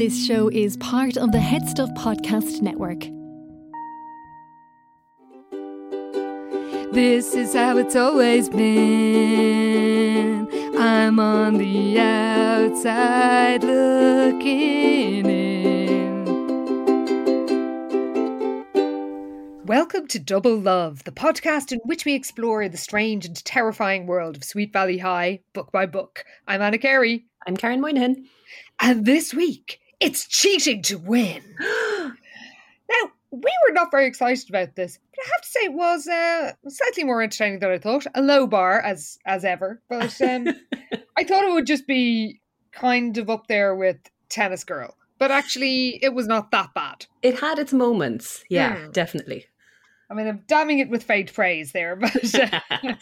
This show is part of the HeadStuff Podcast Network. This is how it's always been. I'm on the outside looking in. Welcome to Double Love, the podcast in which we explore the strange and terrifying world of Sweet Valley High, book by book. I'm Anna Carey. I'm Karen Moynihan. And this week, it's cheating to win. now, we were not very excited about this, but I have to say it was uh, slightly more entertaining than I thought. A low bar, as as ever, but um, I thought it would just be kind of up there with Tennis Girl. But actually, it was not that bad. It had its moments. Yeah, Hmm. definitely. I mean, I'm damning it with faint praise there, but uh,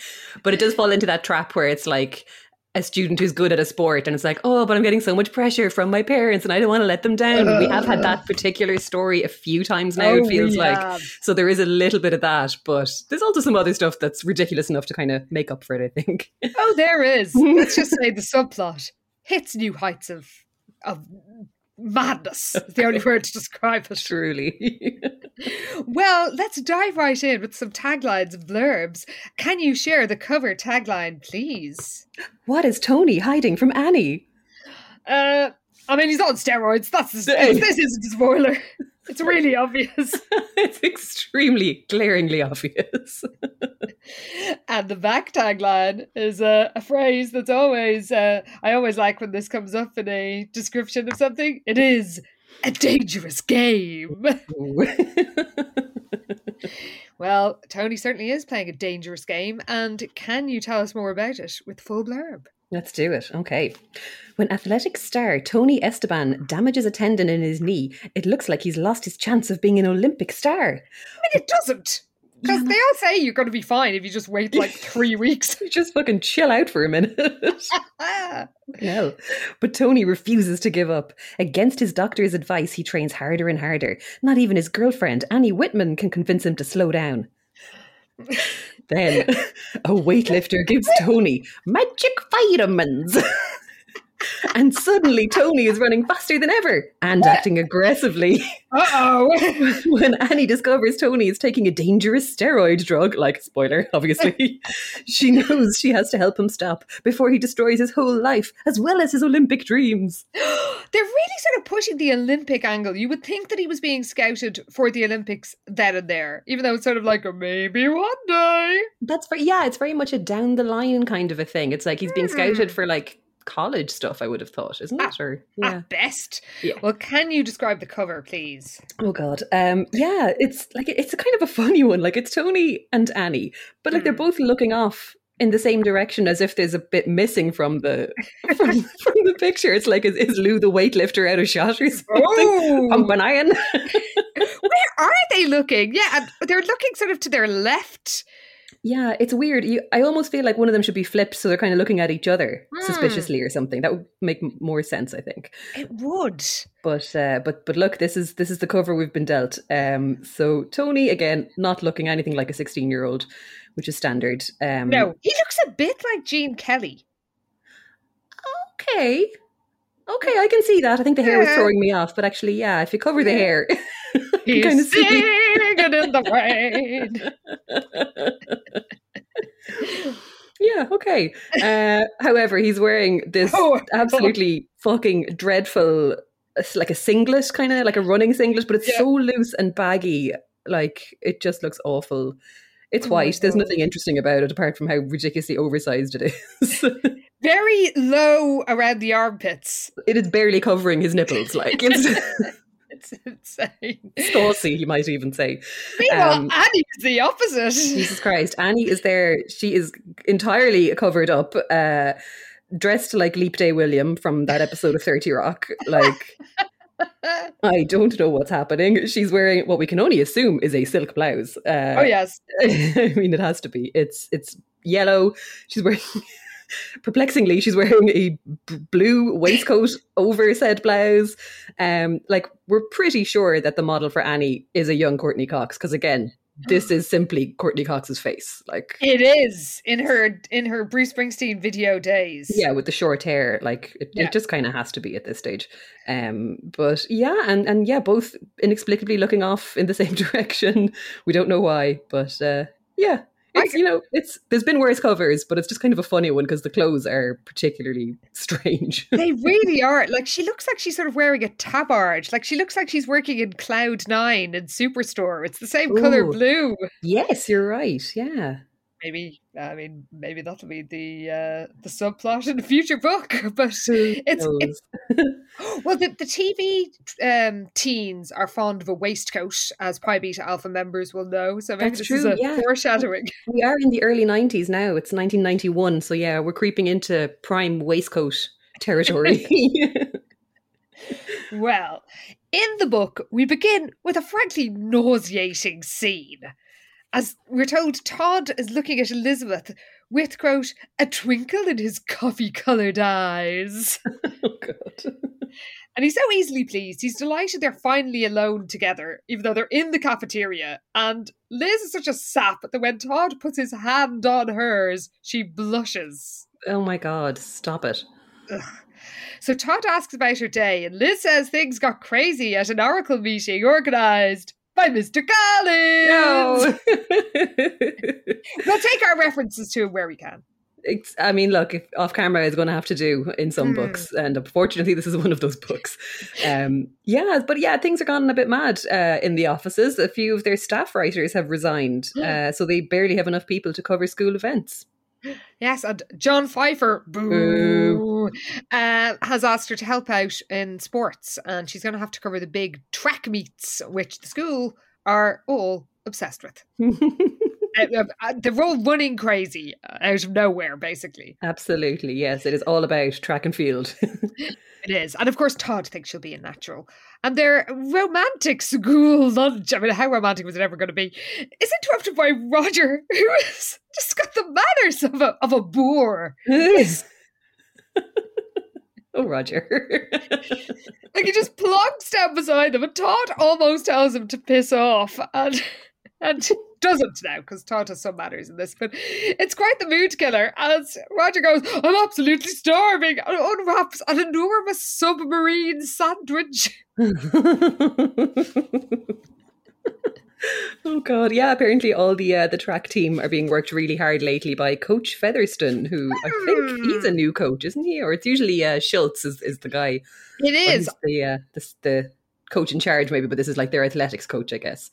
but it does fall into that trap where it's like a student who's good at a sport and it's like, oh, but I'm getting so much pressure from my parents and I don't want to let them down. And we have had that particular story a few times now, Oh, it feels we like. So there is a little bit of that, but there's also some other stuff that's ridiculous enough to kind of make up for it, I think. oh, there is. Let's just say the subplot hits new heights of of madness. Is the only word to describe it. Truly. Well, let's dive right in with some taglines and blurbs. Can you share the cover tagline, please? what is Tony hiding from Annie? Uh, I mean, he's on steroids. That's the, this isn't a spoiler. It's really obvious. it's extremely glaringly obvious. And the back tagline is a, a phrase that's always, uh, I always like when this comes up in a description of something. It is a dangerous game. Well, Tony certainly is playing a dangerous game. And can you tell us more about it with full blurb? Let's do it. Okay. When athletic star Tony Esteban damages a tendon in his knee, it looks like he's lost his chance of being an Olympic star. I mean, it doesn't. Because they all say you're going to be fine if you just wait like three weeks. Just fucking chill out for a minute. No. But Tony refuses to give up. Against his doctor's advice, he trains harder and harder. Not even his girlfriend, Annie Whitman, can convince him to slow down. Then a weightlifter gives Tony magic vitamins. And suddenly Tony is running faster than ever and acting aggressively. Uh-oh. when Annie discovers Tony is taking a dangerous steroid drug, like spoiler, obviously, she knows she has to help him stop before he destroys his whole life as well as his Olympic dreams. They're really sort of pushing the Olympic angle. You would think that he was being scouted for the Olympics then and there, even though it's sort of like a maybe one day. That's very yeah, it's very much a down the line kind of a thing. It's like he's being scouted hmm. for like college stuff, I would have thought, isn't it? Or yeah. At best. Yeah. Well, can you describe the cover, please? Oh god. Um yeah, it's like it's a kind of a funny one. Like it's Tony and Annie, but like they're both looking off in the same direction as if there's a bit missing from the from, from the picture. It's like is, is Lou the weightlifter out of shot or something? Oh. Pump an iron. Where are they looking? Yeah, they're looking sort of to their left. Yeah, it's weird. You, I almost feel like one of them should be flipped, so they're kind of looking at each other Hmm. suspiciously or something. That would make more sense, I think. It would. But uh, but but look, this is this is the cover we've been dealt. Um, so Tony again, not looking anything like a sixteen year old, which is standard. Um, No, he looks a bit like Gene Kelly. okay, okay, I can see that. I think the hair was throwing me off, but actually, yeah, if you cover the Yeah. hair, you He's kind of see. Singing in the rain. yeah, okay. Uh, however, he's wearing this Oh, absolutely fucking dreadful, like a singlet, kind of like a running singlet, but it's Yeah. so loose and baggy. Like it just looks awful. It's Oh white. There's nothing interesting about it apart from how ridiculously oversized it is. Very low around the armpits. it is barely covering his nipples. Like it's It's insane. saucy, you might even say. Meanwhile, Um, Annie is the opposite. Jesus Christ. Annie is there. She is entirely covered up. Uh, dressed like Leap Day William from that episode of 30 Rock. Like, I don't know what's happening. She's wearing what we can only assume is a silk blouse. Uh, oh yes, I mean it has to be. It's it's yellow. She's wearing. Perplexingly, she's wearing a b- blue waistcoat over said blouse. Um, like we're pretty sure that the model for Annie is a young Courteney Cox because again, this is simply Courteney Cox's face. Like it is in her in her Bruce Springsteen video days. Yeah, with the short hair, like it, yeah. it just kind of has to be at this stage. Um, but yeah, and and yeah, both inexplicably looking off in the same direction. We don't know why, but uh, yeah, it's you know it's there's been worse covers but it's just kind of a funny one because the clothes are particularly strange. They really are. Like she looks like she's sort of wearing a tabard. Like she looks like she's working in cloud nine and superstore. It's the same Ooh. color blue. Yes you're right. Yeah maybe I mean maybe that'll be the uh, the subplot in the future book, but it's, it's well the, the TV um, teens are fond of a waistcoat, as Pi Beta Alpha members will know. So maybe That's this true, is a yeah. foreshadowing. We are in the early nineties now. It's nineteen ninety one, so yeah, we're creeping into prime waistcoat territory. well, in the book, we begin with a frankly nauseating scene as we're told, Todd is looking at Elizabeth with, quote, a twinkle in his coffee coloured eyes. oh, God. And he's so easily pleased. He's delighted they're finally alone together, even though they're in the cafeteria. And Liz is such a sap that when Todd puts his hand on hers, she blushes. Oh my God, stop it. Ugh. So Todd asks about her day, and Liz says things got crazy at an Oracle meeting organised by Mr. Collins. No. we'll take our references to where we can. It's, I mean, look, if off camera is going to have to do in some mm. books, and unfortunately, this is one of those books. Um, yeah, but yeah, things are gone a bit mad uh, in the offices. A few of their staff writers have resigned, hmm. uh, so they barely have enough people to cover school events. Yes, and John Pfeiffer, boo, uh, has asked her to help out in sports, and she's going to have to cover the big track meets, which the school are all obsessed with. Uh, uh, they're all running crazy out of nowhere, basically. Absolutely, yes. It is all about track and field. it is. And of course, Todd thinks she'll be a natural. And their romantic school lunch, I mean, how romantic was it ever going to be, is interrupted by Roger, who has just got the manners of a, of a boor. oh, Roger. like he just plonks down beside them, and Todd almost tells him to piss off. And and doesn't now because Todd has some manners in this, but it's quite the mood killer as Roger goes, I'm absolutely starving and unwraps an enormous submarine sandwich. oh god, yeah. Apparently, all the uh, the track team are being worked really hard lately by Coach Featherston, who I think he's a hmm. new coach, isn't he? Or it's usually uh, Schultz is, is the guy. It is the uh, the, the coach in charge, maybe, but this is like their athletics coach, I guess.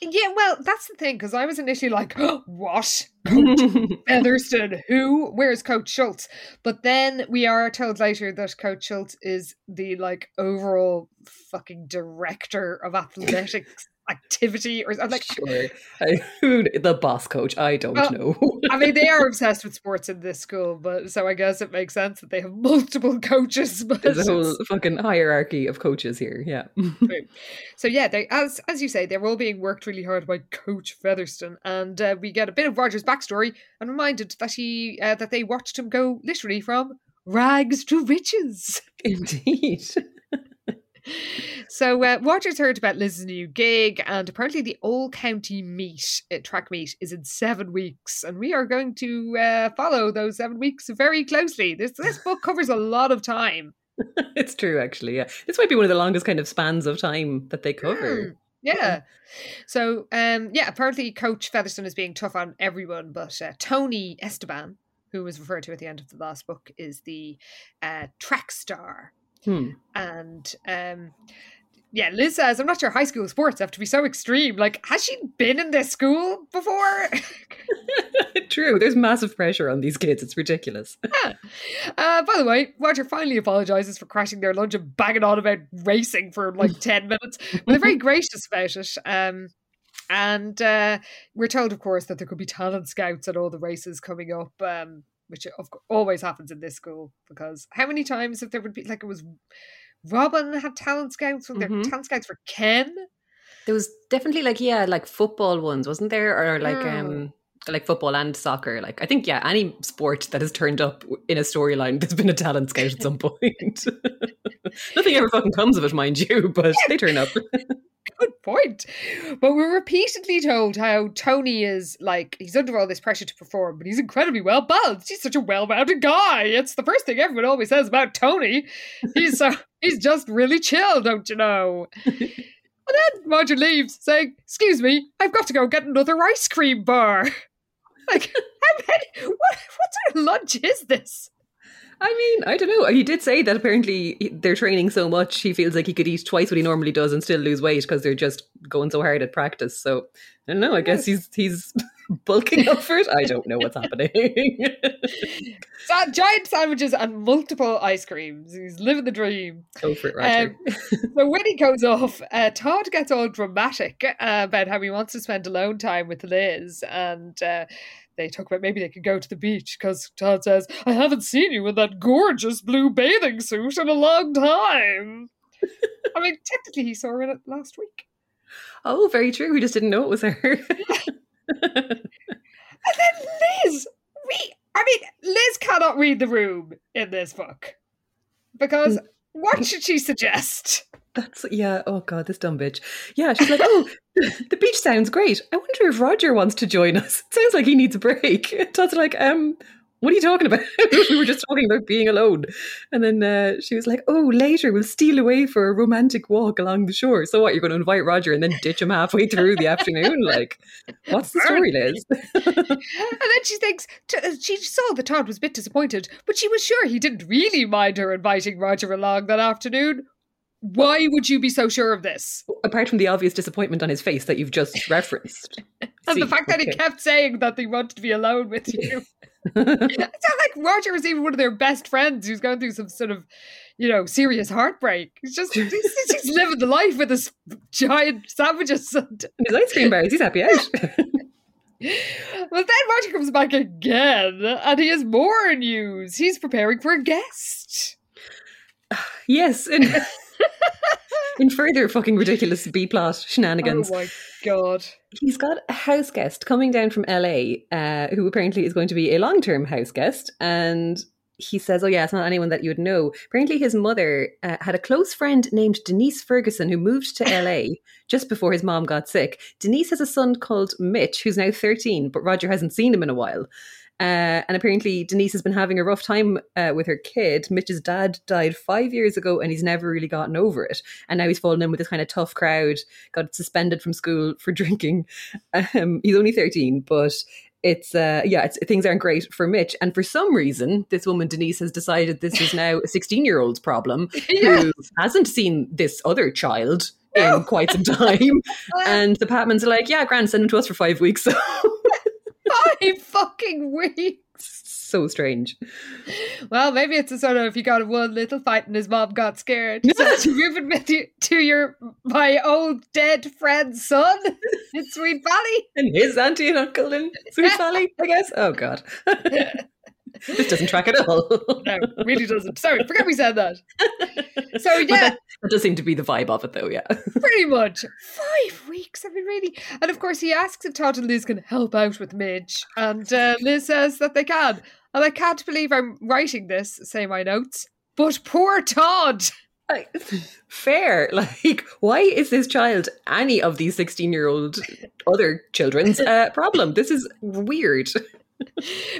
Yeah, well, that's the thing because I was initially like, oh, "What, Coach Featherston? Who? Where's Coach Schultz?" But then we are told later that Coach Schultz is the like overall fucking director of athletics activity or I'm like sure. I, who the boss coach I don't well, know. I mean they are obsessed with sports in this school but so I guess it makes sense that they have multiple coaches. But there's a whole fucking hierarchy of coaches here yeah. So yeah they as as you say they're all being worked really hard by coach Featherston and uh, we get a bit of Roger's backstory and reminded that he uh, that they watched him go literally from rags to riches. Indeed so uh, Rogers heard about Liz's new gig, and apparently the all county meet, uh, track meet, is in seven weeks, and we are going to uh, follow those seven weeks very closely. This this book covers a lot of time. it's true, actually. Yeah, this might be one of the longest kind of spans of time that they cover. Mm, yeah. So, um, yeah, apparently Coach Featherston is being tough on everyone, but uh, Tony Esteban, who was referred to at the end of the last book, is the uh, track star Hmm. And um, yeah, Liz says, I'm not sure high school sports have to be so extreme. Like, has she been in this school before? True. There's massive pressure on these kids. It's ridiculous. Yeah. Uh, by the way, Roger finally apologizes for crashing their lunch and banging on about racing for like 10 minutes. But they're very gracious about it. Um, and uh, we're told, of course, that there could be talent scouts at all the races coming up. Um, which of course always happens in this school because how many times have there would be like it was Robin had talent scouts when Mhm. they're talent scouts for Ken. There was definitely like yeah, like football ones, wasn't there? Or like um like football and soccer. Like I think yeah, any sport that has turned up in a storyline, there's been a talent scout at some point. Nothing ever fucking comes of it, mind you, but they turn up. Good point. But we're repeatedly told how Tony is like he's under all this pressure to perform, but he's incredibly well balanced. He's such a well-rounded guy. It's the first thing everyone always says about Tony. He's so he's just really chill, don't you know? And then Roger leaves, saying, "Excuse me, I've got to go get another ice cream bar." Like, how many? What, what sort of lunch is this? I mean, I don't know. He did say that apparently they're training so much, he feels like he could eat twice what he normally does and still lose weight because they're just going so hard at practice. So I don't know. I guess he's he's bulking up for it. I don't know what's happening. Sa- giant sandwiches and multiple ice creams. He's living the dream. Go for it, Roger. Um, so when he goes off, uh, Todd gets all dramatic uh, about how he wants to spend alone time with Liz, and uh, they talk about maybe they could go to the beach because Todd says, "I haven't seen you in that gorgeous blue bathing suit in a long time." I mean, technically, he saw her in it last week. oh, very true. We just didn't know it was her. And then Liz, we, I mean, Liz cannot read the room in this book because mm. what should she suggest? That's yeah. Oh god, this dumb bitch. Yeah, she's like, oh, the beach sounds great. I wonder if Roger wants to join us. It sounds like he needs a break. Todd's like, um, what are you talking about? we were just talking about being alone. And then uh, she was like, oh, later we'll steal away for a romantic walk along the shore. So what? You're going to invite Roger and then ditch him halfway through the afternoon? Like, what's the story, Liz? and then she thinks t- she saw that Todd was a bit disappointed, but she was sure he didn't really mind her inviting Roger along that afternoon. Why would you be so sure of this? Apart from the obvious disappointment on his face that you've just referenced. And the See, fact that he kept saying that he wanted to be alone with you. it's not like Roger was even one of their best friends who's going through some sort of, you know, serious heartbreak. He's just he's, he's living the life with his giant sandwiches. And, his ice cream bars, he's happy out. well, then Roger comes back again, and he has more news. He's preparing for a guest. yes, in, in further fucking ridiculous B plot shenanigans. Oh my god! He's got a house guest coming down from LA, uh, who apparently is going to be a long term house guest. And he says, Oh, yeah, it's not anyone that you would know. Apparently, his mother uh, had a close friend named Denise Ferguson who moved to LA just before his mom got sick. Denise has a son called Mitch, who's now 13, but Roger hasn't seen him in a while. Uh, and apparently, Denise has been having a rough time uh, with her kid. Mitch's dad died five years ago, and he's never really gotten over it. And now he's fallen in with this kind of tough crowd. Got suspended from school for drinking. Um, he's only thirteen, but it's uh, yeah, it's, things aren't great for Mitch. And for some reason, this woman Denise has decided this is now a sixteen-year-old's problem who hasn't seen this other child in quite some time. and the Patmans are like, "Yeah, Grant, send him to us for five weeks." So Five fucking weeks. so strange. Well, maybe it's a sort of if he got one little fight and his mom got scared. So you're moving with you to your my old dead friend's son in Sweet Valley. And his auntie and uncle in Sweet Valley, I guess. Oh God, this doesn't track at all. No, really doesn't. Sorry, forget we said that. So yeah, that, that does seem to be the vibe of it, though. Yeah. pretty much five weeks. I mean, really. And of course, he asks if Todd and Liz can help out with Mitch, and uh, Liz says that they can. And I can't believe I'm writing this. Say my notes. But poor Todd. Fair. Like, why is this child any of these 16 year old other children's uh, problem? This is weird.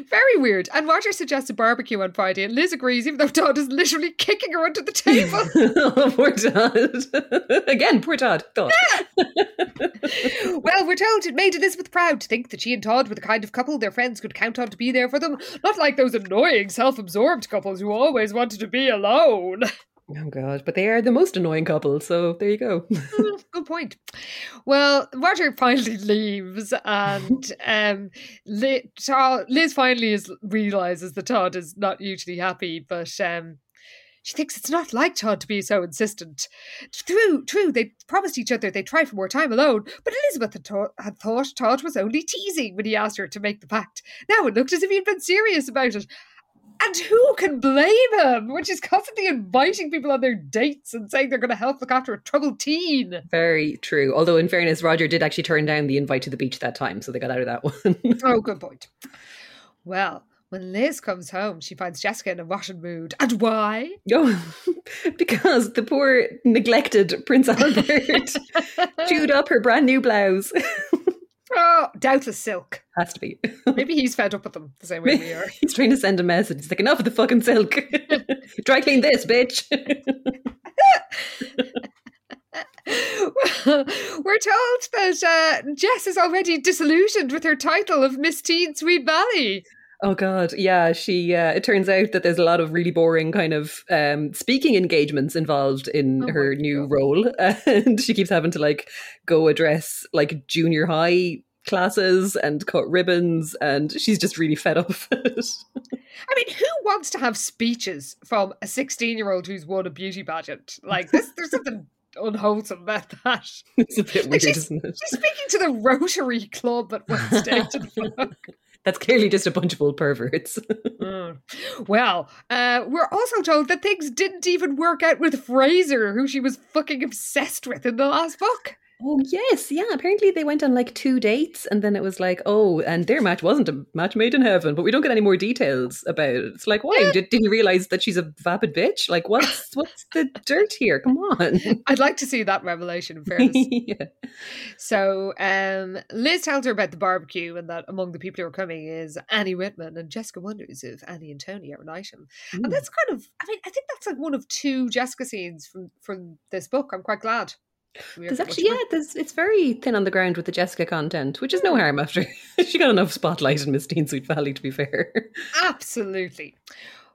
Very weird. And Roger suggests a barbecue on Friday, and Liz agrees, even though Todd is literally kicking her under the table. oh, poor Todd. Again, poor Todd. Thought. well, we're told it made Elizabeth proud to think that she and Todd were the kind of couple their friends could count on to be there for them, not like those annoying, self absorbed couples who always wanted to be alone. Oh, God. But they are the most annoying couple, so there you go. Mm, Good point. Well, Roger finally leaves, and um, Liz, finally is, realizes that Todd is not usually happy, but um, She thinks it's not like Todd to be so insistent. True, true, they promised each other they'd try for more time alone, but Elizabeth had, to- had thought Todd was only teasing when he asked her to make the pact. Now it looked as if he'd been serious about it. And who can blame him? Which is constantly inviting people on their dates and saying they're going to help look after a troubled teen. Very true. Although, in fairness, Roger did actually turn down the invite to the beach that time, so they got out of that one. oh, good point. Well, when Liz comes home, she finds Jessica in a rotten mood. And why? Oh, because the poor neglected Prince Albert chewed up her brand new blouse. Oh, doubtless silk. Has to be. Maybe he's fed up with them the same way we are. He's trying to send a message. He's like, enough of the fucking silk. Dry clean this, bitch. We're told that uh, Jess is already disillusioned with her title of Miss Teen Sweet Valley. Oh God, yeah. She. Uh, it turns out that there's a lot of really boring kind of um, speaking engagements involved in Oh her new God. role, and she keeps having to like go address like junior high classes and cut ribbons, and she's just really fed up of it. I mean, who wants to have speeches from a 16 year old who's won a beauty pageant? Like, this, there's something unwholesome about that. it's a bit weird, she's- isn't it? She's speaking to the Rotary Club at one stage of the. That's clearly just a bunch of old perverts. Mm. Well, uh, we're also told that things didn't even work out with Fraser, who she was fucking obsessed with in the last book. Oh yes, yeah. Apparently they went on like two dates, and then it was like, oh, and their match wasn't a match made in heaven. But we don't get any more details about it. It's like, why did, did you realize that she's a vapid bitch? Like, what's what's the dirt here? Come on. I'd like to see that revelation, in fairness. yeah. So um, Liz tells her about the barbecue and that among the people who are coming is Annie Whitman and Jessica wonders if Annie and Tony are an item. And that's kind of, I mean, I think that's like one of two Jessica scenes from from this book. I'm quite glad. We There's actually, yeah, there's, it's very thin on the ground with the Jessica content, which is no harm after she got enough spotlight in Miss Teen Sweet Valley, to be fair. Absolutely.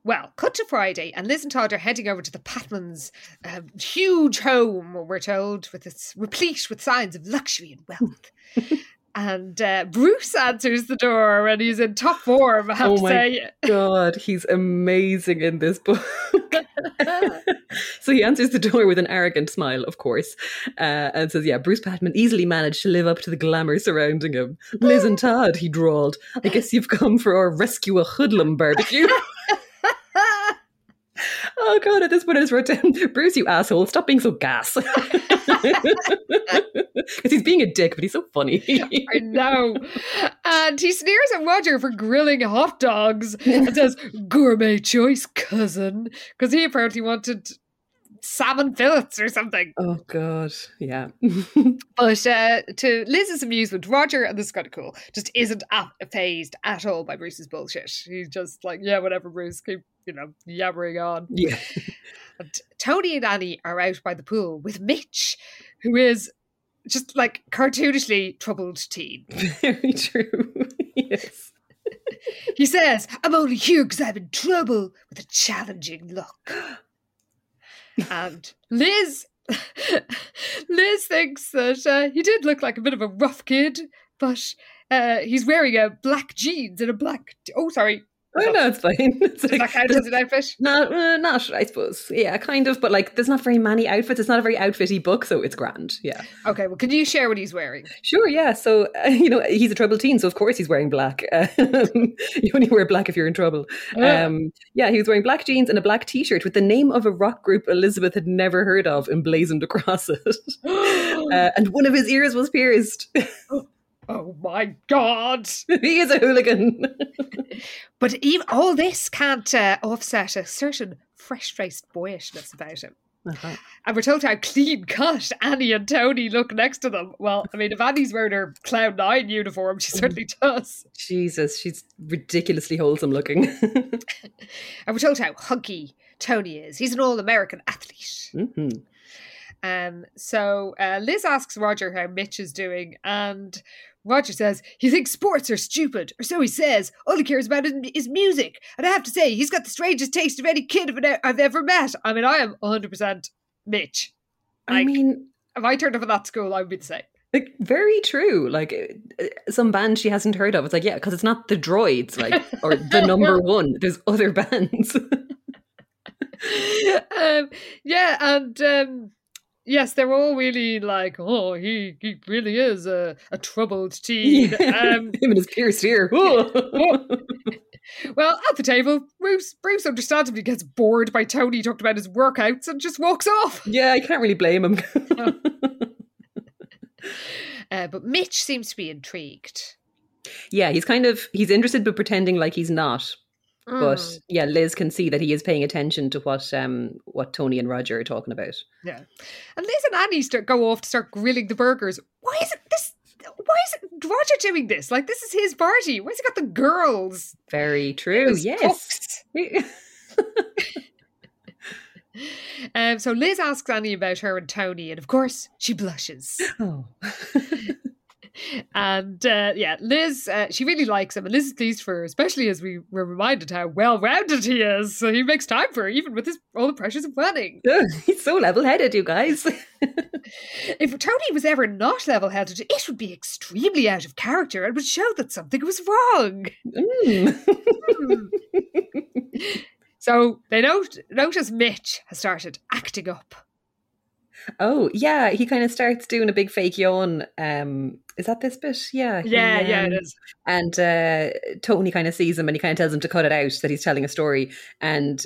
Well, cut to Friday, and Liz and Todd are heading over to the Patmans' um, huge home, we're told, with its replete with signs of luxury and wealth. and uh, Bruce answers the door and he's in top form, I have Oh to say. God, he's amazing in this book. so he answers the door with an arrogant smile, of course, uh, and says, Yeah, Bruce Patman easily managed to live up to the glamour surrounding him. Liz and Todd, he drawled, I guess you've come for our rescue a hoodlum barbecue. Oh god, at this point I just wrote down, Bruce, you asshole, stop being so gas. Because he's being a dick, but he's so funny. I know. And he sneers at Roger for grilling hot dogs and says, gourmet choice, cousin. Because he apparently wanted salmon fillets or something. oh god, yeah. But uh, to Liz's amusement, Roger, and this is kind of cool, just isn't phased at all by Bruce's bullshit. He's just like, yeah, whatever, Bruce, keep, you know, yammering on. yeah. And Tony and Annie are out by the pool with Mitch, who is just like cartoonishly troubled teen. Very true. yes. He says, I'm only here because I'm in trouble with a challenging look. and Liz, Liz thinks that uh, he did look like a bit of a rough kid, but uh, he's wearing a black jeans and a black. Oh, sorry. Oh no, it's fine. It's like, that count as an outfit? not, uh, not, I suppose. Yeah, kind of. But like, there's not very many outfits. It's not a very outfitty book, so it's grand. Yeah, Okay, well, could you share what he's wearing? sure. Yeah. So uh, you know, he's a troubled teen, so of course he's wearing black. Um, you only wear black if you're in trouble. Yeah. Um, yeah, he was wearing black jeans and a black T-shirt with the name of a rock group Elizabeth had never heard of emblazoned across it, uh, and one of his ears was pierced. Oh my god! he is a hooligan. But even all this can't uh, offset a certain fresh-faced boyishness about him. Uh-huh. And we're told how clean cut Annie and Tony look next to them. Well, I mean, if Annie's wearing her Cloud Nine uniform, she certainly does. Jesus, she's ridiculously wholesome looking. And we're told how hunky Tony is. He's an all American athlete. hmm Um, so uh, Liz asks Roger how Mitch is doing, and Roger says he thinks sports are stupid, or so he says. All he cares about is, is music. And I have to say, he's got the strangest taste of any kid I've- I've ever met. I mean, I am 100% Mitch. I Like- mean, If I turned up at that school, I would be the same. like very true. Like uh, some band she hasn't heard of. It's like yeah, because it's not the Droids, like or the number one. There's other bands. um, yeah, and um, yes, they're all really like, oh, he he really is a, a troubled teen. Um, Him and his pierced ear. well, at the table, Bruce Bruce understandably gets bored by Tony talked about his workouts and just walks off. yeah, I can't really blame him. Uh, but Mitch seems to be intrigued. yeah, he's kind of he's interested but pretending like he's not. But Mm, yeah, Liz can see that he is paying attention to what um what Tony and Roger are talking about. yeah, and Liz and Annie start go off to start grilling the burgers. Why is it this? Why is it Roger doing this? Like this is his party. Why has he got the girls? Very true. Yes. Um, so Liz asks Annie about her and Tony, and of course she blushes. oh. And uh, yeah, Liz, uh, she really likes him, and Liz is pleased for her, especially as we were reminded how well-rounded he is. So he makes time for her, even with his all the pressures of wedding. he's so level-headed, you guys. If Tony was ever not level-headed, it would be extremely out of character and would show that something was wrong. Mm. So they note, notice Mitch has started acting up. Oh yeah, he kind of starts doing a big fake yawn. Um, is that this bit? Yeah, he, Yeah, yeah, it um. And uh, Tony kind of sees him and he kind of tells him to cut it out that he's telling a story. And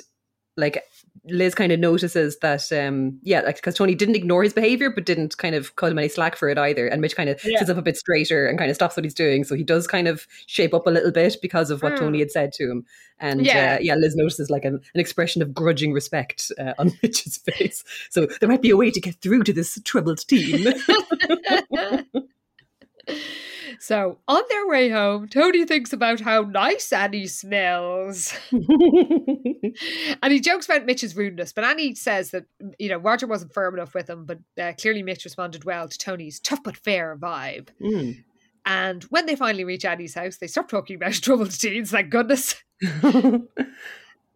like Liz kind of notices that, um, yeah, like because Tony didn't ignore his behavior, but didn't kind of cut him any slack for it either. And Mitch kind of Yeah. sits up a bit straighter and kind of stops what he's doing. So he does kind of shape up a little bit because of what Hmm. Tony had said to him. And Yeah. uh, yeah, Liz notices like an, an expression of grudging respect uh, on Mitch's face. So there might be a way to get through to this troubled teen. so on their way home, Tony thinks about how nice Annie smells. And he jokes about Mitch's rudeness, but Annie says that, you know, Roger wasn't firm enough with him, but uh, clearly Mitch responded well to Tony's tough but fair vibe. Mm. And when they finally reach Annie's house, they stop talking about troubled teens, thank goodness,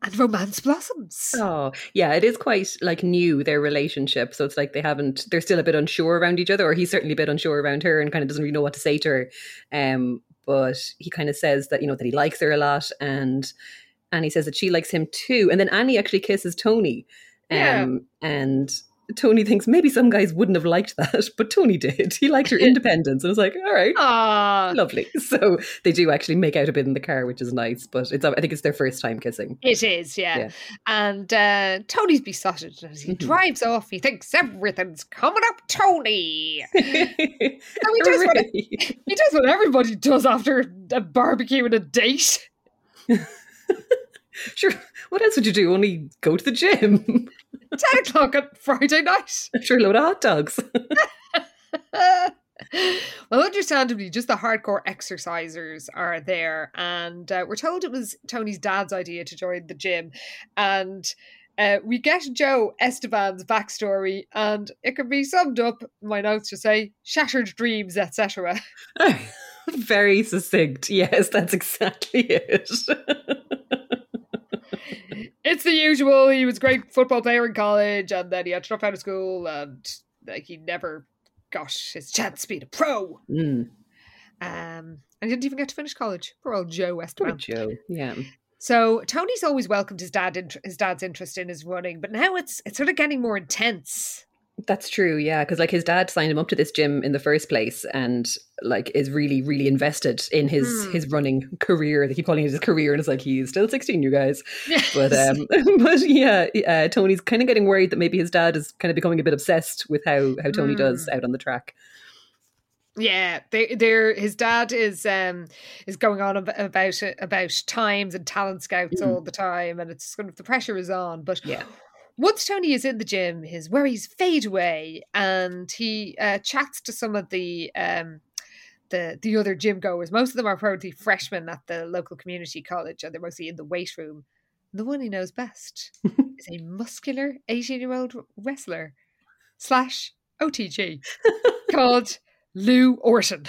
and romance blossoms. Oh, yeah, it is quite like new their relationship. So it's like they haven't, they're still a bit unsure around each other, or he's certainly a bit unsure around her and kind of doesn't really know what to say to her. Um, but he kind of says that, you know, that he likes her a lot and Annie says that she likes him too. And then Annie actually kisses Tony. Um, Yeah. And Tony thinks maybe some guys wouldn't have liked that, but Tony did. He liked her independence. And I was like, all right. Ah, Lovely. So they do actually make out a bit in the car, which is nice. But it's I think it's their first time kissing. it is, yeah. Yeah. And uh, Tony's besotted as he Mhm. drives off. He thinks everything's coming up, Tony. he does what- He does what everybody does after a barbecue and a date. Sure. What else would you do? Only go to the gym. 10 o'clock on Friday night. sure, a load of hot dogs. well, understandably, just the hardcore exercisers are there. And uh, we're told it was Tony's dad's idea to join the gym. And uh, we get Joe Esteban's backstory, and it can be summed up, my notes just say, shattered dreams, etc. Very succinct. Yes, that's exactly it. It's the usual. He was a great football player in college, and then he had to drop out of school, and like he never got his chance to be a pro. mm, Um, and he didn't even get to finish college. Poor old Joe poor Joe. Yeah. So Tony's always welcomed his dad, int- his dad's interest in his running, but now it's it's sort of getting more intense. That's true, yeah, because like his dad signed him up to this gym in the first place, and like is really, really invested in his Hmm. his running career. They keep calling it his career, and it's like he's still sixteen, you guys. Yes. But um, but yeah, uh, Tony's kind of getting worried that maybe his dad is kind of becoming a bit obsessed with how how Tony does Hmm. out on the track. Yeah, they they're his dad is um is going on about about times and talent scouts Mm. all the time, and it's kind of the pressure is on. But Yeah. Once Tony is in the gym, his worries fade away, and he uh, chats to some of the um the the other gym goers. Most of them are probably freshmen at the local community college, and they're mostly in the weight room. The one he knows best is a muscular eighteen year old wrestler slash OTG called Lou Orton.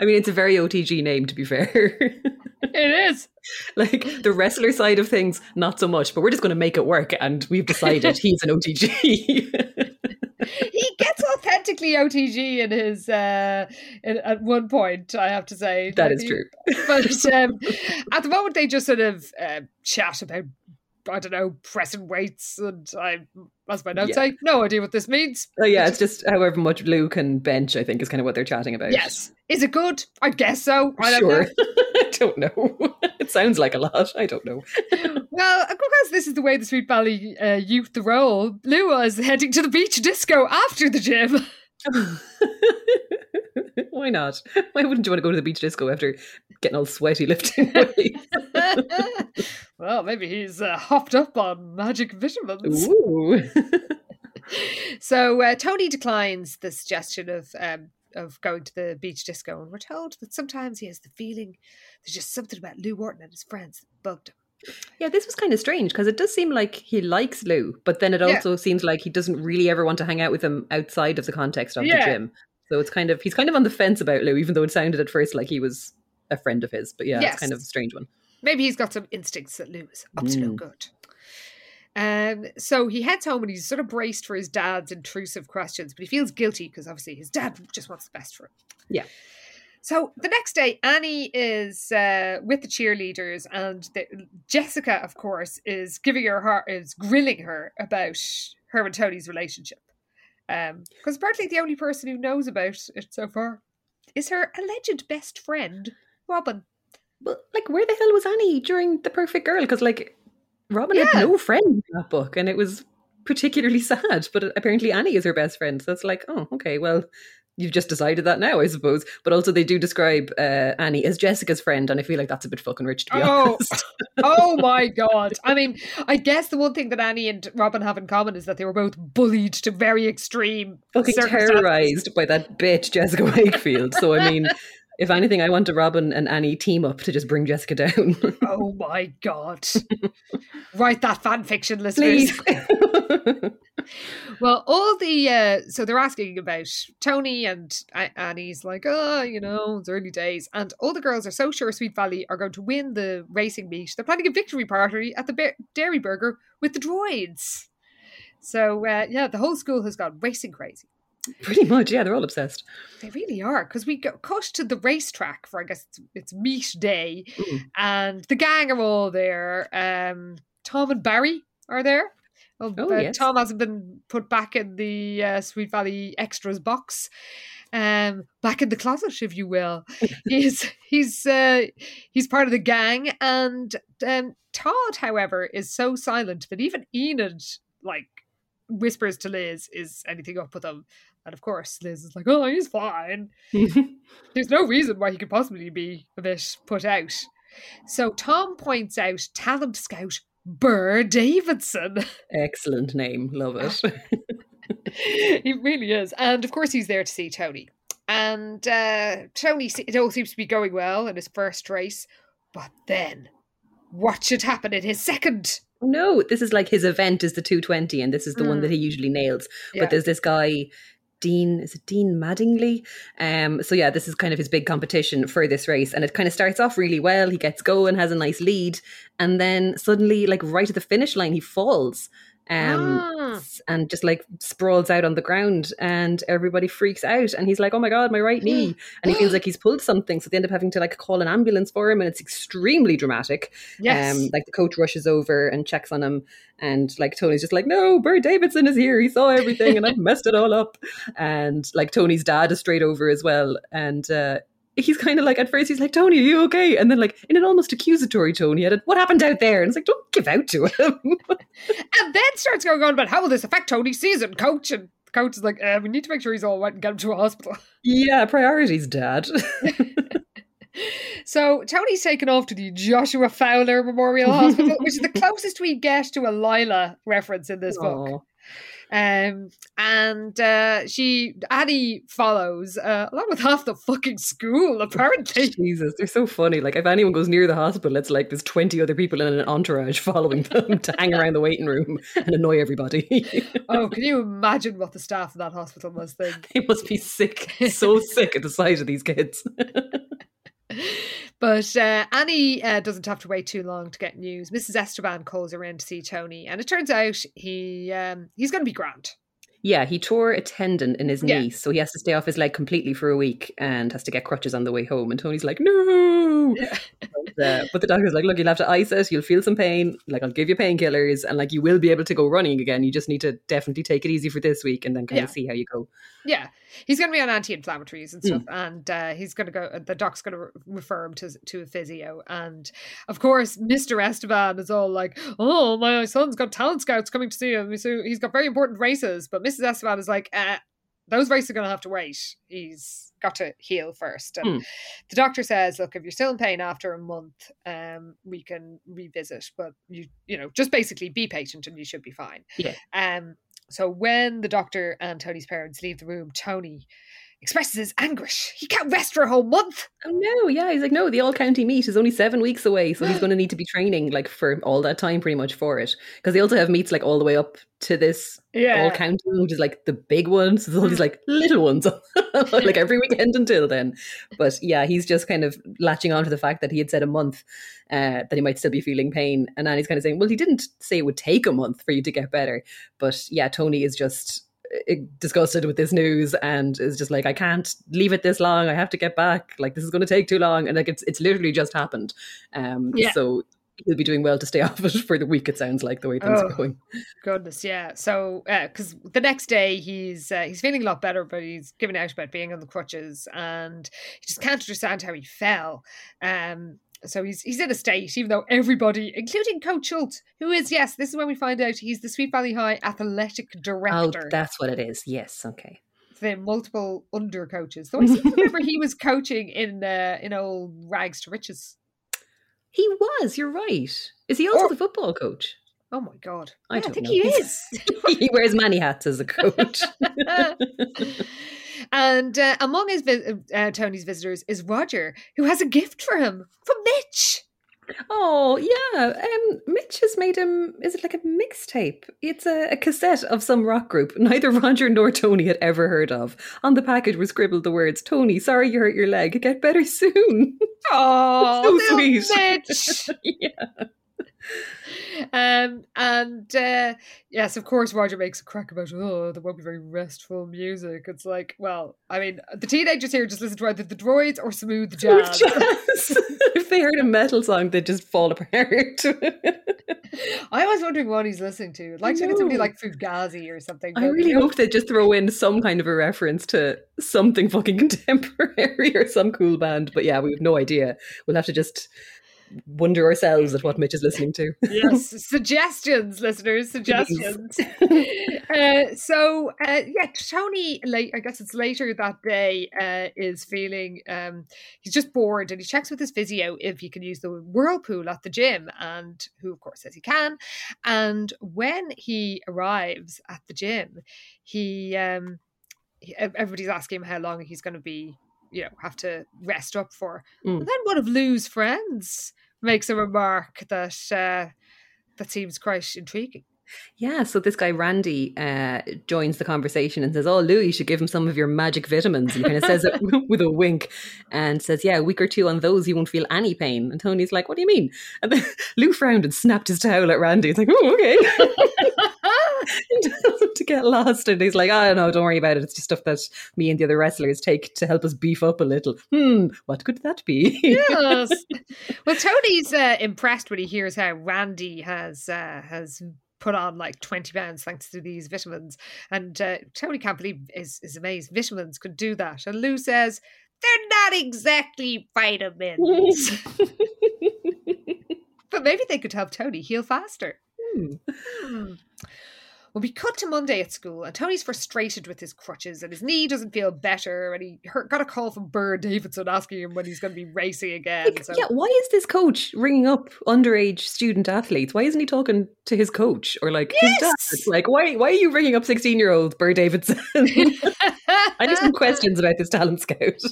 I mean, it's a very OTG name, to be fair. It is. like the wrestler side of things, not so much, but we're just going to make it work, and we've decided he's an OTG. He gets authentically OTG in his uh in, at one point, I have to say. That is he- true. But um, at the moment they just sort of uh, chat about I don't know, pressing weights. And I, as my notes Yeah. say, no idea what this means. Oh yeah, it's just however much Lou can bench. I think is kind of what they're chatting about. Yes. Is it good? I guess so. I don't sure. know. I don't know. it sounds like a lot. I don't know. Well, because this is the way the Sweet Valley uh, youth roll, Lou was heading to the beach disco after the gym. Why not? Why wouldn't you want to go to the beach disco after getting all sweaty lifting weights? well, maybe he's uh, hopped up on magic vitamins. So uh, Tony declines the suggestion of um, of going to the beach disco, and we're told that sometimes he has the feeling there's just something about Lou Wharton and his friends that bugged him. Yeah, this was kind of strange because it does seem like he likes Lou, but then it Yeah. also seems like he doesn't really ever want to hang out with him outside of the context of Yeah. the gym. So it's kind of he's kind of on the fence about Lou, even though it sounded at first like he was a friend of his. But yeah, Yes. it's kind of a strange one. Maybe he's got some instincts that Lou is up to no Mm. good. Um, so he heads home and he's sort of braced for his dad's intrusive questions, but he feels guilty because obviously his dad just wants the best for him. Yeah. So the next day, Annie is uh, with the cheerleaders, and the, Jessica, of course, is giving her, her is grilling her about her and Tony's relationship. Because apparently, the only person who knows about it so far is her alleged best friend, Robin. But like, where the hell was Annie during the Perfect Girl? Because like, Robin Yeah. had no friend in that book, and it was particularly sad. But apparently, Annie is her best friend. So it's like, oh, okay, well. You've just decided that now, I suppose. But also, they do describe uh, Annie as Jessica's friend, and I feel like that's a bit fucking rich, to be Oh, honest. oh my god. I mean, I guess the one thing that Annie and Robin have in common is that they were both bullied to very extreme fucking terrorized by that bitch Jessica Wakefield. So I mean, if anything, I want a Robin and Annie team up to just bring Jessica down, Oh my god. Write that fan fiction, listeners. Well, all the uh, so they're asking about Tony and Annie's like, oh, you know, it's early days, and all the girls are so sure Sweet Valley are going to win the racing meet. They're planning a victory party at the Dairi Burger with the droids. So uh, yeah, the whole school has gone racing crazy. Pretty much, yeah, they're all obsessed. They really are because we go cut to the racetrack for I guess it's, it's meet day, Mm. and the gang are all there. Um, Tom and Barry are there. Well, Oh, uh, yes. Tom hasn't been put back in the uh, Sweet Valley extras box, um, back in the closet, if you will. he's he's uh, he's part of the gang, and um, Todd, however, is so silent that even Enid like whispers to Liz, "Is anything up with him?" And of course, Liz is like, "Oh, he's fine." There's no reason why he could possibly be a bit put out. So Tom points out talent scout Burr Davidson. Excellent name, love it. he really is. And of course, he's there to see Tony. And uh, Tony, it all seems to be going well in his first race. But then, what should happen in his second? no, this is like his event is the 220, and this is the one Mm. that he usually nails. Yeah. But there's this guy. Dean is it Dean Maddingley? Um, so yeah, this is kind of his big competition for this race, and it kind of starts off really well. He gets going, has a nice lead, and then suddenly, like right at the finish line, he falls. Um, Ah. and just like sprawls out on the ground and everybody freaks out and he's like oh my god my right knee and he feels like he's pulled something so they end up having to like call an ambulance for him and it's extremely dramatic yes. um like the coach rushes over and checks on him and like tony's just like no Bert davidson is here he saw everything and i've messed it all up and like tony's dad is straight over as well and uh He's kind of like at first he's like Tony, are you okay? And then like in an almost accusatory tone, he added, "What happened out there?" And it's like, don't give out to him. and then starts going on about how will this affect Tony's season, coach? And coach is like, uh, we need to make sure he's all right and get him to a hospital. yeah, priorities, Dad. So Tony's taken off to the Joshua Fowler Memorial Hospital, which is the closest we get to a Lila reference in this book. Um, and uh, she Addie follows uh, along with half the fucking school, apparently. Jesus, they're so funny. Like, if anyone goes near the hospital, it's like there's 20 other people in an entourage following them to hang around the waiting room and annoy everybody. oh, can you imagine what the staff in that hospital must think? they must be sick, so sick at the sight of these kids. But uh, Annie uh, doesn't have to wait too long to get news. Mrs. Esteban calls her in to see Tony, and it turns out he um, he's going to be grand. Yeah, he tore a tendon in his Yeah. knee, so he has to stay off his leg completely for a week and has to get crutches on the way home. And Tony's like, no. but, uh, but the doctor's like, look, you'll have to ice it. You'll feel some pain. Like, I'll give you painkillers, and like, you will be able to go running again. You just need to definitely take it easy for this week, and then kind Yeah. of see how you go. Yeah, he's going to be on anti-inflammatories and Hmm. stuff, and uh, he's going to go. The doc's going to re- refer him to to a physio, and of course, Mister Esteban is all like, "Oh, my son's got talent scouts coming to see him, so he's got very important races." But Mrs. Esteban is like, uh, "Those races are going to have to wait. He's got to heal first. And Hmm. the doctor says, "Look, if you're still in pain after a month, um, we can revisit, but you, you know, just basically be patient, and you should be fine." Yeah. Um, so when the doctor and Tony's parents leave the room, Tony expresses his anguish. He can't rest for a whole month. Oh no, yeah, he's like, no, the all county meet is only seven weeks away, so he's going to need to be training like for all that time, pretty much for it, because they also have meets like all the way up to this all county, which is like the big ones. So there's all these like little ones, like every weekend until then. But yeah, he's just kind of latching on to the fact that he had said a month uh, that he might still be feeling pain, and Annie's kind of saying, well, he didn't say it would take a month for you to get better, but yeah, Tony is just disgusted with this news and is just like I can't leave it this long I have to get back like this is going to take too long and like it's it's literally just happened um Yeah. so he'll be doing well to stay off it for the week it sounds like the way things Oh. are going Goodness, yeah. So, because the next day he's uh, he's feeling a lot better, but he's giving out about being on the crutches, and he just can't understand how he fell. Um, so he's he's in a state, even though everybody, including Coach Schultz, who is yes, this is when we find out he's the Sweet Valley High athletic director. oh director. that's what it is yes okay the multiple under coaches. So I seem to remember he was coaching in uh, in old rags to riches. he was you're right is he also Or- the football coach Oh my god! I Yeah, don't think know. he is. he wears many hats as a coach and uh, among his uh, Tony's visitors is Roger, who has a gift for him from Mitch. Oh yeah, um, Mitch has made him. Is it like a mixtape? It's a, a cassette of some rock group neither Roger nor Tony had ever heard of. On the package were scribbled the words, "Tony, sorry you hurt your leg. Get better soon." Oh, So sweet. Mitch. yeah. Um, and uh, yes, of course, Roger makes a crack about, oh, there won't be very restful music. It's like, well, I mean, the teenagers here just listen to either the droids or smooth jazz. Jazz. if they heard a metal song, they'd just fall apart. I was wondering what he's listening to. I'd like to get somebody like Fugazi or something. I really hope they just throw in some kind of a reference to something fucking contemporary or some cool band. But yeah, we have no idea. We'll have to just wonder ourselves at what Mitch is listening to. yes, suggestions, listeners, suggestions. uh, so uh, yeah, Tony. Late, I guess it's later that day. Uh, is feeling um, he's just bored, and he checks with his physio if he can use the whirlpool at the gym, and who of course says he can. And when he arrives at the gym, he, um, everybody's asking him how long he's going to be. You know, have to rest up for. Mm. Then one of Lou's friends makes a remark that uh, that seems quite intriguing. Yeah, so this guy Randy uh, joins the conversation and says, "Oh, Lou, you should give him some of your magic vitamins." And kind of says it with a wink and says, "Yeah, a week or two on those, you won't feel any pain." And Tony's like, "What do you mean?" And then Lou frowned and snapped his towel at Randy. He's like, "Oh, okay." And tells him to get lost, and he's like, "Oh no, don't worry about it. It's just stuff that me and the other wrestlers take to help us beef up a little." Hmm, what could that be? yes. Well, Tony's uh, impressed when he hears how Randy has uh, has put on like twenty pounds thanks to these vitamins, and uh, Tony can't believe is is amazed vitamins could do that. And Lou says they're not exactly vitamins, but maybe they could help Tony heal faster. Hmm. Hmm. Well, we cut to Monday at school, and Tony's frustrated with his crutches, and his knee doesn't feel better, and he got a call from Burr Davidson asking him when he's going to be racing again. Like, so. Yeah, why is this coach ringing up underage student athletes? Why isn't he talking to his coach or like his dad? Yes! Like, why why are you ringing up sixteen year old Burr Davidson? I have some questions about this talent scout.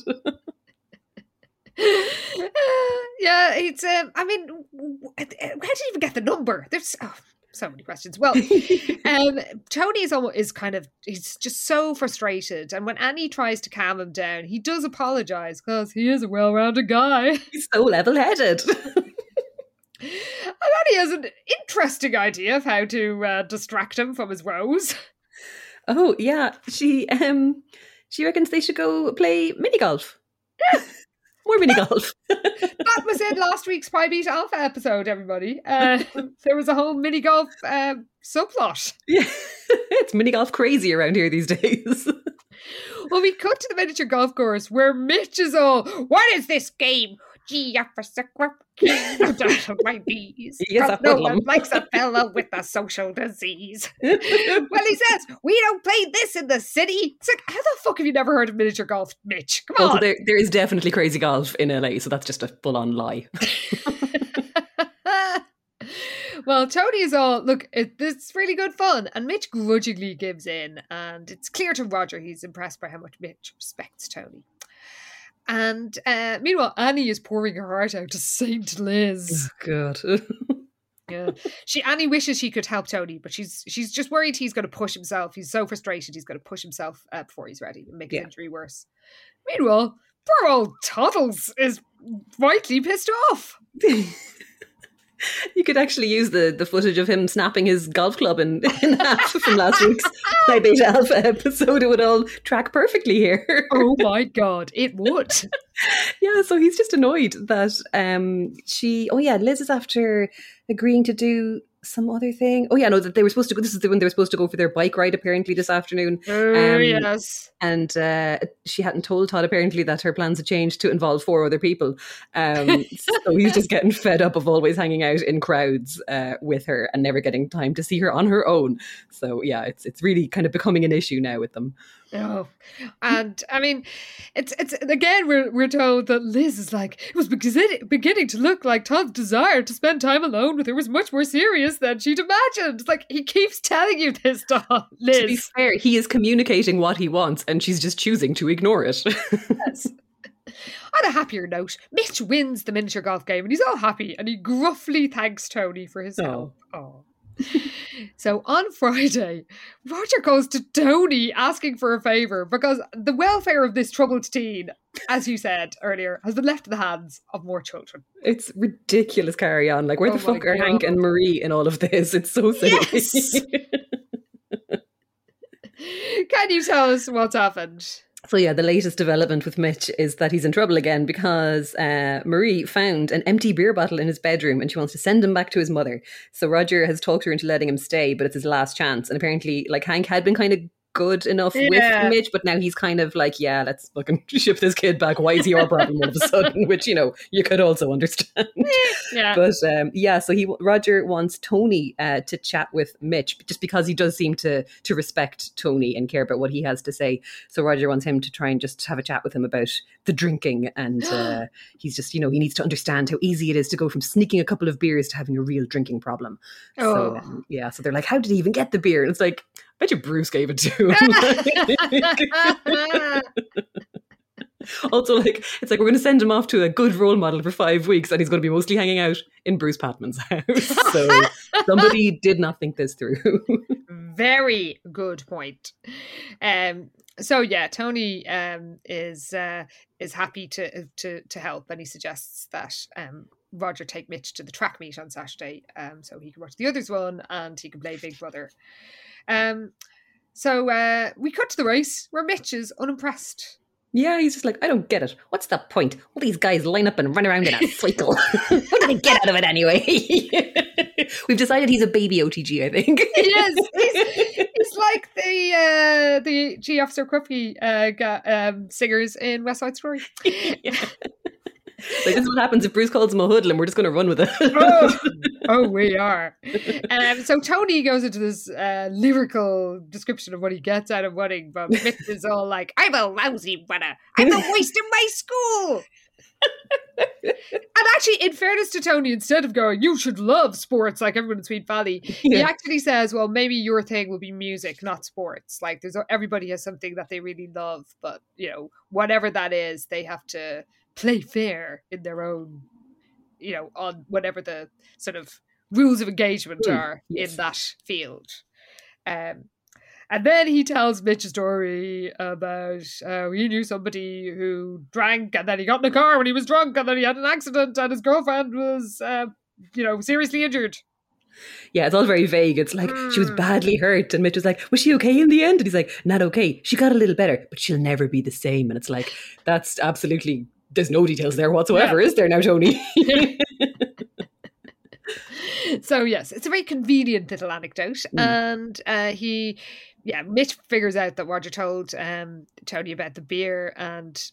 yeah, it's. Um, I mean, how did he even get the number? There's oh, so many questions. Well, um, Tony is almost is kind of he's just so frustrated, and when Annie tries to calm him down, he does apologize because he is a well-rounded guy. He's so level headed. And he has an interesting idea of how to uh, distract him from his woes. Oh yeah, she um she reckons they should go play mini golf. More mini golf. that was in last week's Pi Beta Alpha episode, everybody. Uh, there was a whole mini golf uh, subplot. Yeah, it's mini golf crazy around here these days. well, we cut to the miniature golf course where Mitch is all, What is this game? Gee, for down my bees. Yes, no one likes a fella with a social disease. well, he says, We don't play this in the city. It's like, how the fuck have you never heard of miniature golf, Mitch? Come also, on. there, there is definitely crazy golf in LA, so that's just a full on lie. well, Tony is all look. It, this is really good fun, and Mitch grudgingly gives in, and it's clear to Roger he's impressed by how much Mitch respects Tony. And uh, meanwhile, Annie is pouring her heart out to Saint Liz. Oh, God. yeah, she Annie wishes she could help Tony, but she's she's just worried he's going to push himself. He's so frustrated he's going to push himself uh, before he's ready and make his injury worse. Meanwhile, poor old Toddles is rightly pissed off. you could actually use the, the footage of him snapping his golf club in, in half from last week's Pi Beta Alpha episode. It would all track perfectly here. Oh my god, it would. yeah, so he's just annoyed that um she oh yeah, Liz is after agreeing to do some other thing. Oh yeah, no, that they were supposed to go this is the when they were supposed to go for their bike ride apparently this afternoon. Oh Um, yes. And uh, she hadn't told Todd apparently that her plans had changed to involve four other people. Um, so he's just getting fed up of always hanging out in crowds uh, with her and never getting time to see her on her own. So yeah, it's it's really kind of becoming an issue now with them. Oh, and I mean, it's it's again we're we're told that Liz is like it was beginning beginning to look like Todd's desire to spend time alone with her was much more serious than she'd imagined. It's like he keeps telling you this, Todd, Liz. To be fair, he is communicating what he wants, and she's just choosing to ignore it. Yes. On a happier note, Mitch wins the miniature golf game and he's all happy and he gruffly thanks Tony for his Oh. help. Oh. So on Friday, Roger goes to Tony asking for a favour because the welfare of this troubled teen, as you said earlier, has been left in the hands of more children. it's ridiculous. Carry on. Like, where Oh the fuck are Hank and Marie in all of this? It's so silly. Yes. Can you tell us what's happened? So yeah, the latest development with Mitch is that he's in trouble again because uh, Marie found an empty beer bottle in his bedroom and she wants to send him back to his mother. So Roger has talked her into letting him stay, but it's his last chance. And apparently, like Hank had been kind of good enough Yeah. with Mitch, but now he's kind of like, yeah, let's fucking ship this kid back. Why is he our problem all of a sudden? Which you know you could also understand. Yeah. But um, yeah, so he Roger wants Tony uh, to chat with Mitch just because he does seem to to respect Tony and care about what he has to say. So Roger wants him to try and just have a chat with him about the drinking, and uh, he's just you know he needs to understand how easy it is to go from sneaking a couple of beers to having a real drinking problem. So Oh. um, yeah, so they're like, how did he even get the beer? And it's like, bet you Bruce gave it to him. also, like it's like we're going to send him off to a good role model for five weeks, and he's going to be mostly hanging out in Bruce Patman's house. So somebody did not think this through. Very good point. Um, so yeah, Tony um, is uh, is happy to to to help, and he suggests that um, Roger take Mitch to the track meet on Saturday, um, so he can watch the others run and he can play Big Brother. Um, so uh, we cut to the race where Mitch is unimpressed. yeah, he's just like, I don't get it. What's the point? All these guys line up and run around in a cycle. what do they get out of it anyway? We've decided he's a baby OTG, I think. He is. He's, he's like the uh, the G Officer Krupke uh, um, singers in West Side Story. Like this is what happens if Bruce calls him a hoodlum. We're just going to run with it. oh, oh, we are. Um, so Tony goes into this uh, lyrical description of what he gets out of running, but Mitch is all like, "I'm a lousy runner. I'm a waste of my school." and actually, in fairness to Tony, instead of going, "You should love sports like everyone in Sweet Valley," he actually says, "Well, maybe your thing will be music, not sports. Like, there's everybody has something that they really love, but you know, whatever that is, they have to play fair in their own, you know, on whatever the sort of rules of engagement Mm, are yes. in that field." Um, and then he tells Mitch a story about uh, he knew somebody who drank and then he got in a car when he was drunk and then he had an accident and his girlfriend was, uh, you know, seriously injured. Yeah, it's all very vague. It's like she was Mm. badly hurt, and Mitch was like, "Was she okay in the end?" And he's like, "Not okay. She got a little better, but she'll never be the same." And it's like, that's absolutely. There's no details there whatsoever, is there now, Tony? so yes, it's a very convenient little anecdote, Mm. and uh, he, yeah, Mitch figures out that Roger told um, Tony about the beer, and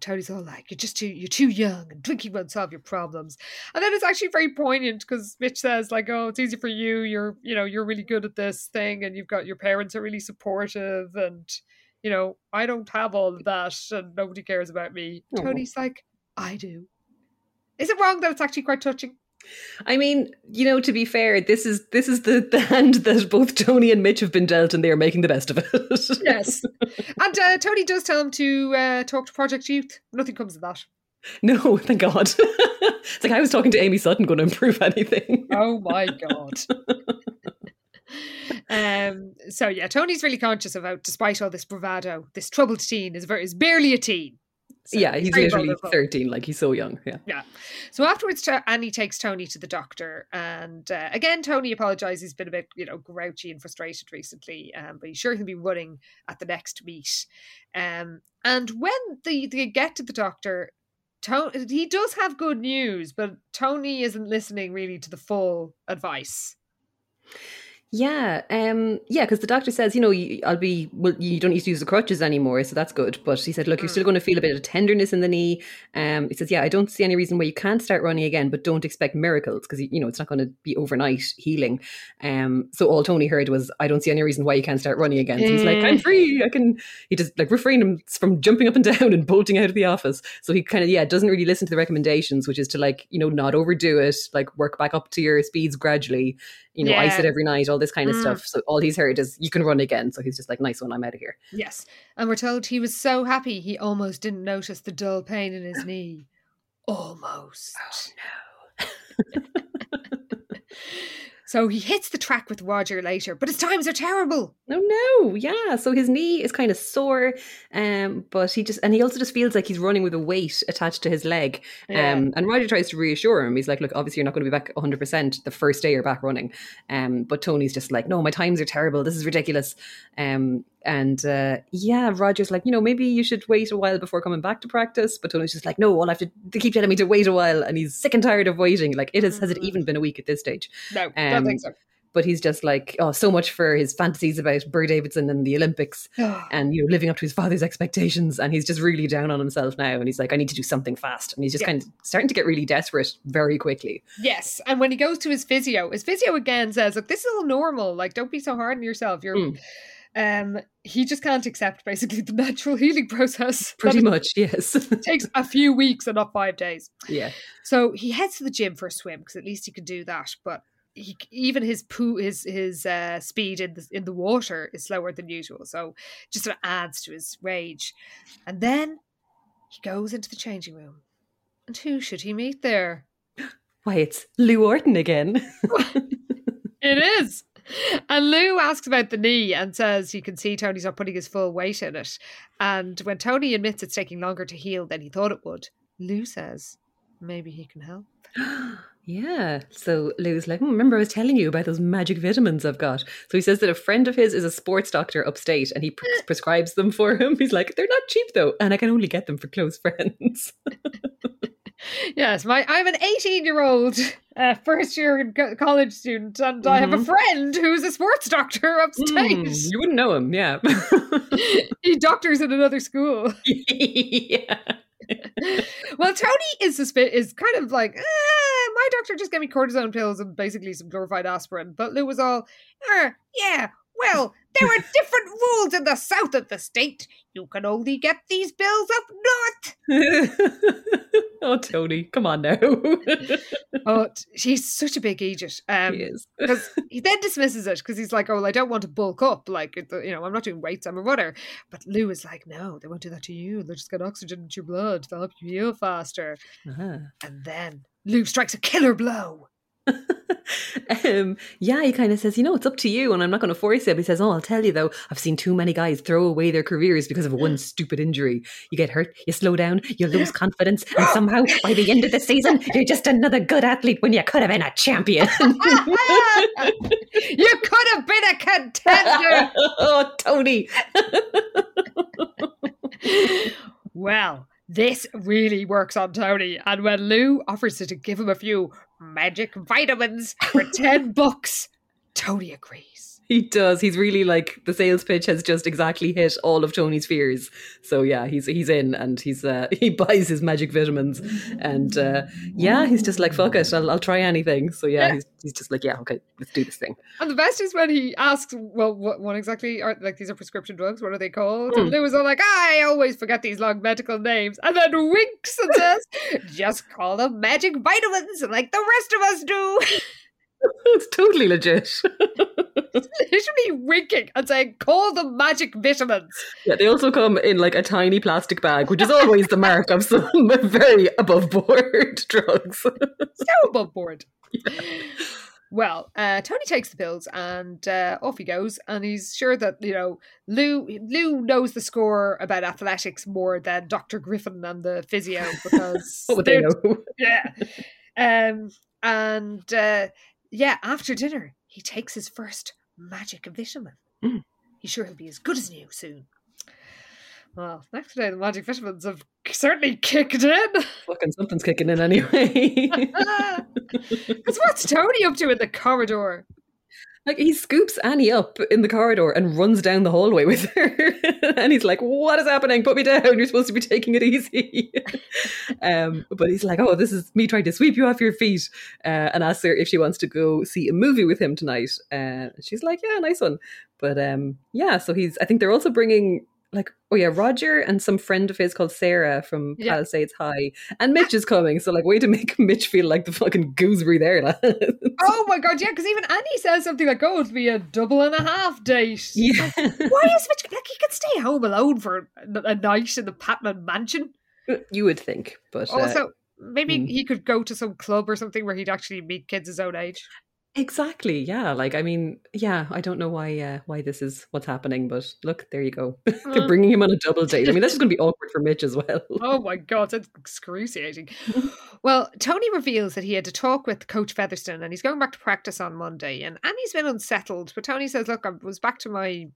Tony's all like, "You're just too, you're too young, and drinking won't solve your problems." And then it's actually very poignant because Mitch says, "Like, oh, it's easy for you. You're, you know, you're really good at this thing, and you've got your parents are really supportive, and you know, I don't have all of that, and nobody cares about me." Tony's like, "I do." Is it wrong that it's actually quite touching? I mean, you know, to be fair, this is this is the, the hand that both Tony and Mitch have been dealt, and they are making the best of it. Yes. And uh, Tony does tell him to uh, talk to Project Youth. Nothing comes of that. no, thank God. it's like I was talking to Amy Sutton, going to improve anything. Oh my God. um. So yeah, Tony's really conscious of how, despite all this bravado, this troubled teen is very is barely a teen. So yeah, he's literally vulnerable. thirteen, like he's so young. Yeah. Yeah. So afterwards, Annie takes Tony to the doctor, and uh, again, Tony apologizes. He's been a bit, you know, grouchy and frustrated recently, um, but he's sure he'll be running at the next meet. Um, and when they, they get to the doctor, Tony, he does have good news, but Tony isn't listening really to the full advice. Yeah, um, yeah, because the doctor says, you know, you, I'll be, well, you don't need to use the crutches anymore, so that's good. But he said, look, you're Mm. still going to feel a bit of tenderness in the knee. Um, he says, yeah, I don't see any reason why you can't start running again, but don't expect miracles because you know it's not going to be overnight healing. Um, so all Tony heard was, I don't see any reason why you can't start running again. So he's like, I'm Mm. free. I can. He just like refrained him from jumping up and down and bolting out of the office. So he kind of yeah doesn't really listen to the recommendations, which is to like you know not overdo it, like work back up to your speeds gradually. You know, ice Yeah. it every night, all this kind of Mm. stuff. So all he's heard is you can run again. So he's just like, nice one, I'm out of here. Yes. And we're told he was so happy he almost didn't notice the dull pain in his knee. Almost. so he hits the track with Roger later, but his times are terrible. No, no, yeah. So his knee is kind of sore, um, but he just and he also just feels like he's running with a weight attached to his leg. Yeah. Um, and Roger tries to reassure him. He's like, "Look, obviously you're not going to be back 100 percent the first day you're back running." Um, but Tony's just like, "No, my times are terrible. This is ridiculous." Um, and uh, yeah, Roger's like, "You know, maybe you should wait a while before coming back to practice." But Tony's just like, "No, I'll have to. They keep telling me to wait a while, and he's sick and tired of waiting. Like, it is. Has it Mhm. even been a week at this stage?" No, don't Um, think so. But he's just like, "Oh, so much for his fantasies about Burr Davidson and the Olympics." and you know living up to his father's expectations and he's just really down on himself now and he's like i need to do something fast and he's just Yeah. kind of starting to get really desperate very quickly yes. And when he goes to his physio, his physio again says, Look, this is all normal. Like, don't be so hard on yourself. You're Mm. Um he just can't accept basically the natural healing process. pretty that much yes takes a few weeks and not five days. yeah So he heads to the gym for a swim because at least he can do that. But he, even his poo, his his uh, speed in the in the water is slower than usual. So just sort of adds to his rage. And then he goes into the changing room, and who should he meet there? why it's lou orton again It is. And Lou asks about the knee and says he can see Tony's not putting his full weight in it. And when Tony admits it's taking longer to heal than he thought it would, Lou says maybe he can help. yeah so lou's like "Hmm, remember i was telling you about those magic vitamins i've got so he says that a friend of his is a sports doctor upstate and he pre- prescribes them for him he's like they're not cheap though and i can only get them for close friends Yes, my I'm an 18 year old uh, first year co- college student, and I have a Mhm. friend who's a sports doctor upstate. Hmm, you wouldn't know him yeah he doctors in another school. yeah Well, Tony is suspi- is kind of like, eh, my doctor just gave me cortisone pills and basically some glorified aspirin. But Lou was all, "Er, yeah, well, there are different rules in the south of the state. You can only get these bills up north. oh, Tony, come on now. But he's such a big idiot. Um, he is. because he then dismisses it because he's like, "Oh, well, I don't want to bulk up. Like, you know, I'm not doing weights. I'm a runner." But Lou is like, "No, they won't do that to you. They'll just get oxygen into your blood. They'll help you heal faster." Ah. And then Lou strikes a killer blow. um, yeah, he kind of says, you know, it's up to you, and I'm not going to force you. But he says, oh, I'll tell you though, I've seen too many guys throw away their careers because of one stupid injury. You get hurt, you slow down, you lose confidence, and somehow by the end of the season, you're just another good athlete when you could have been a champion. you could have been a contender. oh, Tony. well, this really works on Tony. And when Lou offers to give him a few magic vitamins for 10 bucks, Tony agrees. He does. He's really like the sales pitch has just exactly hit all of Tony's fears. So yeah, he's he's in and he's uh, he buys his magic vitamins and uh, yeah, he's just like fuck it, I'll, I'll try anything. So yeah, yeah, He's, he's just like yeah, okay, let's do this thing. And the best is when he asks, well, what, what exactly are like these are prescription drugs? What are they called? Mm. And Lou was all like, I always forget these long medical names, and then winks and says, just call them magic vitamins, like the rest of us do. it's totally legit. literally winking and saying, call them magic vitamins. Yeah, they also come in like a tiny plastic bag, which is always the mark of some very above board drugs. so above board. Yeah. Well, uh, Tony takes the pills and uh, off he goes, and he's sure that you know Lou Lou knows the score about athletics more than Doctor Griffin and the physio because what would they know? Yeah, um, and uh, yeah, after dinner he takes his first magic vitamin. Mm. He's sure he'll be as good as new soon. Well, next day the magic vitamins have certainly kicked in. Fucking something's kicking in anyway. Because what's Tony up to in the corridor? Like he scoops Annie up in the corridor and runs down the hallway with her. and he's like, What is happening? Put me down. You're supposed to be taking it easy. um, but he's like, Oh, this is me trying to sweep you off your feet. Uh, and asks her if she wants to go see a movie with him tonight. Uh, she's like, Yeah, nice one. But um, yeah, so he's, I think they're also bringing like oh yeah roger and some friend of his called sarah from yeah. palisades high and mitch is coming so like way to make mitch feel like the fucking gooseberry there oh my god yeah because even annie says something like oh it'll be a double and a half date. Yeah. Why is mitch like he could stay home alone for a night in the patman mansion? Uh, you would think but also uh, maybe mm. he could go to some club or something where he'd actually meet kids his own age Exactly. Yeah. Like, I mean, yeah, I don't know why uh, why this is what's happening, but look, there you go. They're bringing him on a double date. I mean, that's just going to be awkward for Mitch as well. oh my god, that's excruciating. well, Tony reveals that he had to talk with Coach Featherstone, and he's going back to practice on Monday. And Annie's been unsettled, but Tony says, "Look, I was back to my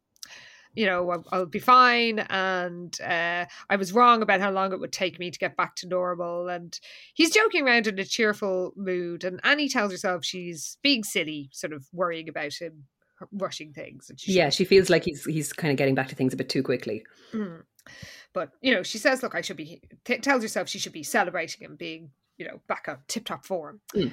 you know, I'll, I'll be fine. And uh, I was wrong about how long it would take me to get back to normal. And he's joking around in a cheerful mood. And Annie tells herself she's being silly, sort of worrying about him rushing things. And she yeah, she feels like he's he's kind of getting back to things a bit too quickly. Mm. But you know, she says, "Look, I should be." T- tells herself she should be celebrating him being, you know, back on tip top form. Mm.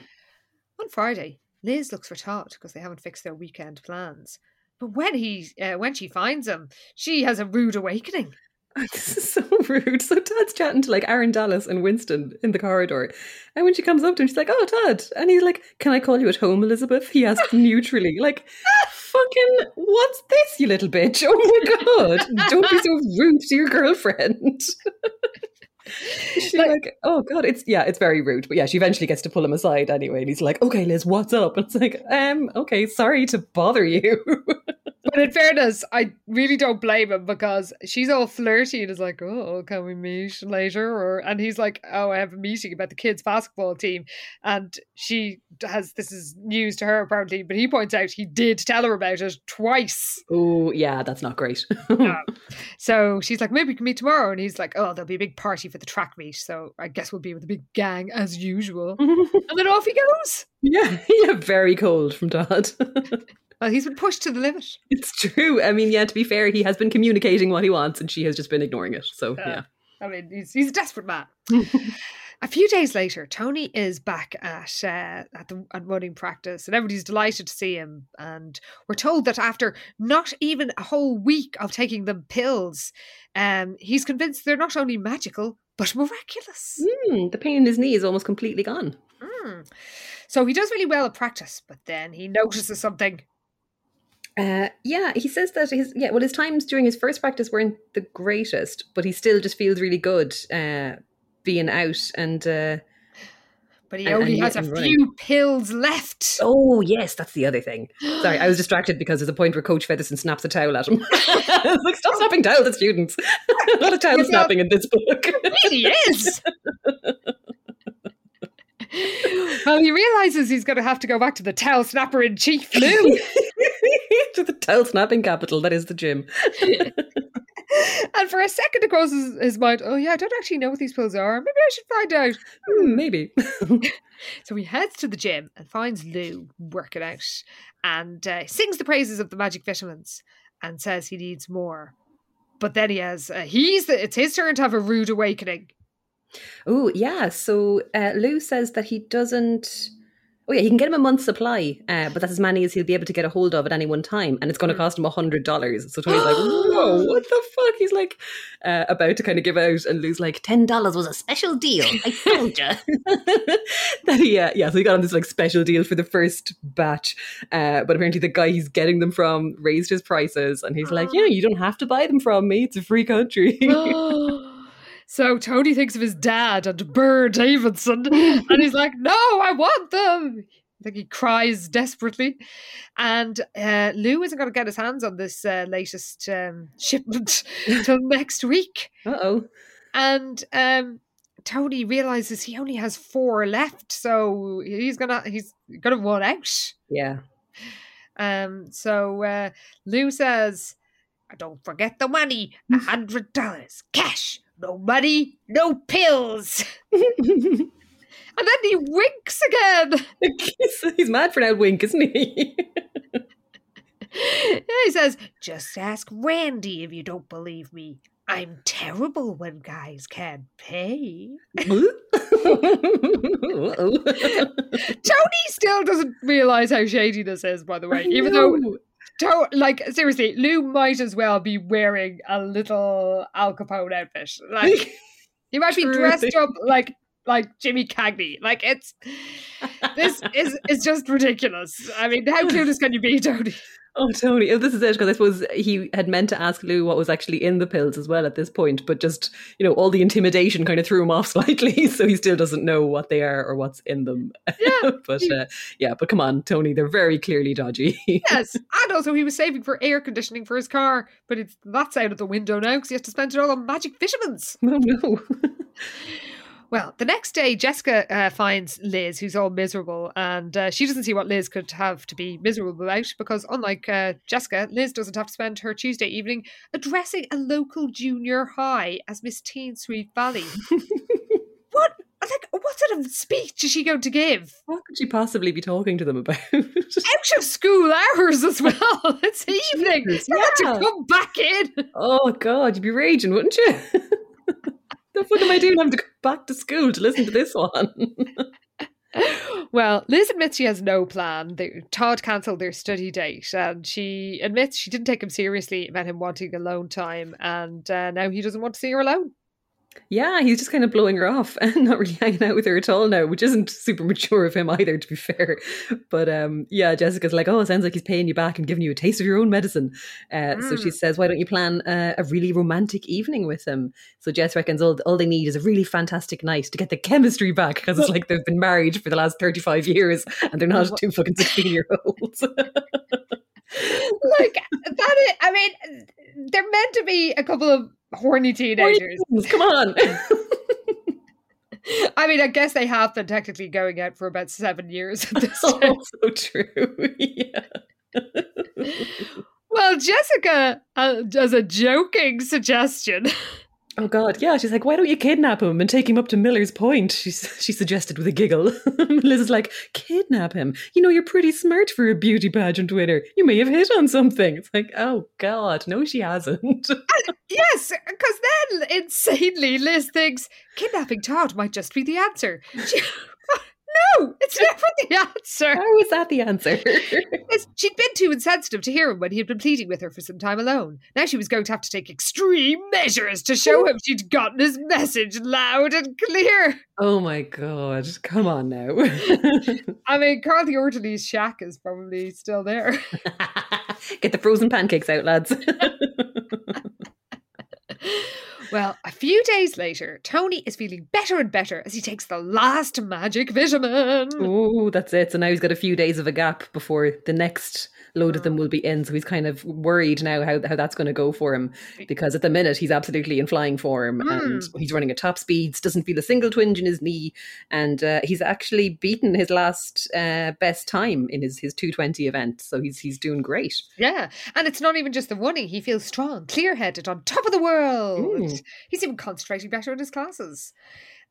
On Friday, Liz looks for Todd because they haven't fixed their weekend plans. But when he uh, when she finds him, she has a rude awakening. This is so rude. So Todd's chatting to like Aaron Dallas and Winston in the corridor. And when she comes up to him, she's like, Oh, Todd. And he's like, Can I call you at home, Elizabeth? He asked neutrally. Like, fucking, what's this, you little bitch? Oh my God. Don't be so rude to your girlfriend. She's like, like, oh god, it's yeah, it's very rude. But yeah, she eventually gets to pull him aside anyway, and he's like, okay, Liz, what's up? And it's like, um, okay, sorry to bother you. but in fairness, I really don't blame him because she's all flirty and is like, oh, can we meet later? Or and he's like, oh, I have a meeting about the kids' basketball team, and she has this is news to her apparently, but he points out he did tell her about it twice. Oh yeah, that's not great. So she's like, maybe we can meet tomorrow, and he's like, oh, there'll be a big party for the track meet, so I guess we'll be with a big gang as usual. and then off he goes. Yeah, yeah, very cold from Todd. Well, he's been pushed to the limit. It's true. I mean, yeah, to be fair, he has been communicating what he wants, and she has just been ignoring it. So uh, yeah. I mean, he's he's a desperate man. A few days later, Tony is back at uh, at the at running practice, and everybody's delighted to see him. And we're told that after not even a whole week of taking the pills, um, he's convinced they're not only magical but miraculous. Mm, the pain in his knee is almost completely gone. Mm. So he does really well at practice, but then he notices something. Uh, yeah, he says that his yeah, well, his times during his first practice weren't the greatest, but he still just feels really good. Uh, being out and uh but he And- only and has a right. few pills left. Oh yes, that's the other thing. Sorry, I was distracted because there's a point where Coach Featherson snaps a towel at him. Like, "Stop snapping towels at students!" a lot of towel snapping in this book. It really is. well, he realizes he's going to have to go back to the towel snapper in chief, Lou. To the towel snapping capital that is the gym. and for a second, it crosses his mind, oh, yeah, I don't actually know what these pills are. Maybe I should find out. Hmm, maybe. So he heads to the gym and finds Lou working out and uh, sings the praises of the magic vitamins and says he needs more. But then he has, uh, he's the, it's his turn to have a rude awakening. Oh yeah. So uh, Lou says that he doesn't. Oh yeah, he can get him a month's supply, uh, but that's as many as he'll be able to get a hold of at any one time, and it's going to Hmm. cost him a hundred dollars. So Tony's like, "Whoa, what the fuck?" He's like uh, about to kind of give out, and lose like, 10 dollars was a special deal. I told you." that he, uh, yeah. So he got on this like special deal for the first batch, uh, but apparently the guy he's getting them from raised his prices, and he's like, "Yeah, you don't have to buy them from me. It's a free country." so Tony thinks of his dad and Burr Davidson, and he's like, "No, I want them." I think he cries desperately, and uh, Lou isn't going to get his hands on this uh, latest um, shipment till next week. uh oh. And um, Tony realizes he only has four left, so he's gonna he's gonna run out. Yeah. Um, so uh, Lou says, "Don't forget the money, a hundred dollars cash." No money, no pills. And then he winks again. he's, he's mad for that wink, isn't he? he says, Just ask Randy if you don't believe me. I'm terrible when guys can't pay. Tony still doesn't realize how shady this is, by the way. Even though, To- like, seriously, Lou might as well be wearing a little Al Capone outfit. Like, he might be dressed up like like Jimmy Cagney. Like, it's this is is just ridiculous. I mean, how clueless can you be, Tony? Oh, Tony. Oh, this is it because I suppose he had meant to ask Lou what was actually in the pills as well at this point, but just, you know, all the intimidation kind of threw him off slightly. So he still doesn't know what they are or what's in them. Yeah. but uh, yeah, but come on, Tony. They're very clearly dodgy. Yes, and also he was saving for air conditioning for his car, but it's that's out of the window now because he has to spend it all on magic vitamins. no, no. Well, the next day, Jessica uh, finds Liz, who's all miserable, and uh, she doesn't see what Liz could have to be miserable about because, unlike uh, Jessica, Liz doesn't have to spend her Tuesday evening addressing a local junior high as Miss Teen Sweet Valley. what? Like, what sort of speech is she going to give? what could she possibly be talking to them about? Out of school hours as well. It's evening. Jesus, You want yeah. to come back in. oh, God, you'd be raging, wouldn't you? The fuck am I doing? having to go back to school to listen to this one. Well, Liz admits she has no plan. Todd cancelled their study date, and she admits she didn't take him seriously about him wanting alone time, and uh, now he doesn't want to see her alone. Yeah, he's just kind of blowing her off and not really hanging out with her at all now, which isn't super mature of him either, to be fair. But um, yeah, Jessica's like, oh, it sounds like he's paying you back and giving you a taste of your own medicine. Uh, So she Mm. says, why don't you plan uh, a really romantic evening with him? So Jess reckons all, all they need is a really fantastic night to get the chemistry back because it's like they've been married for the last 35 years and they're not two fucking 16 year olds. like that is, I mean, they're meant to be a couple of horny teenagers. Come on. I mean, I guess they have been technically going out for about seven years at this time. oh, so true. yeah. Well, Jessica, uh, as a joking suggestion, Oh God, yeah. She's like, why don't you kidnap him and take him up to Miller's Point? She she suggested with a giggle. Liz is like, kidnap him. You know, you're pretty smart for a beauty pageant winner. You may have hit on something. It's like, oh God, no, she hasn't. Yes, because then insanely Liz thinks kidnapping Todd might just be the answer. She, no, it's never the answer. How is that the answer? She'd been too insensitive to hear him when he had been pleading with her for some time alone. Now she was going to have to take extreme measures to show him she'd gotten his message loud and clear. oh my God, come on now. I mean, Carl the Orderly's shack is probably still there. Get the frozen pancakes out, lads. Well, a few days later, Tony is feeling better and better as he takes the last magic vitamin. Oh, that's it. So now he's got a few days of a gap before the next load of them will be in. So he's kind of worried now how, how that's going to go for him because at the minute he's absolutely in flying form and Mm. he's running at top speeds, doesn't feel a single twinge in his knee, and uh, he's actually beaten his last uh, best time in his his 220 event. So he's he's doing great. Yeah, and it's not even just the running. He feels strong, clear headed, on top of the world. Mm. He's even concentrating better in his classes.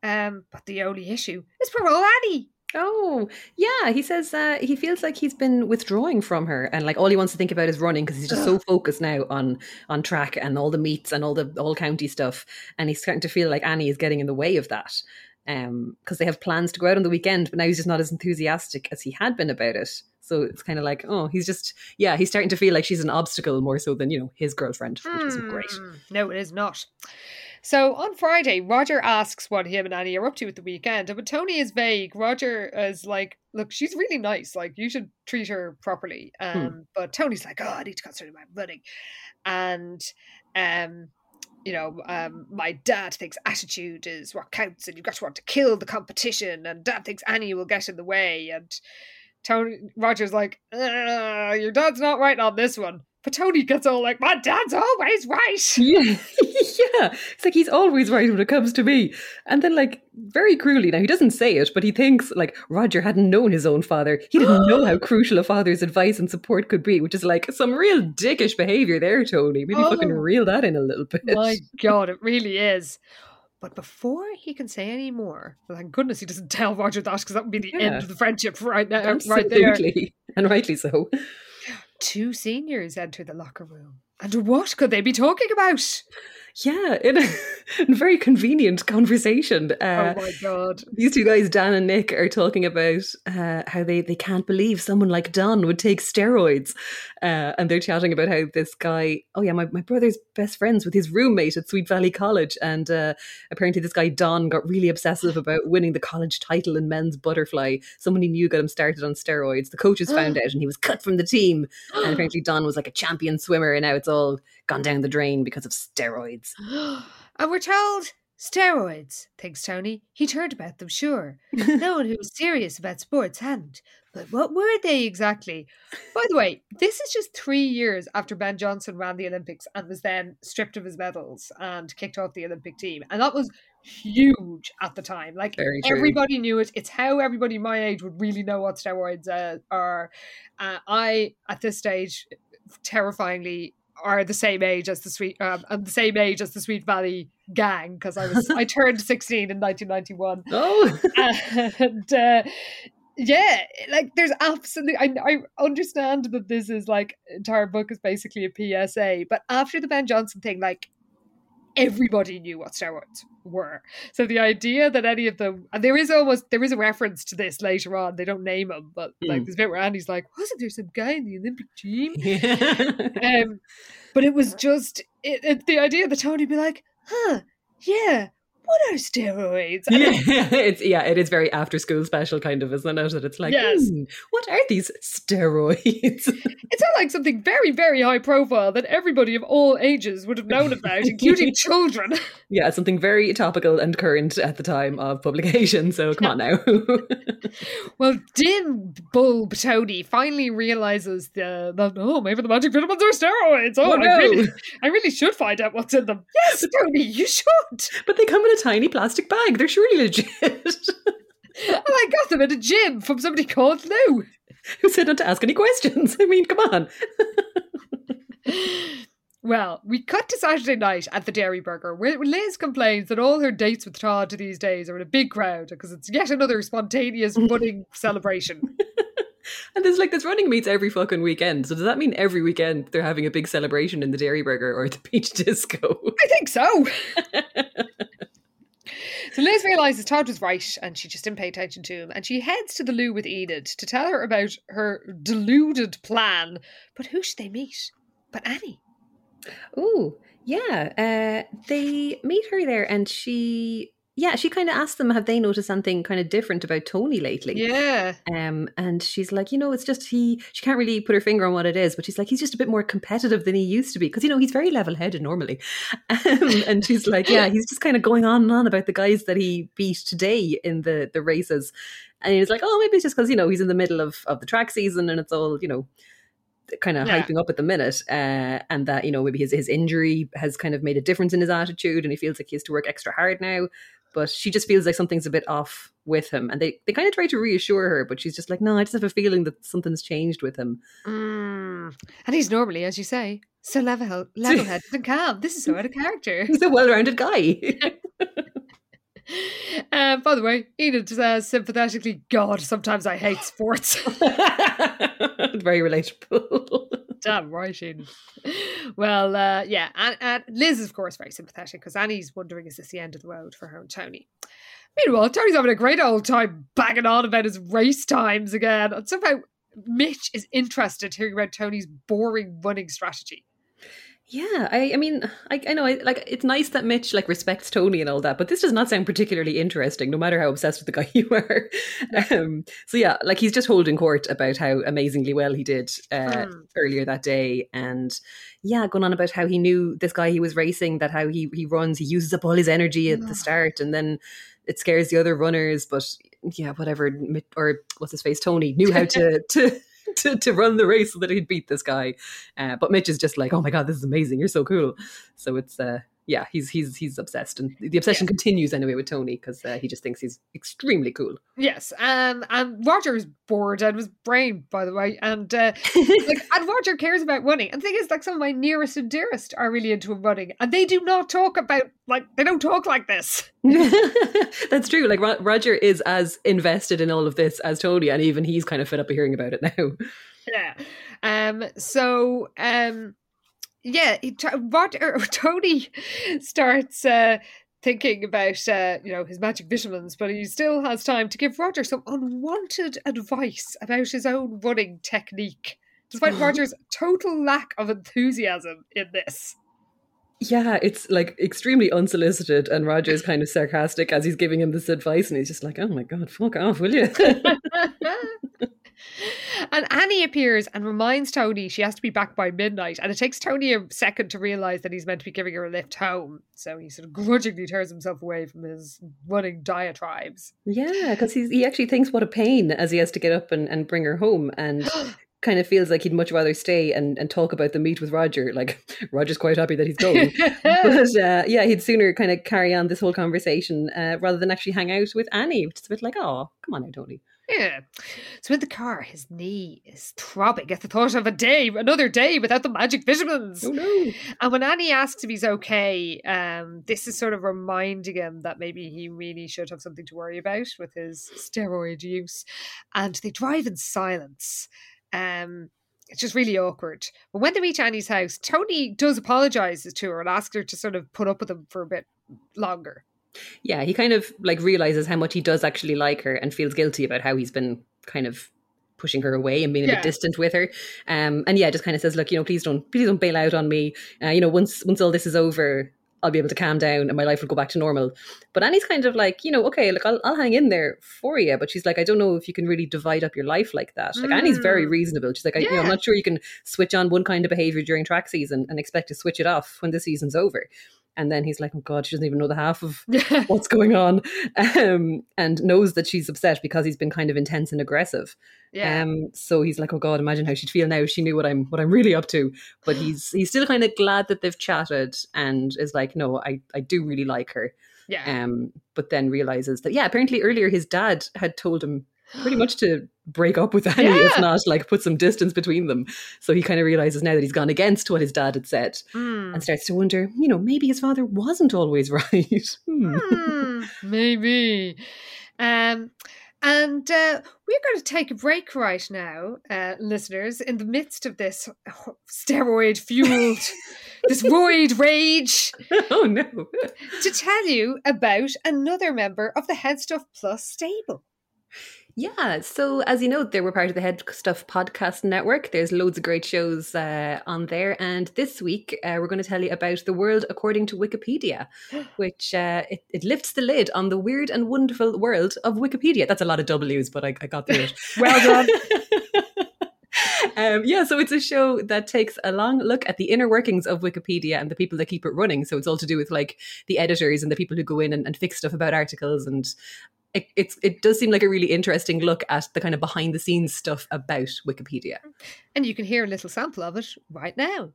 Um, but the only issue is poor old Annie. Oh, yeah. He says uh, he feels like he's been withdrawing from her, and like all he wants to think about is running because he's just so focused now on on track and all the meets and all the all county stuff, and he's starting to feel like Annie is getting in the way of that. Um, because they have plans to go out on the weekend, but now he's just not as enthusiastic as he had been about it. So it's kind of like, oh, he's just, yeah, he's starting to feel like she's an obstacle more so than you know his girlfriend, which isn't great. Hmm, No, it is not. So on Friday, Roger asks what him and Annie are up to at the weekend. And when Tony is vague, Roger is like, Look, she's really nice. Like, you should treat her properly. Um, But Tony's like, Oh, I need to concentrate on my running. And, um, you know, um, my dad thinks attitude is what counts, and you've got to want to kill the competition. And dad thinks Annie will get in the way. And Tony Roger's like, "Uh, your dad's not right on this one. But Tony gets all like, my dad's always right. Yeah, yeah. It's like he's always right when it comes to me. And then, like, very cruelly, now he doesn't say it, but he thinks like Roger hadn't known his own father. He didn't know how crucial a father's advice and support could be, which is like some real dickish behavior there, Tony. Maybe oh. fucking Oh. reel that in a little bit. My God, it really is. But before he can say any more, thank goodness he doesn't tell Roger that because that would be the end of the friendship right now, right there. And rightly so. Two seniors enter the locker room. And what could they be talking about? Yeah, in a, in a very convenient conversation. Uh, oh my God. These two guys, Dan and Nick, are talking about uh, how they, they can't believe someone like Don would take steroids. Uh, and they're chatting about how this guy, oh yeah, my, my brother's best friends with his roommate at Sweet Valley College. And uh, apparently, this guy, Don, got really obsessive about winning the college title in men's butterfly. Someone he knew got him started on steroids. The coaches found out and he was cut from the team. And apparently, Don was like a champion swimmer, and now it's all gone down the drain because of steroids. And we're told steroids, thinks Tony. He'd heard about them, sure. no one who was serious about sports hadn't. But what were they exactly? By the way, this is just three years after Ben Johnson ran the Olympics and was then stripped of his medals and kicked off the Olympic team. And that was huge at the time. Like Very everybody knew it. It's how everybody my age would really know what steroids uh, are. Uh, I, at this stage, terrifyingly are the same age as the sweet um, and the same age as the Sweet Valley gang because I was I turned 16 in 1991 Oh, and uh, yeah, like there's absolutely. I, I understand that this is like entire book is basically a PSA, but after the Ben Johnson thing, like everybody knew what steroids were. So the idea that any of them, and there is almost there is a reference to this later on. They don't name him, but like Hmm. this bit where Andy's like, "Wasn't there some guy in the Olympic team?" um, but it was just it, it, the idea that Tony would be like, "Huh, yeah." What are steroids? Yeah, it's yeah, it is very after school special kind of, isn't it? That it's like, Yes. "Hmm, what are these steroids? It's not like something very, very high profile that everybody of all ages would have known about, including children. yeah, something very topical and current at the time of publication. So come on now. Well, Dim Bulb Tony finally realizes the, that oh maybe the magic vitamins are steroids. Oh, Oh, I, really, I really should find out what's in them. Yes, Tony, you should. but they come in a tiny plastic bag. They're surely legit. And oh, I got them at a gym from somebody called Lou. Who said not to ask any questions? I mean, come on. Well, we cut to Saturday night at the Dairi Burger, where Liz complains that all her dates with Todd these days are in a big crowd because it's yet another spontaneous budding celebration. And there's like this running meets every fucking weekend. So does that mean every weekend they're having a big celebration in the Dairi Burger or the Beach Disco? I think so. So Liz realizes Todd was right and she just didn't pay attention to him. And she heads to the loo with Enid to tell her about her deluded plan. But who should they meet? But Annie. Oh, yeah. Uh, they meet her there, and she yeah, she kind of asked them, have they noticed something kind of different about Tony lately? Yeah. Um, and she's like, you know, it's just he. She can't really put her finger on what it is, but she's like, he's just a bit more competitive than he used to be because you know he's very level-headed normally. Um, and she's like, yeah, he's just kind of going on and on about the guys that he beat today in the the races, and he's like, oh, maybe it's just because you know he's in the middle of of the track season and it's all you know kind of Yeah. hyping up at the minute, uh, and that you know maybe his his injury has kind of made a difference in his attitude, and he feels like he has to work extra hard now. But she just feels like something's a bit off with him, and they they kind of try to reassure her, but she's just like, no, I just have a feeling that something's changed with him. Mm. And he's normally, as you say, so level level headed and calm. This is so out of character. He's a well-rounded guy. Um, by the way, Enid says sympathetically, God, sometimes I hate sports. Very relatable. Damn right, Enid. Well, uh, yeah, and, and Liz is, of course, very sympathetic because Annie's wondering, is this the end of the road for her and Tony? Meanwhile, Tony's having a great old time banging on about his race times again. And somehow Mitch is interested hearing about Tony's boring running strategy. Yeah, I, I mean, I, I know, I, like, it's nice that Mitch like respects Tony and all that, but this does not sound particularly interesting, no matter how obsessed with the guy you are. Um, so yeah, like he's just holding court about how amazingly well he did uh, Hmm. earlier that day, and yeah, going on about how he knew this guy he was racing, that how he he runs, he uses up all his energy at the start, and then it scares the other runners. But yeah, whatever, or what's his face, Tony knew how to to. To, to run the race so that he'd beat this guy, uh, but Mitch is just like, "Oh my god, this is amazing! You're so cool." So it's uh, yeah, he's he's he's obsessed, and the obsession continues anyway with Tony because uh, he just thinks he's extremely cool. Yes, um, and Roger's bored out of his brain, by the way, and uh, like, and Roger cares about running. And the thing is, like, some of my nearest and dearest are really into running, and they do not talk about like they don't talk like this. That's true. Like Ro- Roger is as invested in all of this as Tony, and even he's kind of fed up of hearing about it now. Yeah. Um. So. Um. Yeah. He, T- Roger Tony starts. Uh, Thinking about uh, you know his magic vitamins, but he still has time to give Roger some unwanted advice about his own running technique, despite Roger's total lack of enthusiasm in this. Yeah, it's like extremely unsolicited, and Roger's kind of sarcastic as he's giving him this advice, and he's just like, "Oh my god, fuck off, will you?" and Annie appears and reminds Tony she has to be back by midnight. And it takes Tony a second to realize that he's meant to be giving her a lift home. So he sort of grudgingly tears himself away from his running diatribes. yeah, because he actually thinks what a pain as he has to get up and, and bring her home, and kind of feels like he'd much rather stay and, and talk about the meet with Roger. Like Roger's quite happy that he's going. but uh, yeah, he'd sooner kind of carry on this whole conversation uh, rather than actually hang out with Annie, which is a bit like, oh, come on now, Tony. Yeah. So in the car, his knee is throbbing at the thought of a day, another day without the magic vitamins. Oh no. And when Annie asks if he's okay, um, this is sort of reminding him that maybe he really should have something to worry about with his steroid use. And they drive in silence. Um, it's just really awkward. But when they reach Annie's house, Tony does apologize to her and asks her to sort of put up with him for a bit longer. Yeah, he kind of like realizes how much he does actually like her and feels guilty about how he's been kind of pushing her away and being a bit distant with her. Um, and yeah, just kind of says, look, you know, please don't, please don't bail out on me. Uh, you know, once once all this is over, I'll be able to calm down and my life will go back to normal. But Annie's kind of like, you know, okay, look, I'll, I'll hang in there for you. But she's like, I don't know if you can really divide up your life like that. Like Annie's very Mm. reasonable. She's like, I, you know, I'm not sure you can switch on one kind of behavior during track season and expect to switch it off when the season's over. And then he's like, oh God, she doesn't even know the half of what's going on um, and knows that she's upset because he's been kind of intense and aggressive. yeah. Um, so he's like, oh God, imagine how she'd feel now if she knew what I'm what I'm really up to. But he's he's still kind of glad that they've chatted and is like, no, I, I do really like her. yeah. Um, but then realizes that yeah, apparently earlier his dad had told him pretty much to break up with Annie, if not like put some distance between them. So he kind of realizes now that he's gone against what his dad had said Hmm. and starts to wonder, you know, maybe his father wasn't always right. Hmm. Hmm, maybe. Um, and uh, we're going to take a break right now, uh, listeners, in the midst of this steroid fueled, this roid rage, oh no. to tell you about another member of the HeadStuff Plus stable. Yeah, so as you know, they were part of the HeadStuff podcast network. There's loads of great shows uh, on there, and this week uh, we're going to tell you about the world according to Wikipedia, which uh, it, it, lifts the lid on the weird and wonderful world of Wikipedia. That's a lot of W's, but I, I got through it. well done. Um, yeah, so it's a show that takes a long look at the inner workings of Wikipedia and the people that keep it running. So it's all to do with like the editors and the people who go in and, and fix stuff about articles and it, it's it does seem like a really interesting look at the kind of behind the scenes stuff about Wikipedia. And you can hear a little sample of it right now.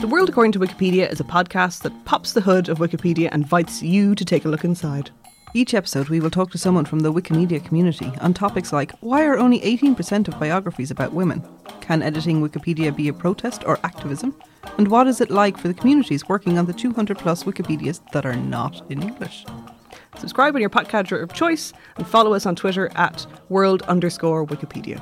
The World According to Wikipedia is a podcast that pops the hood of Wikipedia and invites you to take a look inside. Each episode, we will talk to someone from the Wikimedia community on topics like why are only 18% of biographies about women? Can editing Wikipedia be a protest or activism? And what is it like for the communities working on the 200 plus Wikipedias that are not in English? Subscribe on your podcatcher of choice and follow us on Twitter at world underscore Wikipedia.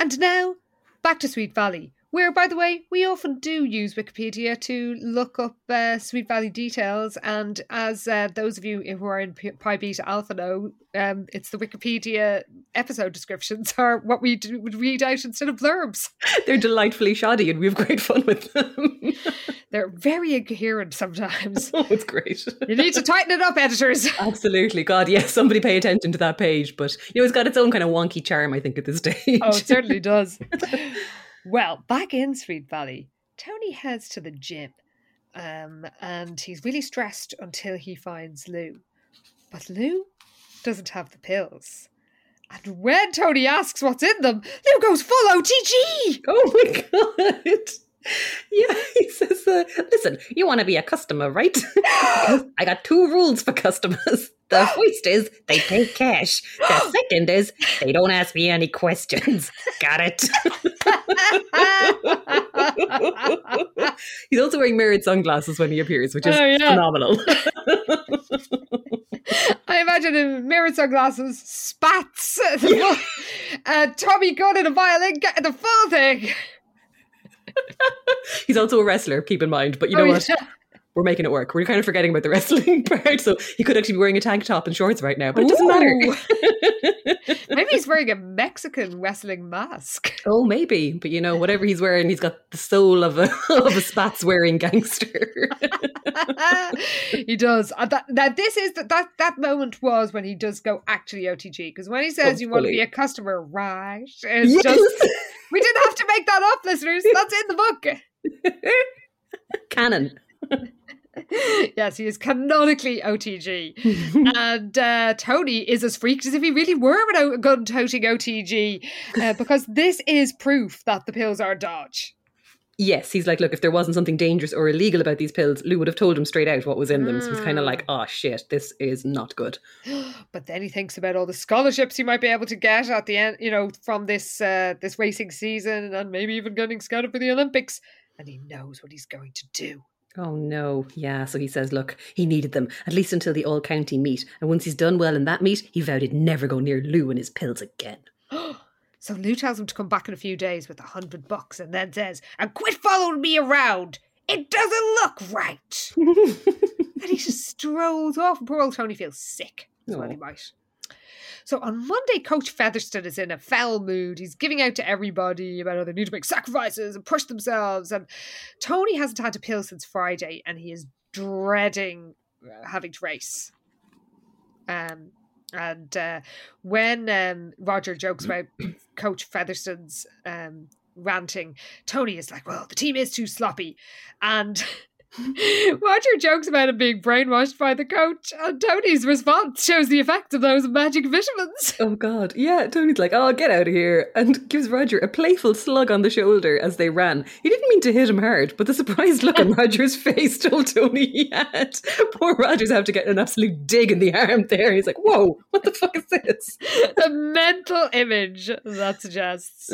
And now, back to Sweet Valley, where, by the way, we often do use Wikipedia to look up uh, Sweet Valley details. And as uh, those of you who are in Pi Beta Alpha know, um, it's the Wikipedia episode descriptions are what we do, would read out instead of blurbs. They're delightfully shoddy, and we have great fun with them. They're very incoherent sometimes. Oh, it's great. you need to tighten it up, editors. Absolutely. God, yes, somebody pay attention to that page. But, you know, it's got its own kind of wonky charm, I think, at this stage. Oh, it certainly does. Well, back in Sweet Valley, Tony heads to the gym um, and he's really stressed until he finds Lou. But Lou doesn't have the pills. And when Tony asks what's in them, Lou goes full OTG! Oh my god! Yeah, he says, uh, listen, you want to be a customer, right? I got two rules for customers. The first is they pay cash. The second is they don't ask me any questions. Got it? He's also wearing mirrored sunglasses when he appears, which is oh, yeah. phenomenal. I imagine him mirrored sunglasses, spats, yeah. uh, Tommy gun and a violin, getting the full thing. He's also a wrestler, keep in mind. But you know oh, what? Yeah. We're making it work. We're kind of forgetting about the wrestling part. So he could actually be wearing a tank top and shorts right now, but it doesn't matter. maybe he's wearing a Mexican wrestling mask. Oh, maybe. But you know, whatever he's wearing, he's got the soul of a of a spats wearing gangster. he does. Uh, that, that this is that that that moment was when he does go actually OTG because when he says you want to be a customer, right? It's yes. just we didn't have to make that up, listeners. That's in the book. Canon. yes, he is canonically OTG. and uh, Tony is as freaked as if he really were a gun toting OTG uh, because this is proof that the pills are dodge. Yes, he's like, look, if there wasn't something dangerous or illegal about these pills, Lou would have told him straight out what was in them. So he's kind of like, mm. oh shit, this is not good. but then he thinks about all the scholarships he might be able to get at the end, you know, from this uh, this racing season, and maybe even getting scouted for the Olympics. And he knows what he's going to do. Oh no, yeah. So he says, look, he needed them, at least until the all county meet. And once he's done well in that meet, he vowed he'd never go near Lou and his pills again. So Lou tells him to come back in a few days with a hundred bucks and then says, and quit following me around. It doesn't look right. and he just strolls off. Poor old Tony feels sick. That's what he might. So on Monday, Coach Featherston is in a foul mood. He's giving out to everybody about how they need to make sacrifices and push themselves. And Tony hasn't had a pill since Friday, and he is dreading uh, having to race. Um, and uh, when um, Roger jokes about Coach Featherston's um, ranting, Tony is like, "Well, the team is too sloppy," and Roger jokes about him being brainwashed by the coach, and Tony's response shows the effect of those magic vitamins. Oh God, yeah. Tony's like, "Oh, get out of here," and gives Roger a playful slug on the shoulder as they ran. He didn't mean to hit him hard, but the surprised look on Roger's face told Tony he had. Poor Roger's have to get an absolute dig in the arm there. He's like, "Whoa, what the fuck is this?" the mental image that suggests.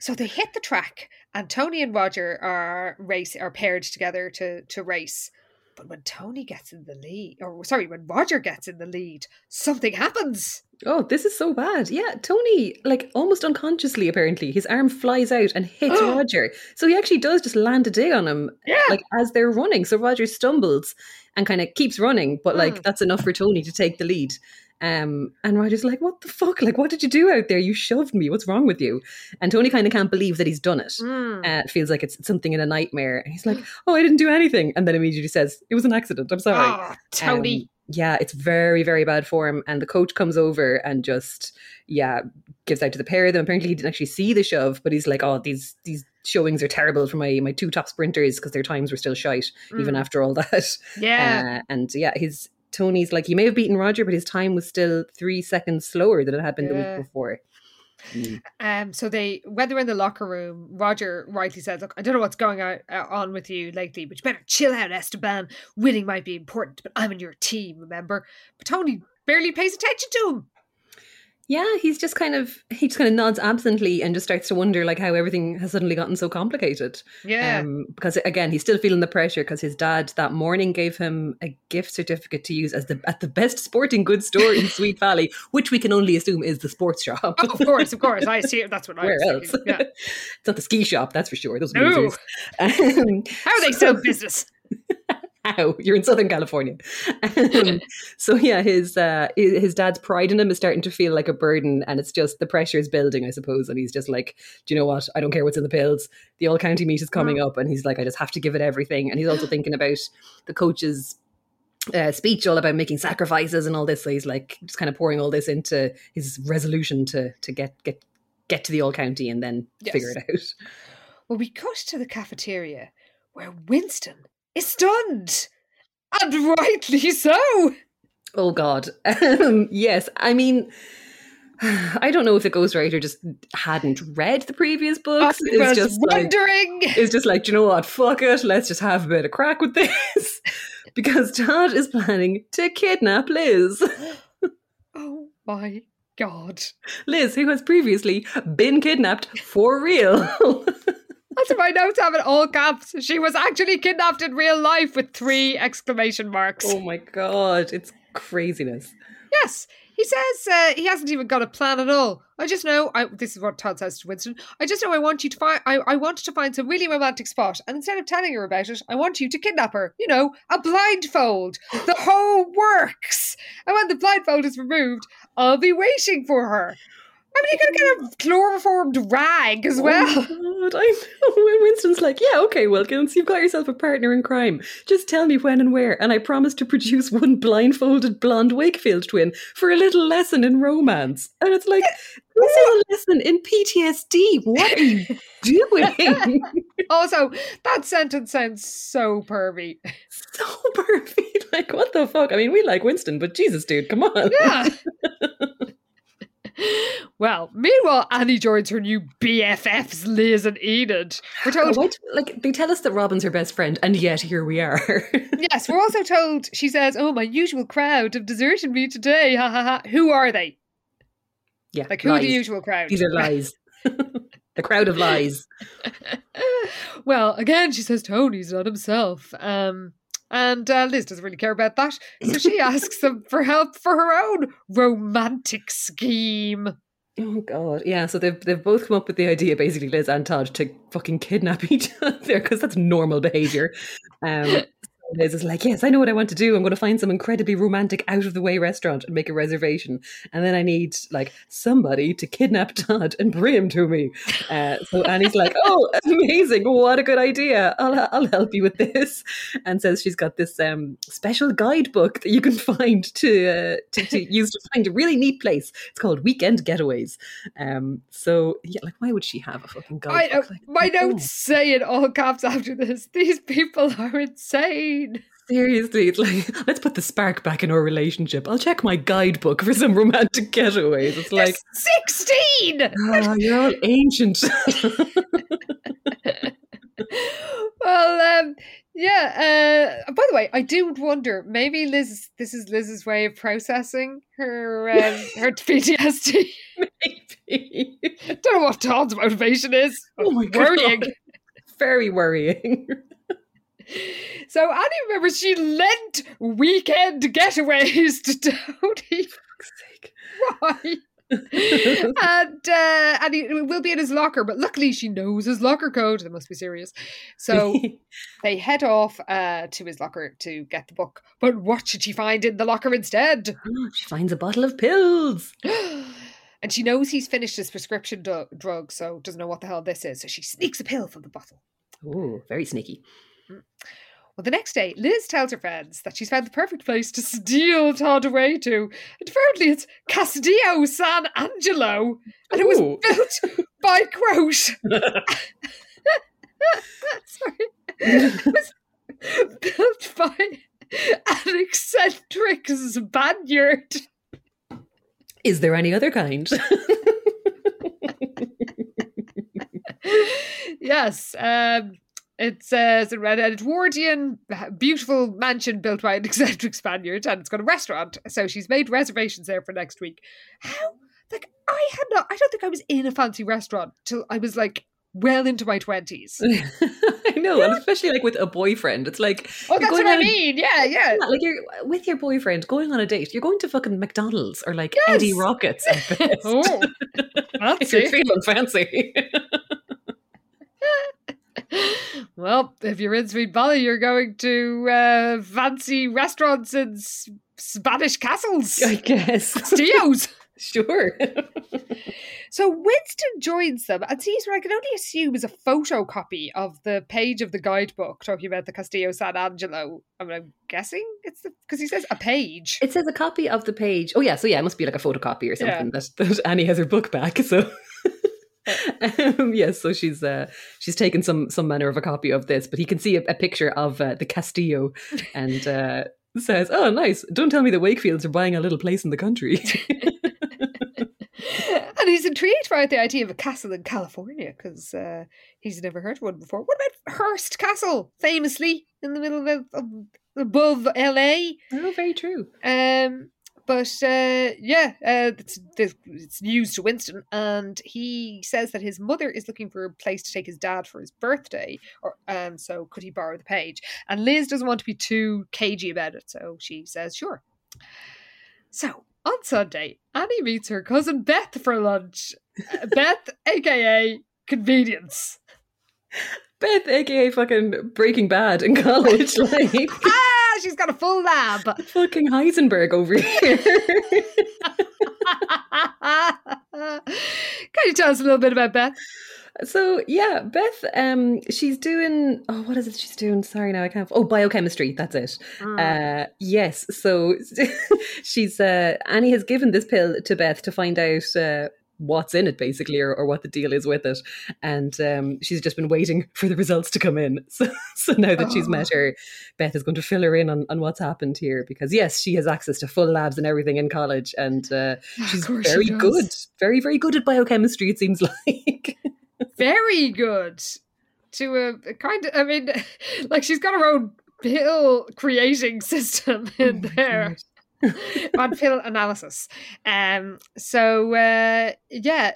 So they hit the track and Tony and Roger are race are paired together to to race. But when Tony gets in the lead, or sorry, when Roger gets in the lead, something happens. Oh, this is so bad. Yeah, Tony, like almost unconsciously, apparently, his arm flies out and hits Roger. So he actually does just land a dig on him, Yeah. like as they're running. So Roger stumbles and kind of keeps running, but like Mm. that's enough for Tony to take the lead. Um, and Roger's like, "What the fuck? Like, what did you do out there? You shoved me. What's wrong with you?" And Tony kind of can't believe that he's done it. Mm. Uh, it feels like it's something in a nightmare. And he's like, "Oh, I didn't do anything," and then immediately says, "It was an accident. I'm sorry." Ah, Tony. Um, yeah, it's very, very bad form. And the coach comes over and just, yeah, gives out to the pair of them. Apparently, he didn't actually see the shove, but he's like, "Oh, these these showings are terrible for my my two top sprinters because their times were still shite even Mm. after all that." yeah. Uh, and yeah, his Tony's like, he may have beaten Roger, but his time was still three seconds slower than it had been the week before. Mm. Um, so they, when they're in the locker room, Roger rightly says, "Look, I don't know what's going uh, on with you lately, but you better chill out, Esteban. Winning might be important, but I'm in your team, remember?" But Tony barely pays attention to him. Yeah, he's just kind of he just kind of nods absently and just starts to wonder like how everything has suddenly gotten so complicated. Yeah, Um, because again, he's still feeling the pressure because his dad that morning gave him a gift certificate to use as the at the best sporting goods store in Sweet Valley, which we can only assume is the sports shop. oh, of course, of course. I see. That's what I Where else? Yeah. it's not the ski shop, that's for sure. Those No. losers. Um, How are they so business? Ow, you're in Southern California. Um, so yeah, his uh, his dad's pride in him is starting to feel like a burden, and it's just the pressure is building, I suppose. And he's just like, do you know what? I don't care what's in the pills. The all county meet is coming up, and he's like, I just have to give it everything. And he's also thinking about the coach's uh, speech all about making sacrifices and all this. So he's like just kind of pouring all this into his resolution to to get get get to the all county and then Yes. figure it out. Well, we cut to the cafeteria where Winston is stunned, and rightly so. Oh God. Um, yes. I mean, I don't know if the ghostwriter just hadn't read the previous books. I It's just like wondering. it's just like, "Do you know what? Fuck it. Let's just have a bit of crack with this. because Todd is planning to kidnap Liz. oh my god! Liz, who has previously been kidnapped for real. That's my notes have it all caps. She was actually kidnapped in real life with three exclamation marks. oh my god, it's craziness. Yes, he says uh, he hasn't even got a plan at all. I just know. I, this is what Todd says to Winston. I just know I want you to find. I, I wanted to find some really romantic spot, and instead of telling her about it, I want you to kidnap her. You know, a blindfold. The whole works. And when the blindfold is removed, I'll be waiting for her. I mean, you're gonna get a chloroformed rag as well. Oh God, I know. When Winston's like, yeah, okay, Wilkins, you've got yourself a partner in crime. Just tell me when and where, and I promise to produce one blindfolded blonde Wakefield twin for a little lesson in romance. And it's like, this is a lesson in PTSD. What are you doing? Also, that sentence sounds so pervy. so perfect. Like, what the fuck? I mean, we like Winston, but Jesus, dude, come on. Yeah. Well, meanwhile, Annie joins her new BFFs, Liz and Enid. We're told, What? Like, they tell us that Robin's her best friend, and yet here we are. yes, we're also told, she says, Oh, my usual crowd have deserted me today. Ha ha ha. Who are they? yeah, Like, who are the usual crowd? These are lies. the crowd of lies. well, again, she says Tony's not himself. Um, and uh, Liz doesn't really care about that. So she asks them for help for her own romantic scheme. Oh god, yeah. So they've they've both come up with the idea, basically, Liz and Todd, to fucking kidnap each other because that's normal behavior. Um, Is like, yes, I know what I want to do. I'm going to find some incredibly romantic, out of the way restaurant and make a reservation, and then I need like somebody to kidnap Todd and bring him to me. Uh, so Annie's like, oh, amazing! What a good idea! I'll I'll help you with this, and says she's got this um special guidebook that you can find to uh, to, to use to find a really neat place. It's called Weekend Getaways. Um, so yeah, like why would she have a fucking I know. guidebook? Like, My oh, notes say in all caps after this. These people are insane. Seriously, it's like let's put the spark back in our relationship. I'll check my guidebook for some romantic getaways. It's like, 16! oh, you're all ancient. well, um, yeah. Uh, by the way, I do wonder. Maybe Liz. This is Liz's way of processing her um, her PTSD. Maybe. Don't know what Todd's motivation is. Oh my Worrying. god, very worrying. So Annie remembers she lent weekend getaways to Tony. Why? and uh, and he will be in his locker, but luckily she knows his locker code. They must be serious. So they head off uh, to his locker to get the book. But what should she find in the locker instead? she finds a bottle of pills. and she knows he's finished his prescription du- drug, so doesn't know what the hell this is. So she sneaks a pill from the bottle. Oh, very sneaky. Well, the next day, Liz tells her friends that she's found the perfect place to steal Todd away to. And apparently it's Castillo San Angelo. And it was built by, quote, sorry, it was built by an eccentric Spaniard. Is there any other kind? yes, um, it says an Edwardian beautiful mansion built by an eccentric Spaniard, and it's got a restaurant. So she's made reservations there for next week. How? Like I had not. I don't think I was in a fancy restaurant till I was like well into my twenties. I know, and especially like with a boyfriend. It's like Oh, that's what I a- mean. Yeah, yeah. Yeah, like you're with your boyfriend going on a date. You're going to fucking McDonald's or like Yes. Eddie Rockets. Oh, if you're feeling fancy. Well, if you're in Sweet Valley, you're going to uh, fancy restaurants and s- Spanish castles. I guess. Castillos. sure. So Winston joins them and sees what I can only assume is a photocopy of the page of the guidebook talking about the Castillo San Angelo. I mean, I'm guessing it's because he says a page. It says a copy of the page. Oh yeah, so yeah, it must be like a photocopy or Yeah. something that, that Annie has her book back. So um, yes, so she's uh, she's taken some some manner of a copy of this, but he can see a, a picture of uh, the Castillo and uh, says, "Oh, nice! Don't tell me the Wakefields are buying a little place in the country." and he's intrigued by the idea of a castle in California because uh, he's never heard of one before. What about Hearst Castle, famously in the middle of, of above LA? oh, very true. Um, but uh, yeah, uh, it's, it's news to Winston, and he says that his mother is looking for a place to take his dad for his birthday, or um, so could he borrow the page? And Liz doesn't want to be too cagey about it, so she says sure. So on Sunday, Annie meets her cousin Beth for lunch. Uh, Beth, aka Convenience. Beth, aka fucking Breaking Bad in college, like Ah, she's got a full lab. fucking Heisenberg over here. Can you tell us a little bit about Beth? So yeah, Beth, um, she's doing oh, what is it she's doing? Sorry, now I can't. Oh, biochemistry. That's it. Uh, yes. So she's uh, Annie has given this pill to Beth to find out uh, what's in it, basically, or, or what the deal is with it, and um, she's just been waiting for the results to come in. So, so now that she's met her, Beth is going to fill her in on, on what's happened here because yes, she has access to full labs and everything in college, and uh, she's course she very good, very very good at biochemistry. It seems like. Very good. To a, a kind of, I mean, like she's got her own pill creating system in there. on pill analysis. Um. So uh, yeah,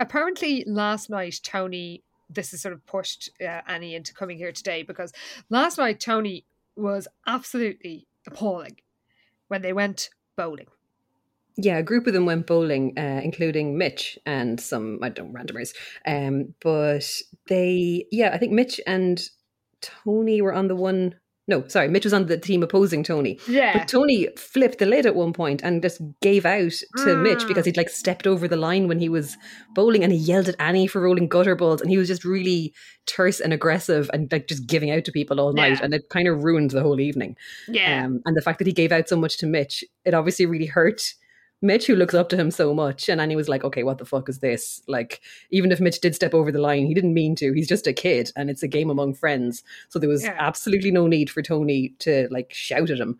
apparently last night Tony. This has sort of pushed uh, Annie into coming here today because last night Tony was absolutely appalling when they went bowling. Yeah, a group of them went bowling, uh, including Mitch and some I don't randomers. Um, but they, yeah, I think Mitch and Tony were on the one. No, sorry, Mitch was on the team opposing Tony. Yeah. But Tony flipped the lid at one point and just gave out to Mitch Mm. because he'd like stepped over the line when he was bowling and he yelled at Annie for rolling gutter balls and he was just really terse and aggressive and like just giving out to people all night Yeah. and it kind of ruined the whole evening. yeah. Um, and the fact that he gave out so much to Mitch, it obviously really hurt Mitch, who looks up to him so much. And Annie was like, okay, what the fuck is this? Like, even if Mitch did step over the line, he didn't mean to. He's just a kid and it's a game among friends. So there was Yeah. absolutely no need for Tony to like shout at him.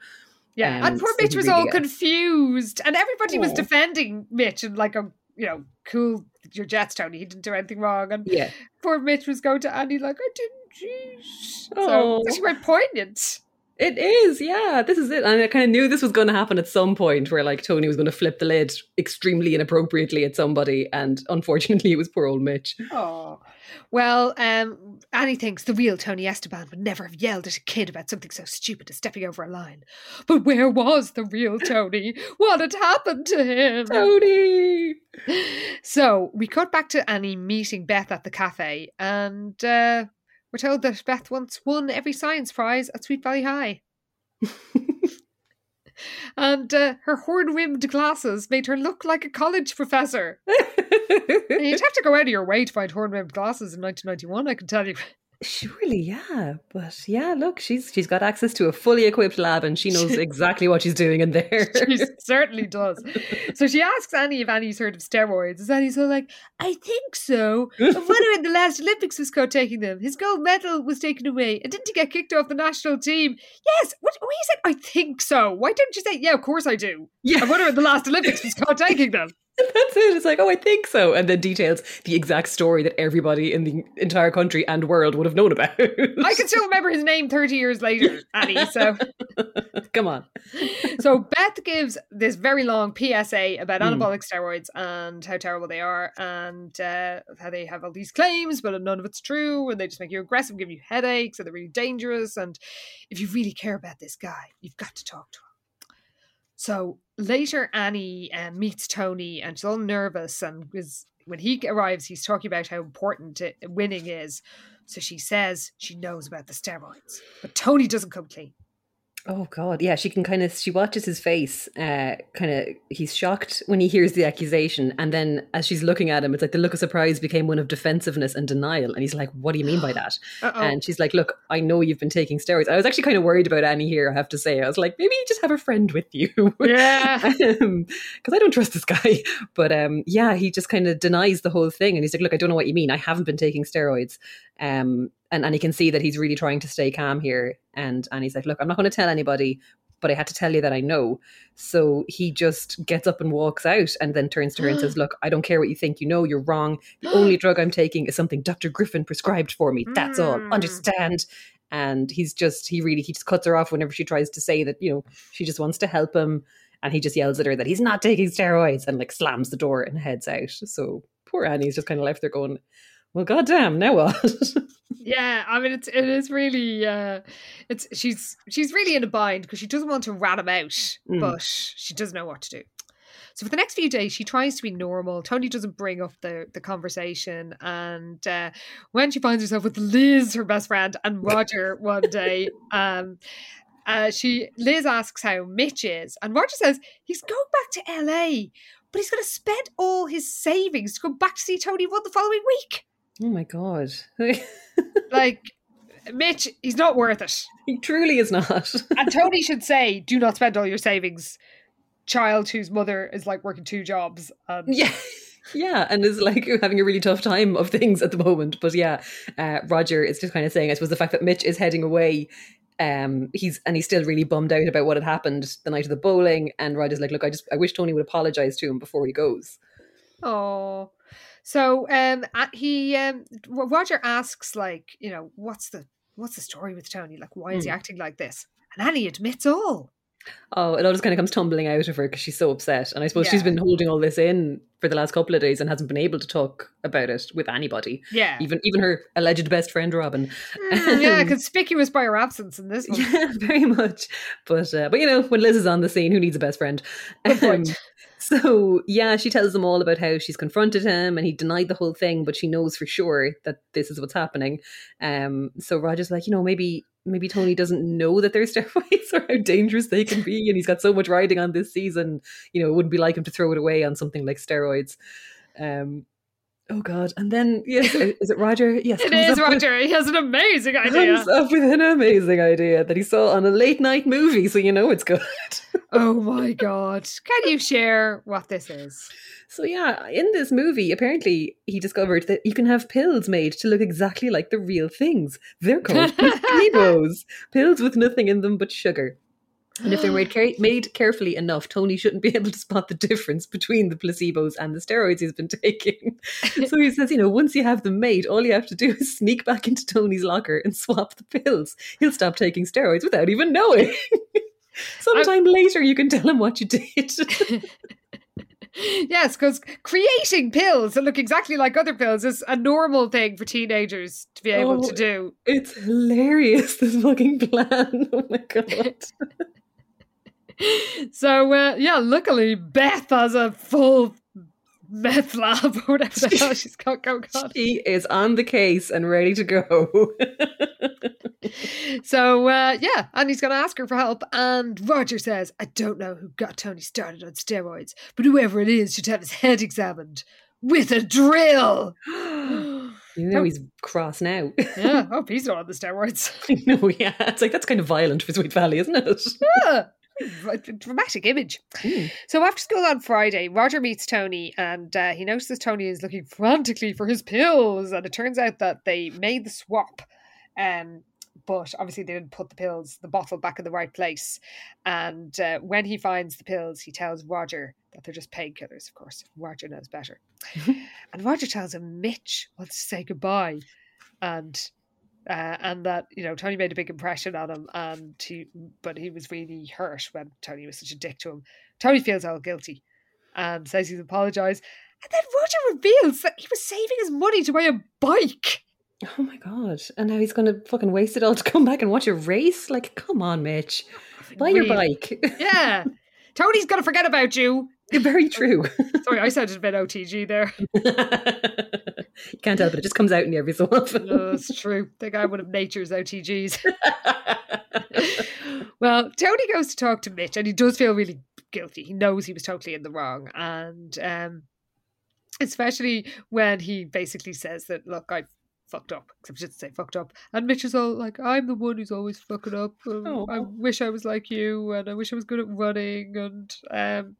Yeah, Um, and poor Mitch was really, all confused, and everybody was defending Mitch and like a you know cool your jets, Tony. He didn't do anything wrong, and Yeah. poor Mitch was going to Annie like I didn't. Jeez. So it's actually quite poignant. It is, yeah. This is it. And I kind of knew this was going to happen at some point where like Tony was going to flip the lid extremely inappropriately at somebody. And unfortunately, it was poor old Mitch. Oh, well, um, Annie thinks the real Tony Esteban would never have yelled at a kid about something so stupid as stepping over a line. But where was the real Tony? What had happened to him? Tony! So we cut back to Annie meeting Beth at the cafe, and uh, we're told that Beth once won every science prize at Sweet Valley High. and uh, her horn rimmed glasses made her look like a college professor. You'd have to go out of your way to find horn rimmed glasses in 1991, I can tell you. Surely, yeah. But yeah, look, she's she's got access to a fully equipped lab and she knows exactly what she's doing in there. she certainly does. So she asks Annie if Annie's heard of steroids. Is Annie's all like, I think so. A winner in the last Olympics was caught taking them. His gold medal was taken away. And didn't he get kicked off the national team? Yes. What, what you said? I think so. Why don't you say, yeah, of course I do. Yeah. A winner in the last Olympics was caught taking them. That's it. It's like, oh, I think so. And then details the exact story that everybody in the entire country and world would have known about. I can still remember his name 30 years later, Annie. So, come on. so Beth gives this very long PSA about Mm. anabolic steroids and how terrible they are and uh, how they have all these claims, but none of it's true. And they just make you aggressive, give you headaches, and they're really dangerous. And if you really care about this guy, you've got to talk to him. So later, Annie uh, meets Tony, and she's all nervous. And is, when he arrives, he's talking about how important it, winning is. So she says she knows about the steroids, but Tony doesn't come clean. Oh God, yeah. She can kind of she watches his face. Uh, kind of he's shocked when he hears the accusation, and then as she's looking at him, it's like the look of surprise became one of defensiveness and denial. And he's like, "What do you mean by that?" Uh-oh. And she's like, "Look, I know you've been taking steroids." I was actually kind of worried about Annie here. I have to say, I was like, maybe you just have a friend with you, Yeah. because I don't trust this guy. But um, yeah, he just kind of denies the whole thing, and he's like, "Look, I don't know what you mean. I haven't been taking steroids." Um, and and he can see that he's really trying to stay calm here. And and he's like, "Look, I'm not going to tell anybody." But I had to tell you that I know. So he just gets up and walks out and then turns to her and says, Look, I don't care what you think. You know, you're wrong. The only drug I'm taking is something Dr. Griffin prescribed for me. That's all. Mm. Understand? And he's just, he really, he just cuts her off whenever she tries to say that, you know, she just wants to help him. And he just yells at her that he's not taking steroids and like slams the door and heads out. So poor Annie's just kind of left there going, Well, goddamn, now what? Yeah, I mean it's it is really uh it's she's she's really in a bind because she doesn't want to rat him out, Mm. but she doesn't know what to do. So for the next few days, she tries to be normal. Tony doesn't bring up the the conversation, and uh, when she finds herself with Liz, her best friend, and Roger one day, um, uh, she Liz asks how Mitch is, and Roger says he's going back to L.A., but he's going to spend all his savings to go back to see Tony Wood the following week. Oh my God. Like, Mitch, he's not worth it. he truly is not. And Tony should say, do not spend all your savings. Child whose mother is like working two jobs. And Yeah. Yeah, and is like having a really tough time of things at the moment. But yeah, uh, Roger is just kind of saying, I suppose the fact that Mitch is heading away, um, he's and he's still really bummed out about what had happened the night of the bowling. And Roger's like, look, I just I wish Tony would apologize to him before he goes. Oh. So um he um Roger asks like, you know, what's the what's the story with Tony? Like why is he Hmm. acting like this? And Annie admits all. Oh, it all just kind of comes tumbling out of her because she's so upset. And I suppose she's been holding all this in for the last couple of days and hasn't been able to talk about it with anybody, Yeah. even even her alleged best friend Robin. Mm, yeah, conspicuous by her absence in this one. Yeah, very much. But uh, but you know, when Liz is on the scene, who needs a best friend? Good point. Um, so yeah, she tells them all about how she's confronted him and he denied the whole thing, but she knows for sure that this is what's happening. Um, so Roger's like, you know, maybe maybe Tony doesn't know that there's steroids or how dangerous they can be, and he's got so much riding on this season. You know, it wouldn't be like him to throw it away on something like steroids. Um, oh God! And then yes, is it Roger? Yes, it is up with- Roger. He has an amazing idea. comes up with an amazing idea that he saw on a late night movie, so you know it's good. Oh my god. Can you share what this is? so yeah, in this movie, apparently he discovered that you can have pills made to look exactly like the real things. They're called placebos, pills with nothing in them but sugar. And if they're made, care- made carefully enough, Tony shouldn't be able to spot the difference between the placebos and the steroids he's been taking. so he says, you know, once you have them made, all you have to do is sneak back into Tony's locker and swap the pills. He'll stop taking steroids without even knowing. Sometime later, you can tell him what you did. yes, because creating pills that look exactly like other pills is a normal thing for teenagers to be able Oh. to do. It's hilarious, this fucking plan. Oh my god. So uh, yeah, luckily Beth has a full meth lab or whatever the hell she's got going on. She is on the case and ready to go. So uh, yeah, and he's going to ask her for help. And Roger says, "I don't know who got Tony started on steroids, but whoever it is should have his head examined with a drill." you know he's cross now. yeah, hope he's not on the steroids. no, yeah. It's like that's kind of violent for Sweet Valley, isn't it? Yeah. Dramatic image. Hmm. So after school on Friday, Roger meets Tony and uh, he notices Tony is looking frantically for his pills. And it turns out that they made the swap. Um, but obviously they didn't put the pills, the bottle back in the right place. And uh, when he finds the pills, he tells Roger that they're just painkillers, of course. Roger knows better. and Roger tells him Mitch wants to say goodbye. And uh, and that you know Tony made a big impression on him, and he, but he was really hurt when Tony was such a dick to him. Tony feels all guilty and says he's apologised, and then Roger reveals that he was saving his money to buy a bike. Oh my god. And now he's gonna fucking waste it all to come back and watch a race? Like, come on, Mitch. Buy your bike. Yeah, Tony's gonna forget about you. Very true. Sorry, I sounded a bit OTG there. you can't help it, it just comes out in you every so often. No, it's true. The guy one of nature's OTGs. well, Tony goes to talk to Mitch, and he does feel really guilty. He knows he was totally in the wrong, and um, especially when he basically says that, "Look, I fucked up." Except he didn't say fucked up, and Mitch is all like, "I'm the one who's always fucking up. Um, I wish I was like you, and I wish I was good at running, and." um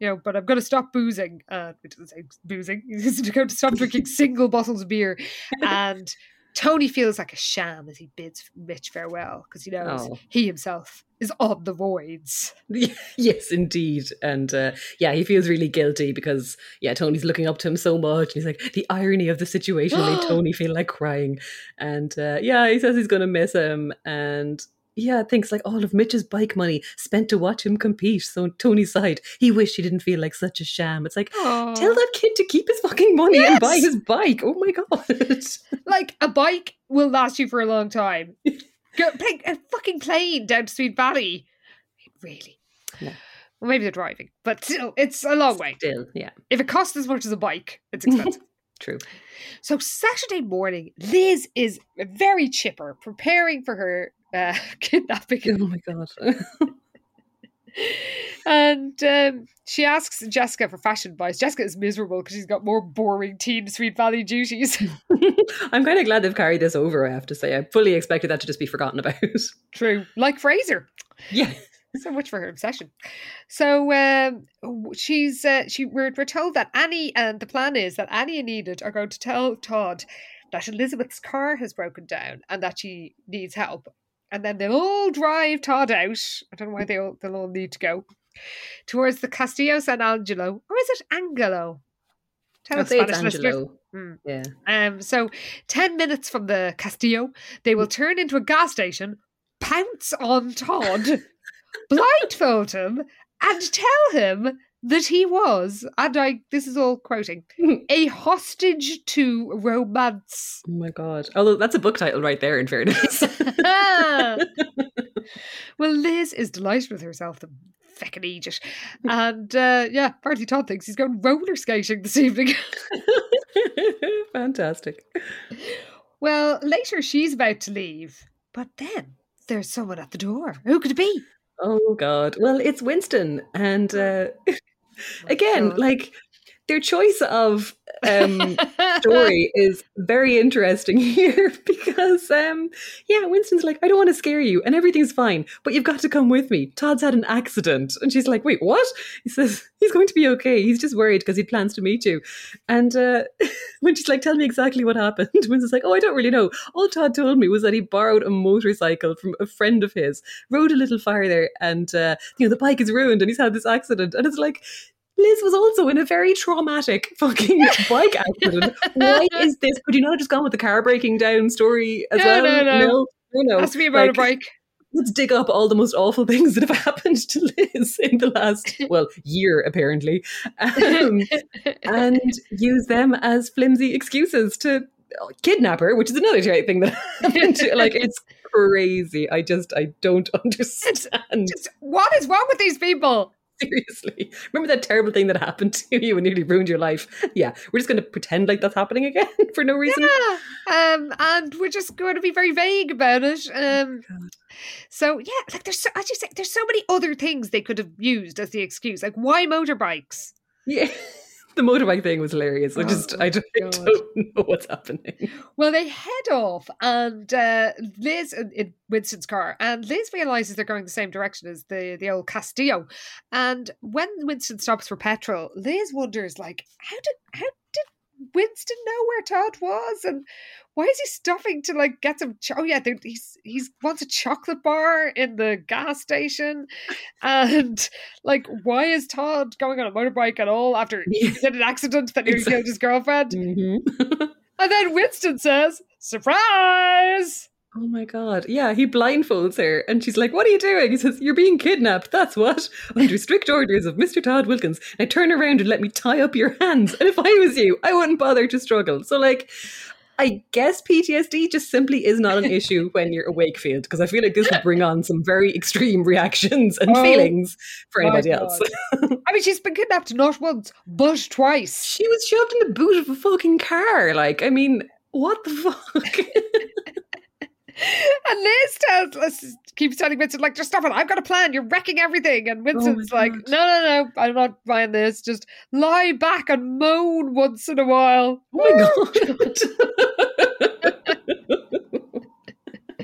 you know, but I'm going to stop boozing. Uh, it doesn't say boozing. He's going to stop drinking single bottles of beer. And Tony feels like a sham as he bids Mitch farewell because he knows Oh. he himself is on the roids. yes, indeed. And uh, yeah, he feels really guilty because, yeah, Tony's looking up to him so much. And he's like, the irony of the situation made Tony feel like crying. And uh, yeah, he says he's going to miss him. And yeah, thinks like all of Mitch's bike money spent to watch him compete. So Tony sighed. he wished he didn't feel like such a sham. It's like, tell that kid to keep his fucking money and buy his bike. Oh my God. Like a bike will last you for a long time. Go take a uh, fucking plane down to Sweet Valley. Really? No. Well, maybe they're driving, but still, it's a long way. Still, yeah, If it costs as much as a bike, it's expensive. true. So Saturday morning, Liz is very chipper, preparing for her uh, kidnapping, Oh my God. and um, she asks Jessica for fashion advice. Jessica is miserable because she's got more boring teen Sweet Valley duties. I'm kind of glad they've carried this over, I have to say. I fully expected that to just be forgotten about. True, like Fraser. yeah. So much for her obsession. So um, she's uh, she we're, we're told that Annie and the plan is that Annie and Enid are going to tell Todd that Elizabeth's car has broken down and that she needs help. And then they'll all drive Todd out. I don't know why they all they'll all need to go towards the Castillo San Angelo, or is it Angelo? Tell us Spanish. Angelo. Mm. Yeah. Um, so ten minutes from the Castillo, they will turn into a gas station, pounce on Todd, blindfold him, and tell him that he was, and I this is all quoting, a hostage to romance. Oh my god. Although that's a book title right there, in fairness. well, Liz is delighted with herself, the feckin' Egypt. And uh, yeah, apparently Todd thinks he's going roller skating this evening. Fantastic. well, later she's about to leave, but then there's someone at the door. Who could it be? Oh god. Well, it's Winston, and uh, again, like their choice of um, story is very interesting here because um yeah winston's like i don't want to scare you and everything's fine but you've got to come with me. Todd's had an accident and she's like wait what? He says he's going to be okay. He's just worried because he plans to meet you. And uh when she's like tell me exactly what happened winston's like oh i don't really know. All todd told me was that he borrowed a motorcycle from a friend of his rode a little farther and uh you know the bike is ruined and he's had this accident. And it's like Liz was also in a very traumatic fucking bike accident. Why is this? Could you not have just gone with the car breaking down story as No, well? no, no. no, no. Has to be about Like, a bike. let's dig up all the most awful things that have happened to Liz in the last, well, year apparently, um, and use them as flimsy excuses to kidnap her, which is another great thing that happened. To, like it's crazy. I just I don't understand. Just, what is wrong with these people? Seriously. Remember that terrible thing that happened to you and nearly ruined your life? Yeah. We're just going to pretend like that's happening again for no reason. Yeah. Um, and we're just going to be very vague about it. Um, so, yeah, like there's, so, as you say, there's so many other things they could have used as the excuse. Like, why motorbikes? Yeah. the motorbike thing was hilarious. I just, oh, I, don't, I, don't, know what's happening. Well, they head off, and uh, Liz in, in Winston's car, and Liz realizes they're going the same direction as the the old Castillo. And when Winston stops for petrol, Liz wonders, like, how did how did Winston know where Todd was, and why is he stopping to like get some? Cho- oh yeah, he's he's wants a chocolate bar in the gas station, and like why is Todd going on a motorbike at all after he did an accident that nearly exactly. killed his girlfriend? Mm-hmm. and then Winston says, "Surprise!" Oh my god. Yeah, he blindfolds her and she's like, What are you doing? He says, You're being kidnapped. That's what. Under strict orders of Mr. Todd Wilkins. Now turn around and let me tie up your hands. And if I was you, I wouldn't bother to struggle. So, like, I guess PTSD just simply is not an issue when you're a Wakefield because I feel like this would bring on some very extreme reactions and oh, feelings for anybody else. I mean, she's been kidnapped not once, but twice. She was shoved in the boot of a fucking car. Like, I mean, what the fuck? And Liz tells us keeps telling Winston like just stop it. I've got a plan. You're wrecking everything. And Winston's oh like no no no I'm not buying this. Just lie back and moan once in a while. Oh my god.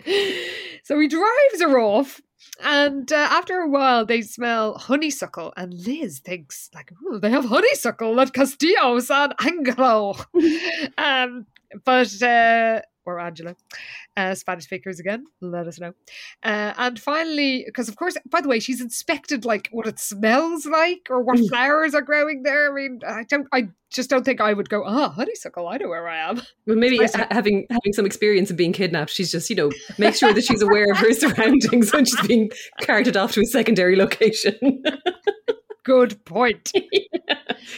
So he drives her off and uh, after a while, they smell honeysuckle, and Liz thinks like, they have honeysuckle at Castillo San Angelo. um, but uh, or Angela, uh, Spanish speakers again, let us know. Uh, and finally, because of course, by the way, she's inspected like what it smells like or what mm. flowers are growing there. I mean, I don't, I just don't think I would go, ah, oh, honeysuckle, I know where I am. Well, maybe ha- having having some experience of being kidnapped, she's just, you know, make sure that she's aware of her surroundings when she's being carted off to a secondary location. Good point.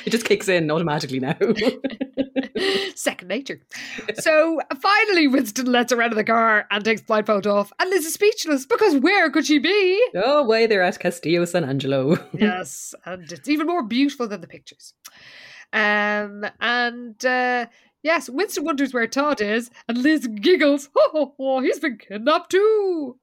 It just kicks in automatically now. Second nature. So finally, Winston lets her out of the car and takes blindfold off, and Liz is speechless because where could she be? Oh, way they're at Castillo San Angelo. yes, and it's even more beautiful than the pictures. Um, and uh, yes, Winston wonders where Todd is, and Liz giggles. Oh, oh he's been kidnapped too.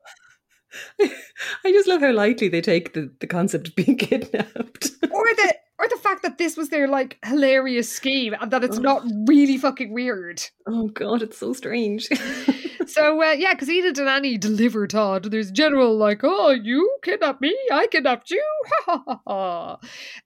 I just love how lightly they take the, the concept of being kidnapped. or the or the fact that this was their like hilarious scheme and that it's oh. not really fucking weird. Oh god, it's so strange. so uh, yeah, because Enid and Annie deliver Todd. There's general like, oh, you kidnapped me, I kidnapped you,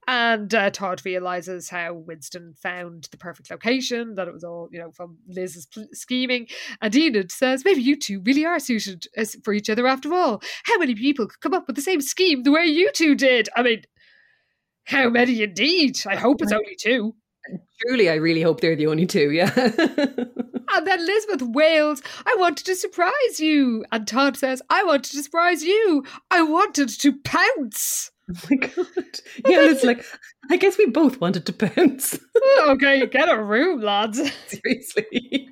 and uh, Todd realizes how Winston found the perfect location, that it was all you know from Liz's pl- scheming, and Enid says maybe you two really are suited uh, for each other after all. How many people could come up with the same scheme the way you two did? I mean, how many indeed? I hope it's only two. Truly, I really hope they're the only two, yeah. and then Elizabeth wails, I wanted to surprise you. And Todd says, I wanted to surprise you. I wanted to pounce. Oh my god. Yeah, it's like I guess we both wanted to pounce. okay, get a room, lads. Seriously.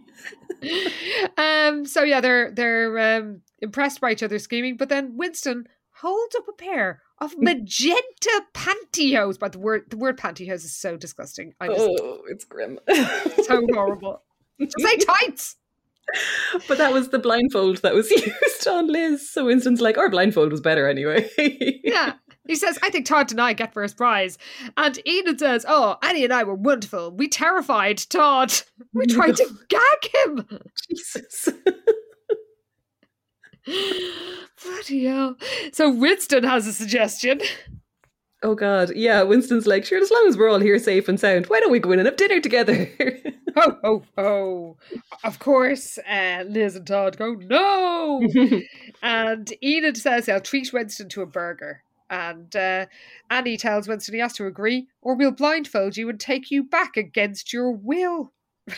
um so yeah, they're they're um impressed by each other's scheming, but then Winston holds up a pair of mm. magenta pantyhose. But the word the word pantyhose is so disgusting. I just, oh, it's grim. so horrible. Just say tights. But that was the blindfold that was used on Liz. So Winston's like, our blindfold was better anyway. yeah. He says, I think Todd and I get first prize. And Enid says, Oh, Annie and I were wonderful. We terrified Todd. We tried to gag him. Jesus. Bloody hell. So Winston has a suggestion. Oh God, yeah. Winston's like, sure. As long as we're all here safe and sound, why don't we go in and have dinner together? oh, oh, oh! Of course, uh, Liz and Todd go no, and Enid says they'll treat Winston to a burger, and uh, Annie tells Winston he has to agree, or we'll blindfold you and take you back against your will. These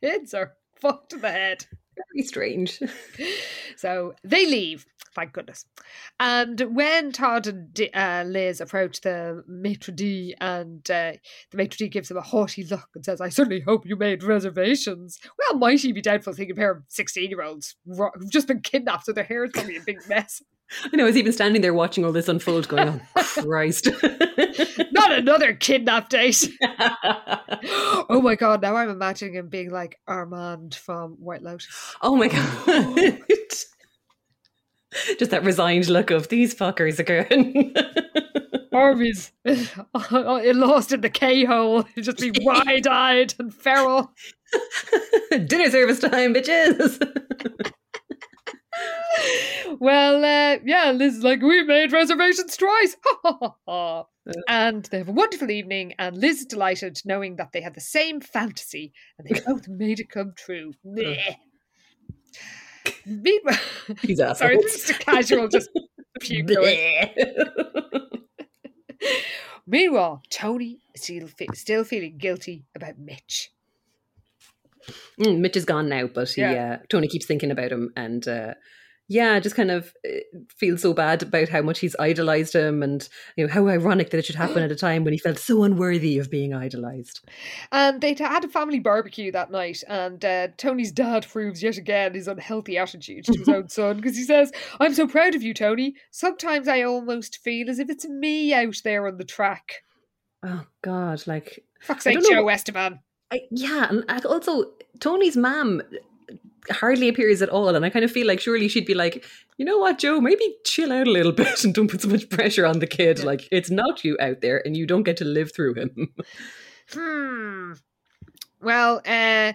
kids are fucked to the head. Very strange. So they leave, thank goodness. And when Todd and uh, Liz approach the maitre d' and uh, the maitre d' gives them a haughty look and says, I certainly hope you made reservations. Well, might he be doubtful thinking a pair of 16 year olds who've just been kidnapped, so their hair is probably a big mess. I know I was even standing there watching all this unfold, going, "Oh Christ!" Not another kidnap date. oh my god, now I'm imagining him being like Armand from White Lotus. oh my god! Oh just that resigned look of these fuckers again. Arby's lost in the K hole, just be wide eyed and feral. Dinner service time, bitches. Well, uh, yeah, Liz is like, we made reservations twice. and they have a wonderful evening, and Liz is delighted knowing that they had the same fantasy and they both made it come true. Meanwhile, These sorry, this is a casual, just puke. Meanwhile, Tony is still, fe- still feeling guilty about Mitch. Mm, Mitch is gone now, but he, Yeah. uh, Tony keeps thinking about him, and uh, yeah, just kind of uh, feels so bad about how much he's idolized him, and you know how ironic that it should happen at a time when he felt so unworthy of being idolized. And they had a family barbecue that night, and uh, Tony's dad proves yet again his unhealthy attitude to his own son because he says, I'm so proud of you, Tony. Sometimes I almost feel as if it's me out there on the track. Oh God, like Fuck's I sake, don't know Joe Esteban. I, yeah, and also Tony's mom hardly appears at all, and I kind of feel like surely she'd be like, you know what, Joe, maybe chill out a little bit and don't put so much pressure on the kid. Yeah. Like it's not you out there, and you don't get to live through him. Hmm. Well, uh,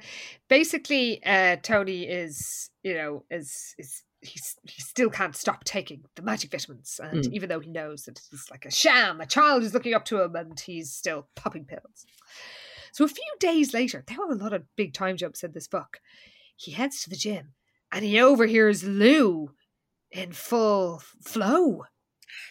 basically, uh, Tony is, you know, is is he's he still can't stop taking the magic vitamins, and Mm. even though he knows that it's like a sham, a child is looking up to him, and he's still popping pills. So a few days later, there were a lot of big time jumps in this book. He heads to the gym, and he overhears Lou in full flow.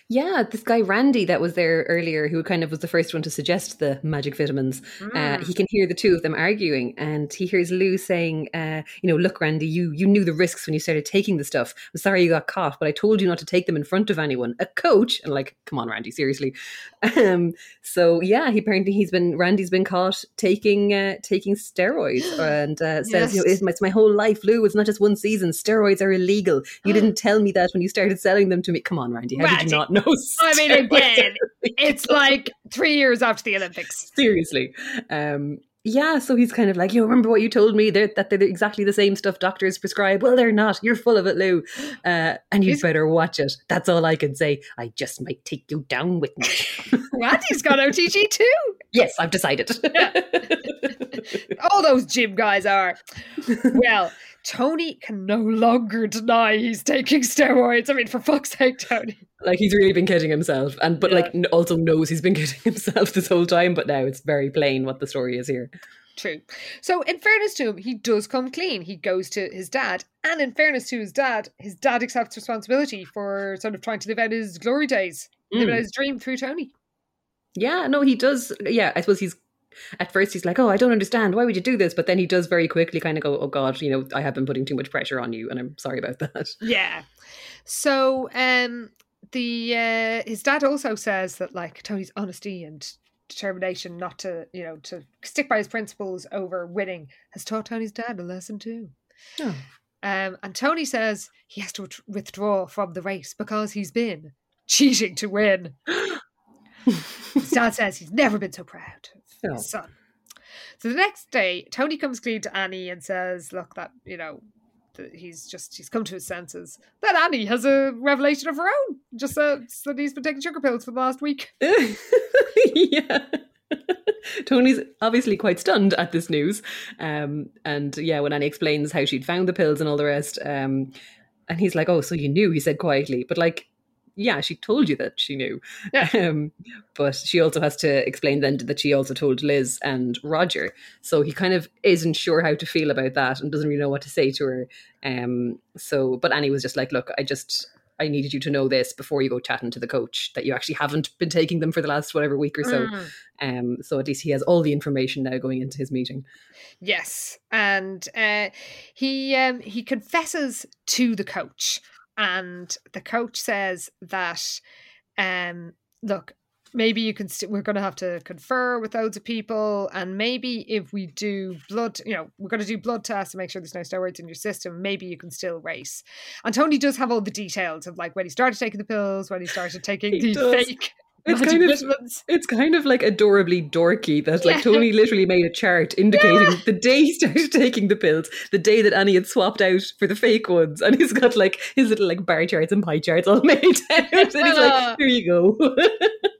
Yeah, this guy Randy that was there earlier, who kind of was the first one to suggest the magic vitamins. Uh, Mm. he can hear the two of them arguing, and he hears Lou saying, uh, "You know, look, Randy, you you knew the risks when you started taking the stuff. I'm sorry you got caught, but I told you not to take them in front of anyone. A coach, and like, come on, Randy, seriously." Um, so yeah, he apparently he's been Randy's been caught taking uh, taking steroids, and uh, says, "You know, it's my, it's my whole life, Lou. It's not just one season. Steroids are illegal. You didn't tell me that when you started selling them to me. Come on, Randy, how did Randy, you not know?" I mean, again, it's like three years after the Olympics. seriously. Um yeah so he's kind of like you remember what you told me? They're, that they're exactly the same stuff doctors prescribe. Well they're not. You're full of it lou. Uh, and you'd better watch it. That's all i can say. I just might take you down with me. Randy's got OTG too. yes i've decided. All those gym guys are. Well, Tony can no longer deny he's taking steroids. I mean, for fuck's sake, Tony. like he's really been kidding himself and but Yeah. like also knows he's been kidding himself this whole time but now it's very plain what the story is here True. So, in fairness to him, he does come clean. He goes to his dad. And in fairness to his dad, his dad accepts responsibility for sort of trying to live out his glory days, live Mm. out his dream through Tony. Yeah, no, he does. Yeah, I suppose he's at first he's like, "Oh, I don't understand. Why would you do this?" But then he does very quickly kind of go, "Oh God, you know, I have been putting too much pressure on you, and I'm sorry about that." Yeah. So um the uh his dad also says that like Tony's honesty and determination not to, you know, to stick by his principles over winning has taught Tony's dad a lesson too. Oh. Um and Tony says he has to withdraw from the race because he's been cheating to win. His dad says he's never been so proud son. So the next day, Tony comes clean to Annie and says, "Look, that you know, that he's just he's come to his senses. That Annie has a revelation of her own. Just says that he's been taking sugar pills for the last week. yeah. Tony's obviously quite stunned at this news. Um, and yeah, when Annie explains how she'd found the pills and all the rest, um, and he's like, Oh, so you knew, he said quietly. But like, yeah, she told you that she knew. Yeah. Um, but she also has to explain then that she also told Liz and Roger. So he kind of isn't sure how to feel about that and doesn't really know what to say to her. Um, so, but Annie was just like, Look, I just, I needed you to know this before you go chatting to the coach that you actually haven't been taking them for the last whatever week or so. Mm. Um, so at least he has all the information now going into his meeting. Yes, and uh, he um, he confesses to the coach, and the coach says that, um, look, maybe you can. St- we're going to have to confer with loads of people, and maybe if we do blood, you know, we're going to do blood tests to make sure there's no steroids in your system. Maybe you can still race. And Tony does have all the details of like when he started taking the pills, when he started taking He the does. fake. It's magic kind of- vitamins. It's kind of like adorably dorky that like Yeah. Tony literally made a chart indicating the day he started taking the pills, the day that Annie had swapped out for the fake ones, and he's got like his little like bar charts and pie charts all made out. and he's like, "Here you go."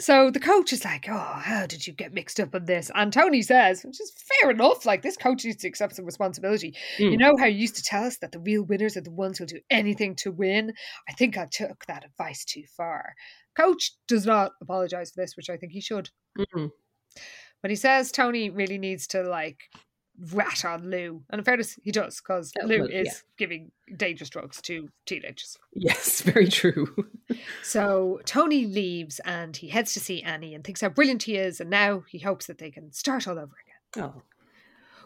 So the coach is like, "Oh, how did you get mixed up in this?" And Tony says, which is fair enough. Like this coach needs to accept some responsibility. You Mm. know how you used to tell us that the real winners are the ones who'll do anything to win. I think I took that advice too far. Coach does not apologize for this, which I think he should. Mm. But he says Tony really needs to like rat on Lou, and in fairness, he does because Oh, Lou well, is yeah. giving dangerous drugs to teenagers. yes, very true. So Tony leaves and he heads to see Annie and thinks how brilliant he is, and now he hopes that they can start all over again. Oh,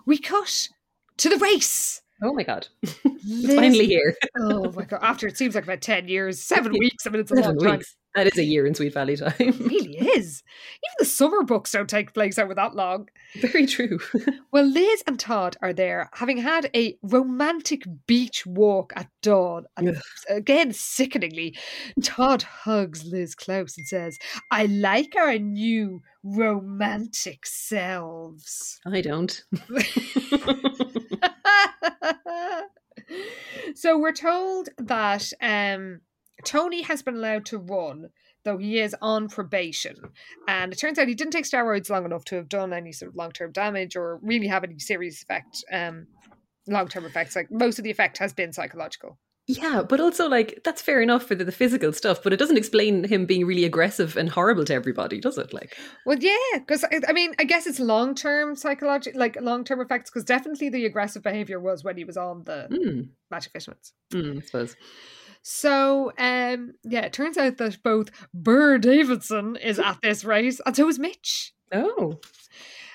We cut to the race. Oh my god! It's finally here. Oh my god! After it seems like about ten years, seven weeks. I mean, it's a Seven long time. weeks. That is a year in Sweet Valley time. It really is. Even the summer books don't take place over that long. very true. Well, Liz and Todd are there, having had a romantic beach walk at dawn. And again, sickeningly, Todd hugs Liz close and says, I like our new romantic selves. I don't. so we're told that um, Tony has been allowed to run, though he is on probation. And it turns out he didn't take steroids long enough to have done any sort of long term damage or really have any serious effect, um, long term effects. Like most of the effect has been psychological. Yeah, but also like that's fair enough for the, the physical stuff, but it doesn't explain him being really aggressive and horrible to everybody, does it? Like, Well, yeah, because I mean, I guess it's long term psychological, like long term effects, because definitely the aggressive behavior was when he was on the mm, magic vitamins. mm, I suppose. So, um, yeah, it turns out that both Burr Davidson is at this race, and so is Mitch. Oh,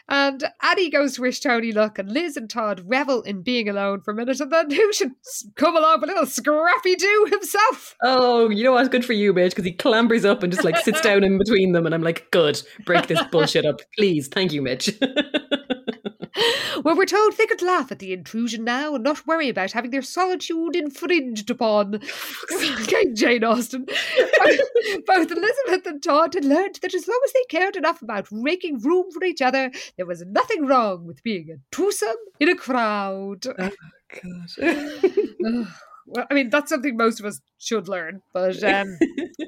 And Annie goes to wish Tony luck, and Liz and Todd revel in being alone for a minute, and then who should come along but little Scrappy Doo himself? oh, you know what's Good for you, bitch, because he clambers up and just like sits down in between them, and I'm like, good, break this bullshit up, please. Thank you, Mitch. Well, we're told they could laugh at the intrusion now and not worry about having their solitude infringed upon. okay, Jane Austen. Both Elizabeth and Todd had learned that as long as they cared enough about making room for each other, there was nothing wrong with being a twosome in a crowd. Oh, Ugh. Well, I mean, that's something most of us should learn. But um,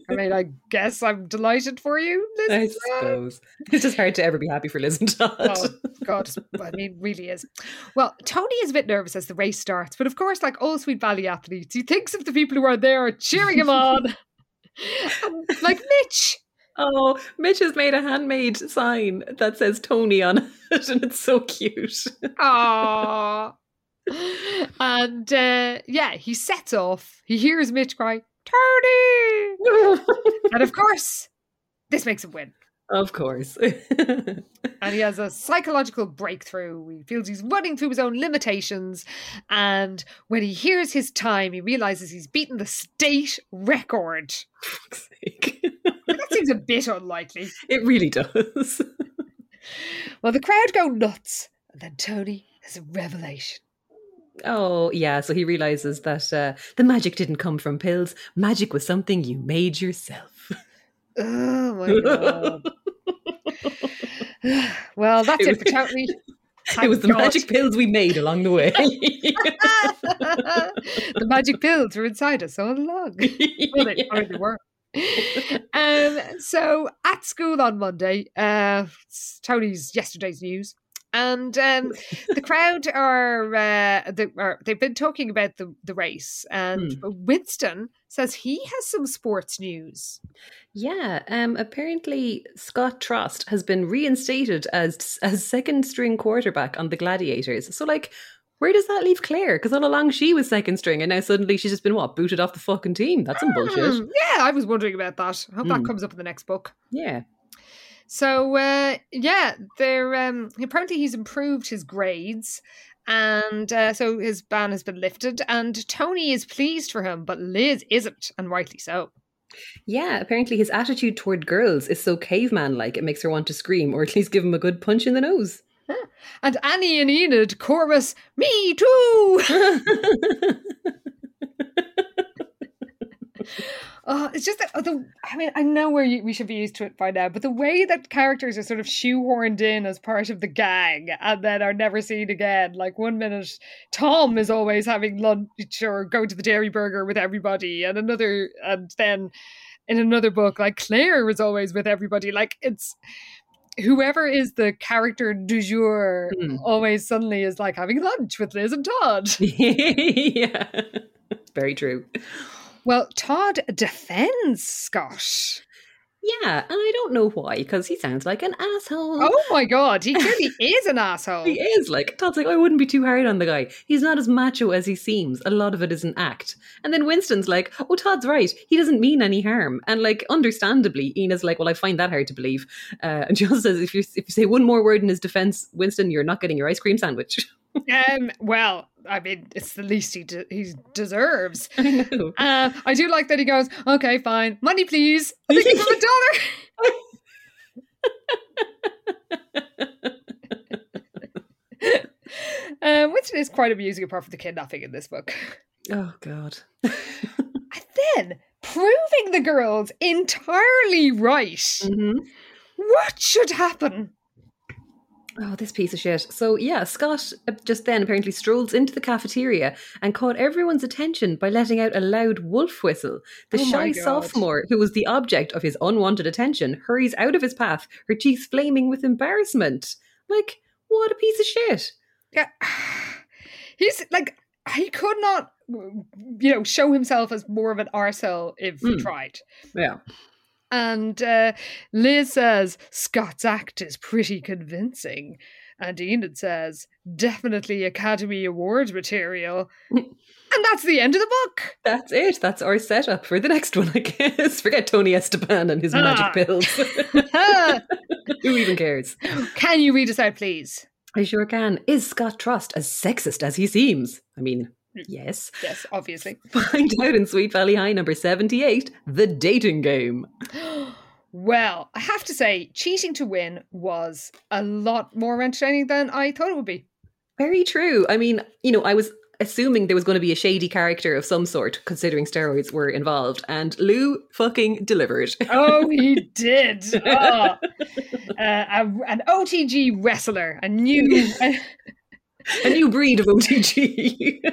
I mean, I guess I'm delighted for you, Liz. I suppose it's just hard to ever be happy for Liz and Todd. Oh, God, I mean, really is. Well, Tony is a bit nervous as the race starts, but of course, like all Sweet Valley athletes, he thinks of the people who are there cheering him on. And, like Mitch. Oh, Mitch has made a handmade sign that says Tony on it, and it's so cute. Aww. And uh, yeah, he sets off. He hears Mitch cry, Tony! And of course, this makes him win. of course. and he has a psychological breakthrough. He feels he's running through his own limitations, and when he hears his time, he realizes he's beaten the state record. That seems a bit unlikely. It really does. Well, the crowd go nuts, and then Tony has a revelation. Oh, yeah. So he realizes that uh, the magic didn't come from pills. Magic was something you made yourself. Oh my god! well, that's It it, for Tony. it was the God. magic pills we made along the way. the magic pills were inside us all along. Well, they, they were. um, so at school on Monday, uh, Tony's yesterday's news, and um, the crowd are, uh, they, are they've been talking about the the race, and Winston says he has some sports news. Yeah, um, apparently Scott Trost has been reinstated as as second string quarterback on the Gladiators. So, like, Where does that leave Claire? Because all along she was second string, and now suddenly she's just been what booted off the fucking team. That's some bullshit. Hmm, yeah, I was wondering about that. I hope that Hmm. comes up in the next book. Yeah. So uh, yeah, there. Um, apparently, he's improved his grades, and uh, so his ban has been lifted. And Tony is pleased for him, but Liz isn't, and rightly so. Yeah, apparently his attitude toward girls is so caveman like it makes her want to scream or at least give him a good punch in the nose. And Annie and Enid chorus, "Me too." Oh, it's just that oh, the. I mean, I know where you, we should be used to it by now, but the way that characters are sort of shoehorned in as part of the gang and then are never seen again. Like one minute, Tom is always having lunch or going to the Dairi Burger with everybody, and another, and then in another book, like Claire is always with everybody. Like it's whoever is the character du jour Hmm. always suddenly is like having lunch with Liz and Todd. yeah. Very true. Well, Todd defends Scott. Yeah, and I don't know why, because he sounds like an asshole. Oh my god, he clearly is an asshole. He is like Todd's like, I wouldn't be too hard on the guy. He's not as macho as he seems. A lot of it is an act. And then Winston's like, Oh, Todd's right. He doesn't mean any harm. And like, understandably, Ina's like, Well, I find that hard to believe. Uh, and John says, if you if you say one more word in his defense, Winston, you're not getting your ice cream sandwich. Um, well, I mean, it's the least he de- he deserves. I know. Uh, I do like that he goes, okay, fine, money please. I think him a dollar. Um, Winston is quite amusing apart from the kidnapping in this book. Oh God. And then proving the girls entirely right. Mhm. What should happen? Oh, this piece of shit. So, yeah, Scott uh, just then apparently strolls into the cafeteria and caught everyone's attention by letting out a loud wolf whistle. The Oh shy sophomore, who was the object of his unwanted attention, hurries out of his path, her cheeks flaming with embarrassment. Like, what a piece of shit. Yeah, he's like he could not, you know, show himself as more of an arsehole if he Mm. tried. Yeah. And uh, Liz says Scott's act is pretty convincing, and Enid says definitely Academy Award material. and that's the end of the book. That's it. That's our setup for the next one, I guess. Forget Tony Esteban and his Ah. magic pills. Who even cares? Can you read us out, please? I sure can. Is Scott Trost as sexist as he seems? I mean, yes. Yes, obviously. Find out in Sweet Valley High number 78, The Dating Game. Well, I have to say, cheating to win was a lot more entertaining than I thought it would be. Very true. I mean, you know, I was assuming there was going to be a shady character of some sort, considering steroids were involved, and Lou fucking delivered. Oh, he did. Oh. Uh, a, an OTG wrestler, a new. a new breed of OTG.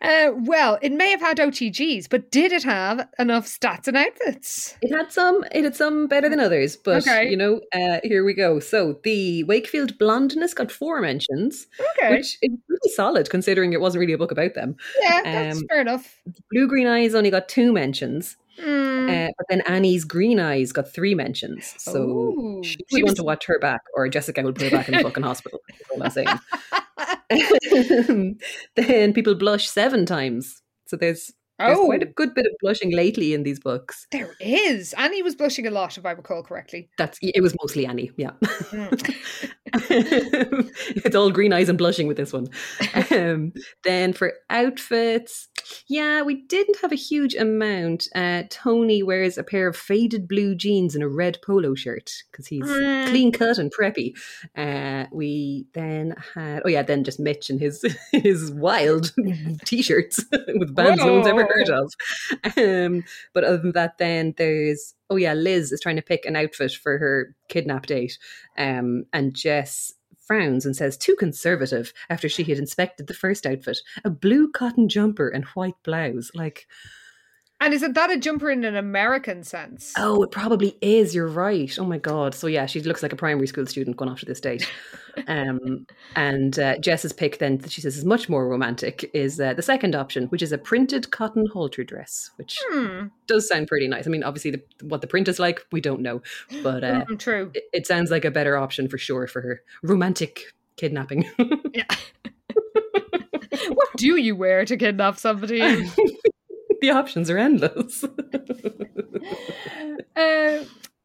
Uh, well, it may have had OTGs, but did it have enough stats and outfits? it had some, it had some better than others, but Okay. you know, uh, here we go. So the Wakefield blondness got four mentions, Okay. which is really solid considering it wasn't really a book about them. yeah, that's um, fair enough. Blue Green Eyes only got two mentions. Mm. Uh, but then Annie's Green Eyes got three mentions. So Ooh. she would want to watch her back, or Jessica will put her back in the fucking hospital. That's all I'm saying. then people blush seven times. So there's, there's oh, quite a good bit of blushing lately in these books. there is. Annie was blushing a lot, if I recall correctly. That's it was mostly Annie, yeah. Mm. it's all green eyes and blushing with this one. Um, then for outfits, yeah, we didn't have a huge amount. Uh, Tony wears a pair of faded blue jeans and a red polo shirt because he's Mm. clean cut and preppy. Uh, we then had, oh yeah, then just Mitch and his his wild t-shirts with bands no one's ever heard of. Um, but other than that, then there's oh yeah, Liz is trying to pick an outfit for her kidnap date, um, and Jess frowns and says too conservative after she had inspected the first outfit a blue cotton jumper and white blouse. Like And isn't that a jumper in an American sense? oh it probably is you're right oh my god so yeah she looks like a primary school student going off to this date um, and uh, jess's pick then that she says is much more romantic is uh, the second option which is a printed cotton halter dress which Hmm. does sound pretty nice i mean obviously the, what the print is like we don't know but uh, Mm, true. it, it sounds like a better option for sure for her romantic kidnapping. Yeah. what do you wear to kidnap somebody? the options are endless. Uh,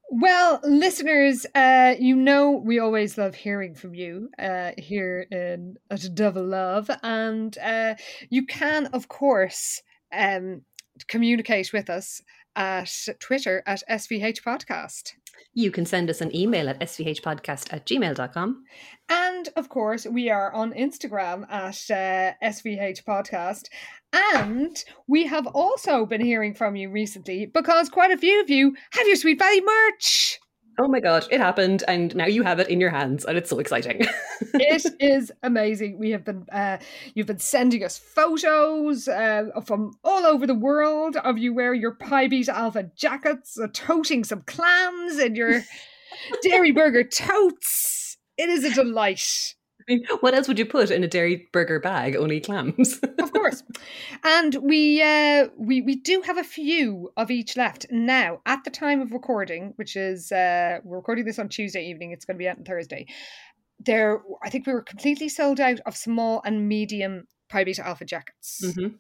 well, listeners, uh, you know we always love hearing from you uh, here in at Double Love, and uh, you can, of course, um, communicate with us at Twitter at SVH Podcast. You can send us an email at svhpodcast at gmail.com. And of course, we are on Instagram at uh, SVH Podcast. And we have also been hearing from you recently because quite a few of you have your Sweet Valley merch. Oh my god, it happened, and now you have it in your hands, and it's so exciting. it is amazing. We have been, uh, you've been sending us photos uh, from all over the world of you wearing your Pi Alpha jackets, uh, toting some clams and your Dairi Burger totes. It is a delight. I mean, what else would you put in a Dairi Burger bag? Only clams. of course. And we uh, we we do have a few of each left now. At the time of recording, which is uh, we're recording this on Tuesday evening. It's going to be out on Thursday. There, I think we were completely sold out of small and medium Pi Beta Alpha jackets. Mhm.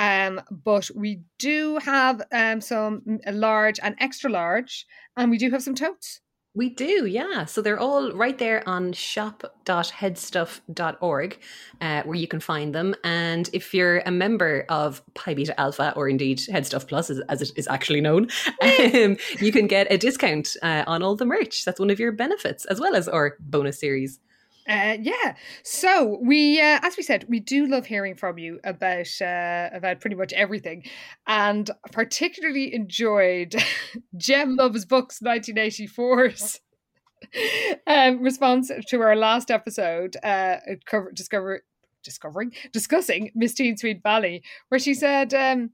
Um, but we do have um some large and extra large, and we do have some totes. We do, yeah. So they're all right there on shop.headstuff.org, uh, where you can find them. And if you're a member of Pi Beta Alpha, or indeed HeadStuff Plus, as, as it is actually known, um, you can get a discount uh, on all the merch. That's one of your benefits, as well as our bonus series. Uh, yeah. So we, uh, as we said, we do love hearing from you about uh, about pretty much everything, and particularly enjoyed Gem Loves Books 1984's um, response to our last episode, uh, cover, discover discovering discussing Miss Teen Sweet Valley, where she said. Um,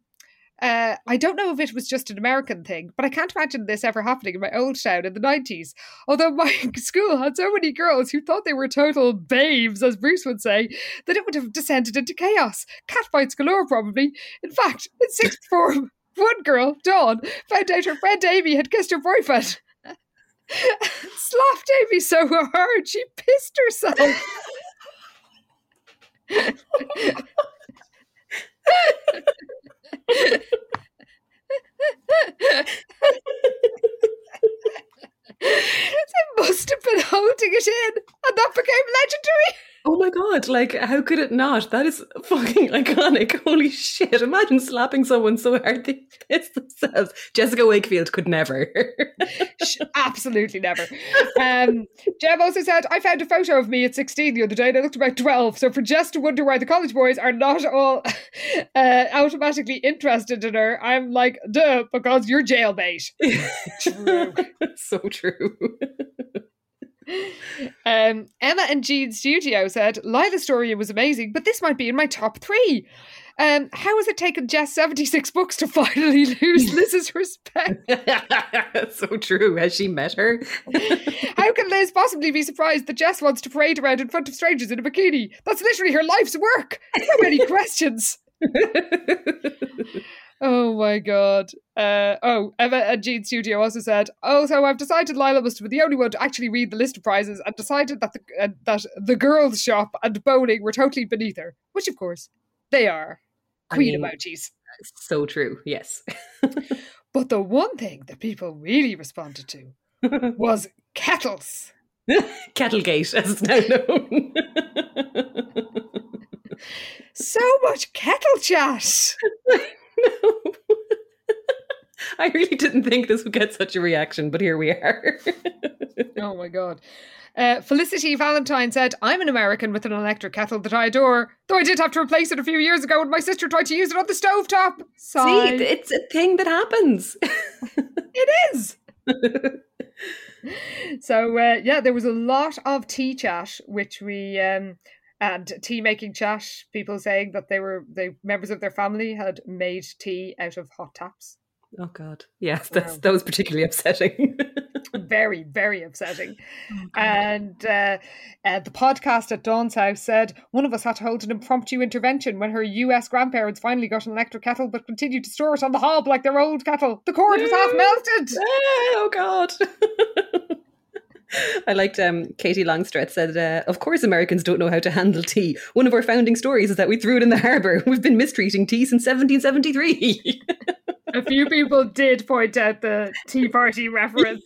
uh, I don't know if it was just an American thing, but I can't imagine this ever happening in my old town in the 90s. Although my school had so many girls who thought they were total babes, as Bruce would say, that it would have descended into chaos. Catfights galore, probably. In fact, in sixth form, one girl, Dawn, found out her friend Amy had kissed her boyfriend. Slapped Amy so hard she pissed herself. They must have been holding it in, and that became legendary. Oh my god, like, how could it not? That is fucking iconic. Holy shit. Imagine slapping someone so hard they piss themselves. Jessica Wakefield could never. Absolutely never. Um, Jem also said, I found a photo of me at 16 the other day and I looked about 12. So for Jess to wonder why the college boys are not all uh, automatically interested in her, I'm like, duh, because you're jailbait. True. so true. Um, Emma and Jean Studio said, Lila's story was amazing, but this might be in my top three. Um, how has it taken Jess 76 books to finally lose Liz's respect? so true. Has she met her? How can Liz possibly be surprised that Jess wants to parade around in front of strangers in a bikini? That's literally her life's work. So many questions. Oh my god. Uh, oh, Emma at Gene Studio also said, "Oh, so I've decided Lila must been the only one to actually read the list of prizes and decided that the uh, that the girls' shop and bowling were totally beneath her, which of course they are. I Queen mean- emojis. so true. Yes. But the one thing that people really responded to was kettles. Kettlegate, as it's now known. So much kettle chat. I really didn't think this would get such a reaction, but here we are. Oh my god. Uh, Felicity Valentine said, I'm an American with an electric kettle that I adore, though I did have to replace it a few years ago when my sister tried to use it on the stovetop. See, Sigh. it's a thing that happens. It is. so uh, yeah, there was a lot of tea chat, which we um, and tea making chat. People saying that they were the members of their family had made tea out of hot taps. oh God, yes, that's Wow. that was particularly upsetting. Very very upsetting. And uh, uh, the podcast at Dawn's house said one of us had to hold an impromptu intervention when her US grandparents finally got an electric kettle but continued to store it on the hob like their old kettle. The cord was half melted. oh God. I liked um, Katie Longstreth said, uh, Of course, Americans don't know how to handle tea. One of our founding stories is that we threw it in the harbour. We've been mistreating tea since 1773. A few people did point out the Tea Party reference.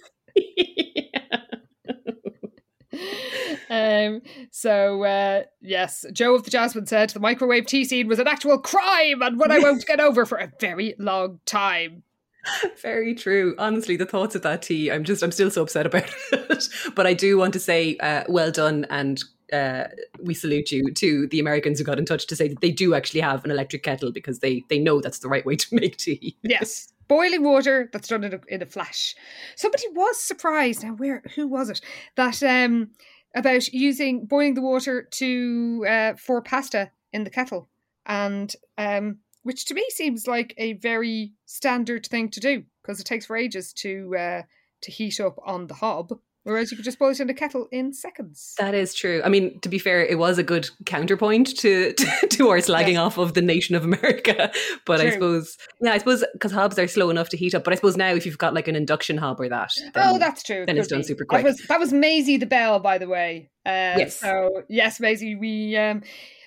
um, so uh, yes, Joe of the Jasmine said the microwave tea scene was an actual crime and one I won't get over for a very long time. Very true. Honestly, the thoughts of that tea, I'm just, I'm still so upset about it. but I do want to say, uh, well done, and uh, we salute you to the Americans who got in touch to say that they do actually have an electric kettle because they they know that's the right way to make tea. Yes, boiling water that's done in a, in a flash. Somebody was surprised. Now, where who was it that um about using boiling the water to uh, for pasta in the kettle and um which to me seems like a very standard thing to do because it takes for ages to uh, to heat up on the hob. Whereas you could just boil it in a kettle in seconds. That is true. I mean, to be fair, it was a good counterpoint to to, to our slagging yes. off of the nation of America. But true. I suppose, yeah, I suppose because hobs are slow enough to heat up. But I suppose now, if you've got like an induction hob or that, oh, that's true. Then it's done super quick. That was, that was Maisie the Bell, by the way. Uh, yes. So yes, Maisie, we. Um,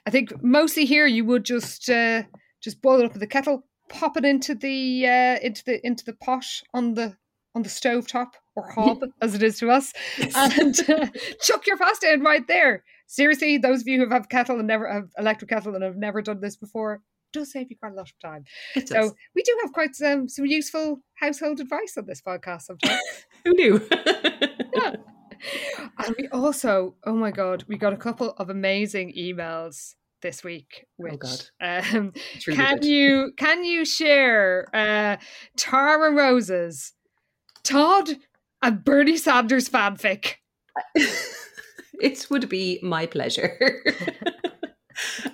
I think mostly here you would just. Uh, just boil it up in the kettle, pop it into the uh, into the into the pot on the on the stove top or hob as it is to us, and uh, chuck your pasta in right there. Seriously, those of you who have kettle and never have electric kettle and have never done this before, does save you quite a lot of time. So we do have quite some some useful household advice on this podcast sometimes. who knew? yeah. And we also, oh my god, we got a couple of amazing emails this week. Oh, which, oh God. Um, can good. you can you share uh, Tara Rose's Todd and Bernie Sanders fanfic? it would be my pleasure.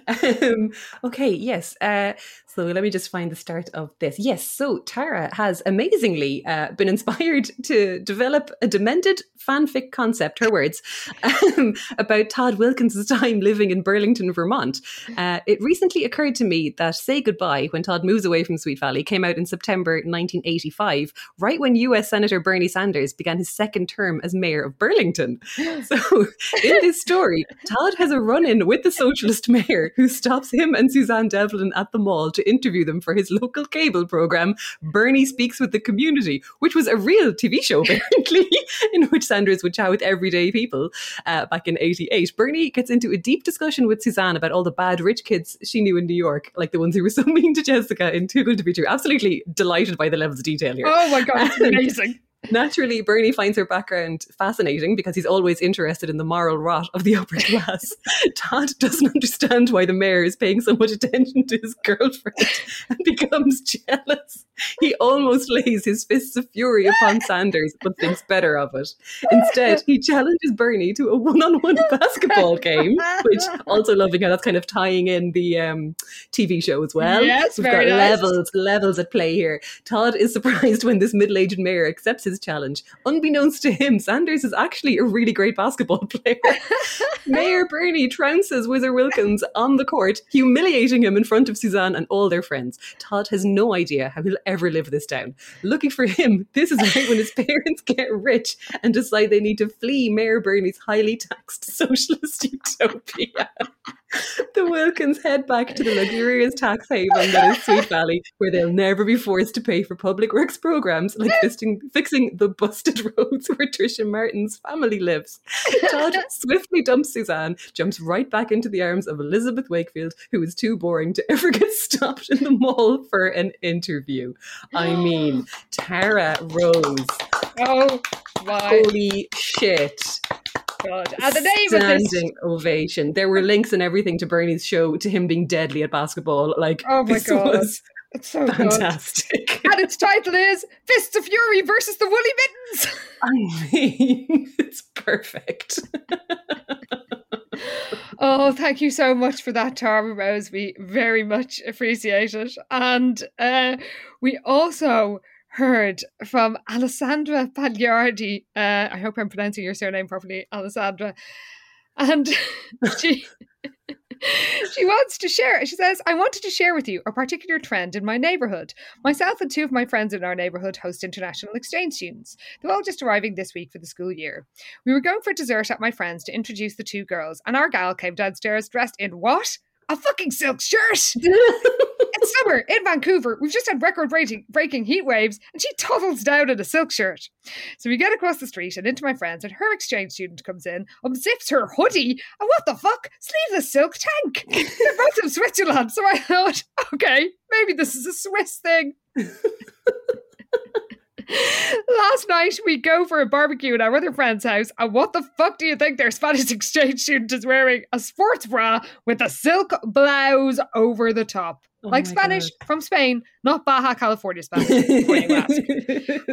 um, okay, yes. Uh, so let me just find the start of this. Yes, so Tara has amazingly uh, been inspired to develop a demented fanfic concept, her words, um, about Todd Wilkins' time living in Burlington, Vermont. Uh, it recently occurred to me that Say Goodbye, when Todd moves away from Sweet Valley, came out in September 1985, right when US Senator Bernie Sanders began his second term as mayor of Burlington. So in this story, Todd has a run in with the socialist mayor who stops him and Suzanne Devlin at the mall to interview them for his local cable program, Bernie Speaks with the Community, which was a real TV show, apparently, in which Sanders would chat with everyday people uh, back in 88. Bernie gets into a deep discussion with Suzanne about all the bad rich kids she knew in New York, like the ones who were so mean to Jessica in Too Good to Be True. Absolutely delighted by the levels of detail here. Oh my God, it's amazing. Naturally, Bernie finds her background fascinating because he's always interested in the moral rot of the upper class. Todd doesn't understand why the mayor is paying so much attention to his girlfriend and becomes jealous. He almost lays his fists of fury upon Sanders, but thinks better of it. Instead, he challenges Bernie to a one on one basketball game, which also loving how that's kind of tying in the um, TV show as well. Yes, We've got nice. levels, levels at play here. Todd is surprised when this middle aged mayor accepts his challenge. Unbeknownst to him, Sanders is actually a really great basketball player. Mayor Bernie trounces Whizzer Wilkins on the court, humiliating him in front of Suzanne and all their friends. Todd has no idea how he'll ever live this down. Lucky for him, this is right when his parents get rich and decide they need to flee Mayor Bernie's highly taxed socialist utopia. the Wilkins head back to the luxurious tax haven that is Sweet Valley, where they'll never be forced to pay for public works programs like fixing, fixing the busted roads where Tricia Martin's family lives. Todd swiftly dumps Suzanne, jumps right back into the arms of Elizabeth Wakefield, who is too boring to ever get stopped in the mall for an interview. I mean, Tara Rose. Oh my. Holy shit. God. And the name Standing of this ovation. There were links and everything to Bernie's show to him being deadly at basketball. Like, oh my God. it's so fantastic. Good. And its title is Fists of Fury versus the Woolly Mittens. I mean, it's perfect. oh, thank you so much for that, Tara Rose. We very much appreciate it. And uh, we also heard from Alessandra Pagliardi. Uh, I hope I'm pronouncing your surname properly, Alessandra. And she she wants to share. She says, I wanted to share with you a particular trend in my neighborhood. Myself and two of my friends in our neighborhood host international exchange students. They're all just arriving this week for the school year. We were going for dessert at my friend's to introduce the two girls, and our gal came downstairs dressed in what? A fucking silk shirt! it's summer in Vancouver. We've just had record breaking, heat waves, and she toddles down in a silk shirt. So we get across the street and into my friends, and her exchange student comes in, unzips her hoodie, and what the fuck? Sleeveless silk tank. They're both from Switzerland, so I thought, okay, maybe this is a Swiss thing. Last night we go for a barbecue at our other friend's house, and what the fuck do you think their Spanish exchange student is wearing? A sports bra with a silk blouse over the top. Oh like Spanish God. from Spain, not Baja California Spanish. before you ask.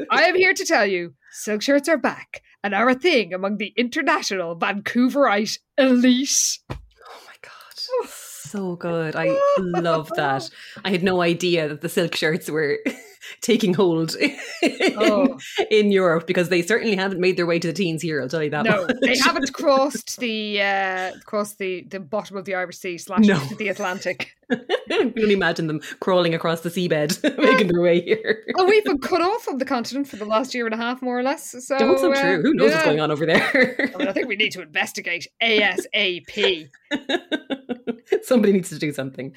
I am here to tell you, silk shirts are back and are a thing among the international Vancouverite elite. Oh my god. Oh. So good. I love that. I had no idea that the silk shirts were taking hold in, Oh. in Europe because they certainly haven't made their way to the teens here, I'll tell you that No, much. they haven't crossed the uh, crossed the, the bottom of the Irish Sea slash No. into the Atlantic. I can only imagine them crawling across the seabed, making their way here. And we've been cut off from the continent for the last year and a half, more or less. So also uh, true. Who knows what's going on over there? I, mean, I think we need to investigate ASAP. Somebody needs to do something.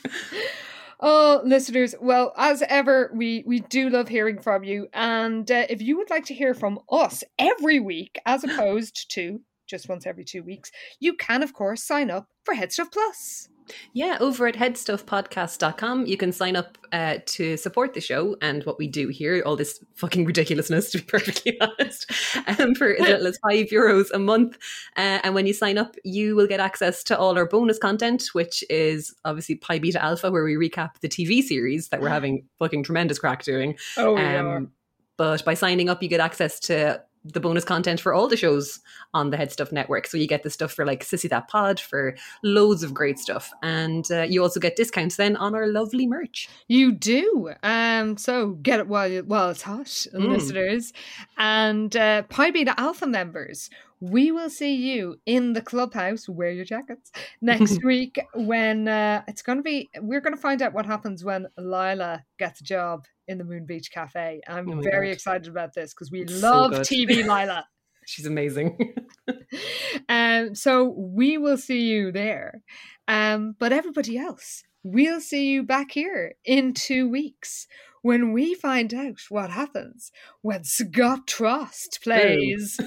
Oh, listeners, well, as ever, we we do love hearing from you, and uh, if you would like to hear from us every week, as opposed to just once every two weeks, you can, of course, sign up for HeadStuff Plus. Yeah, over at headstuffpodcast.com, you can sign up uh, to support the show and what we do here, all this fucking ridiculousness, to be perfectly honest, um, for as little as five euros a month. Uh, and when you sign up, you will get access to all our bonus content, which is obviously Pi Beta Alpha, where we recap the TV series that we're having fucking tremendous crack doing. Oh, Um, but by signing up, you get access to the bonus content for all the shows on the HeadStuff Network. So you get the stuff for like Sissy That Pod for loads of great stuff, and uh, you also get discounts then on our lovely merch. You do. Um, so get it while while it's hot, Mm. listeners. And uh, Pi Beta Alpha members, we will see you in the clubhouse. Wear your jackets next week when uh, it's going to be. We're going to find out what happens when Lila gets a job in the Moon Beach Cafe. I'm Oh very God. excited about this because we It's love good. TV Lila. She's amazing. um, so we will see you there. Um, but everybody else, we'll see you back here in two weeks when we find out what happens when Scott Trost plays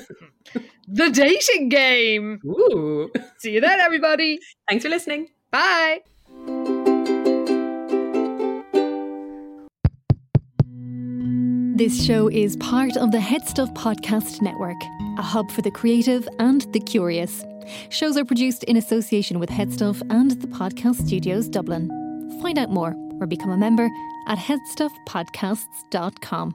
the dating game. Ooh. See you then, everybody. Thanks for listening. Bye. This show is part of the HeadStuff Podcast Network, a hub for the creative and the curious. Shows are produced in association with HeadStuff and the Podcast Studios Dublin. Find out more or become a member at headstuffpodcasts.com.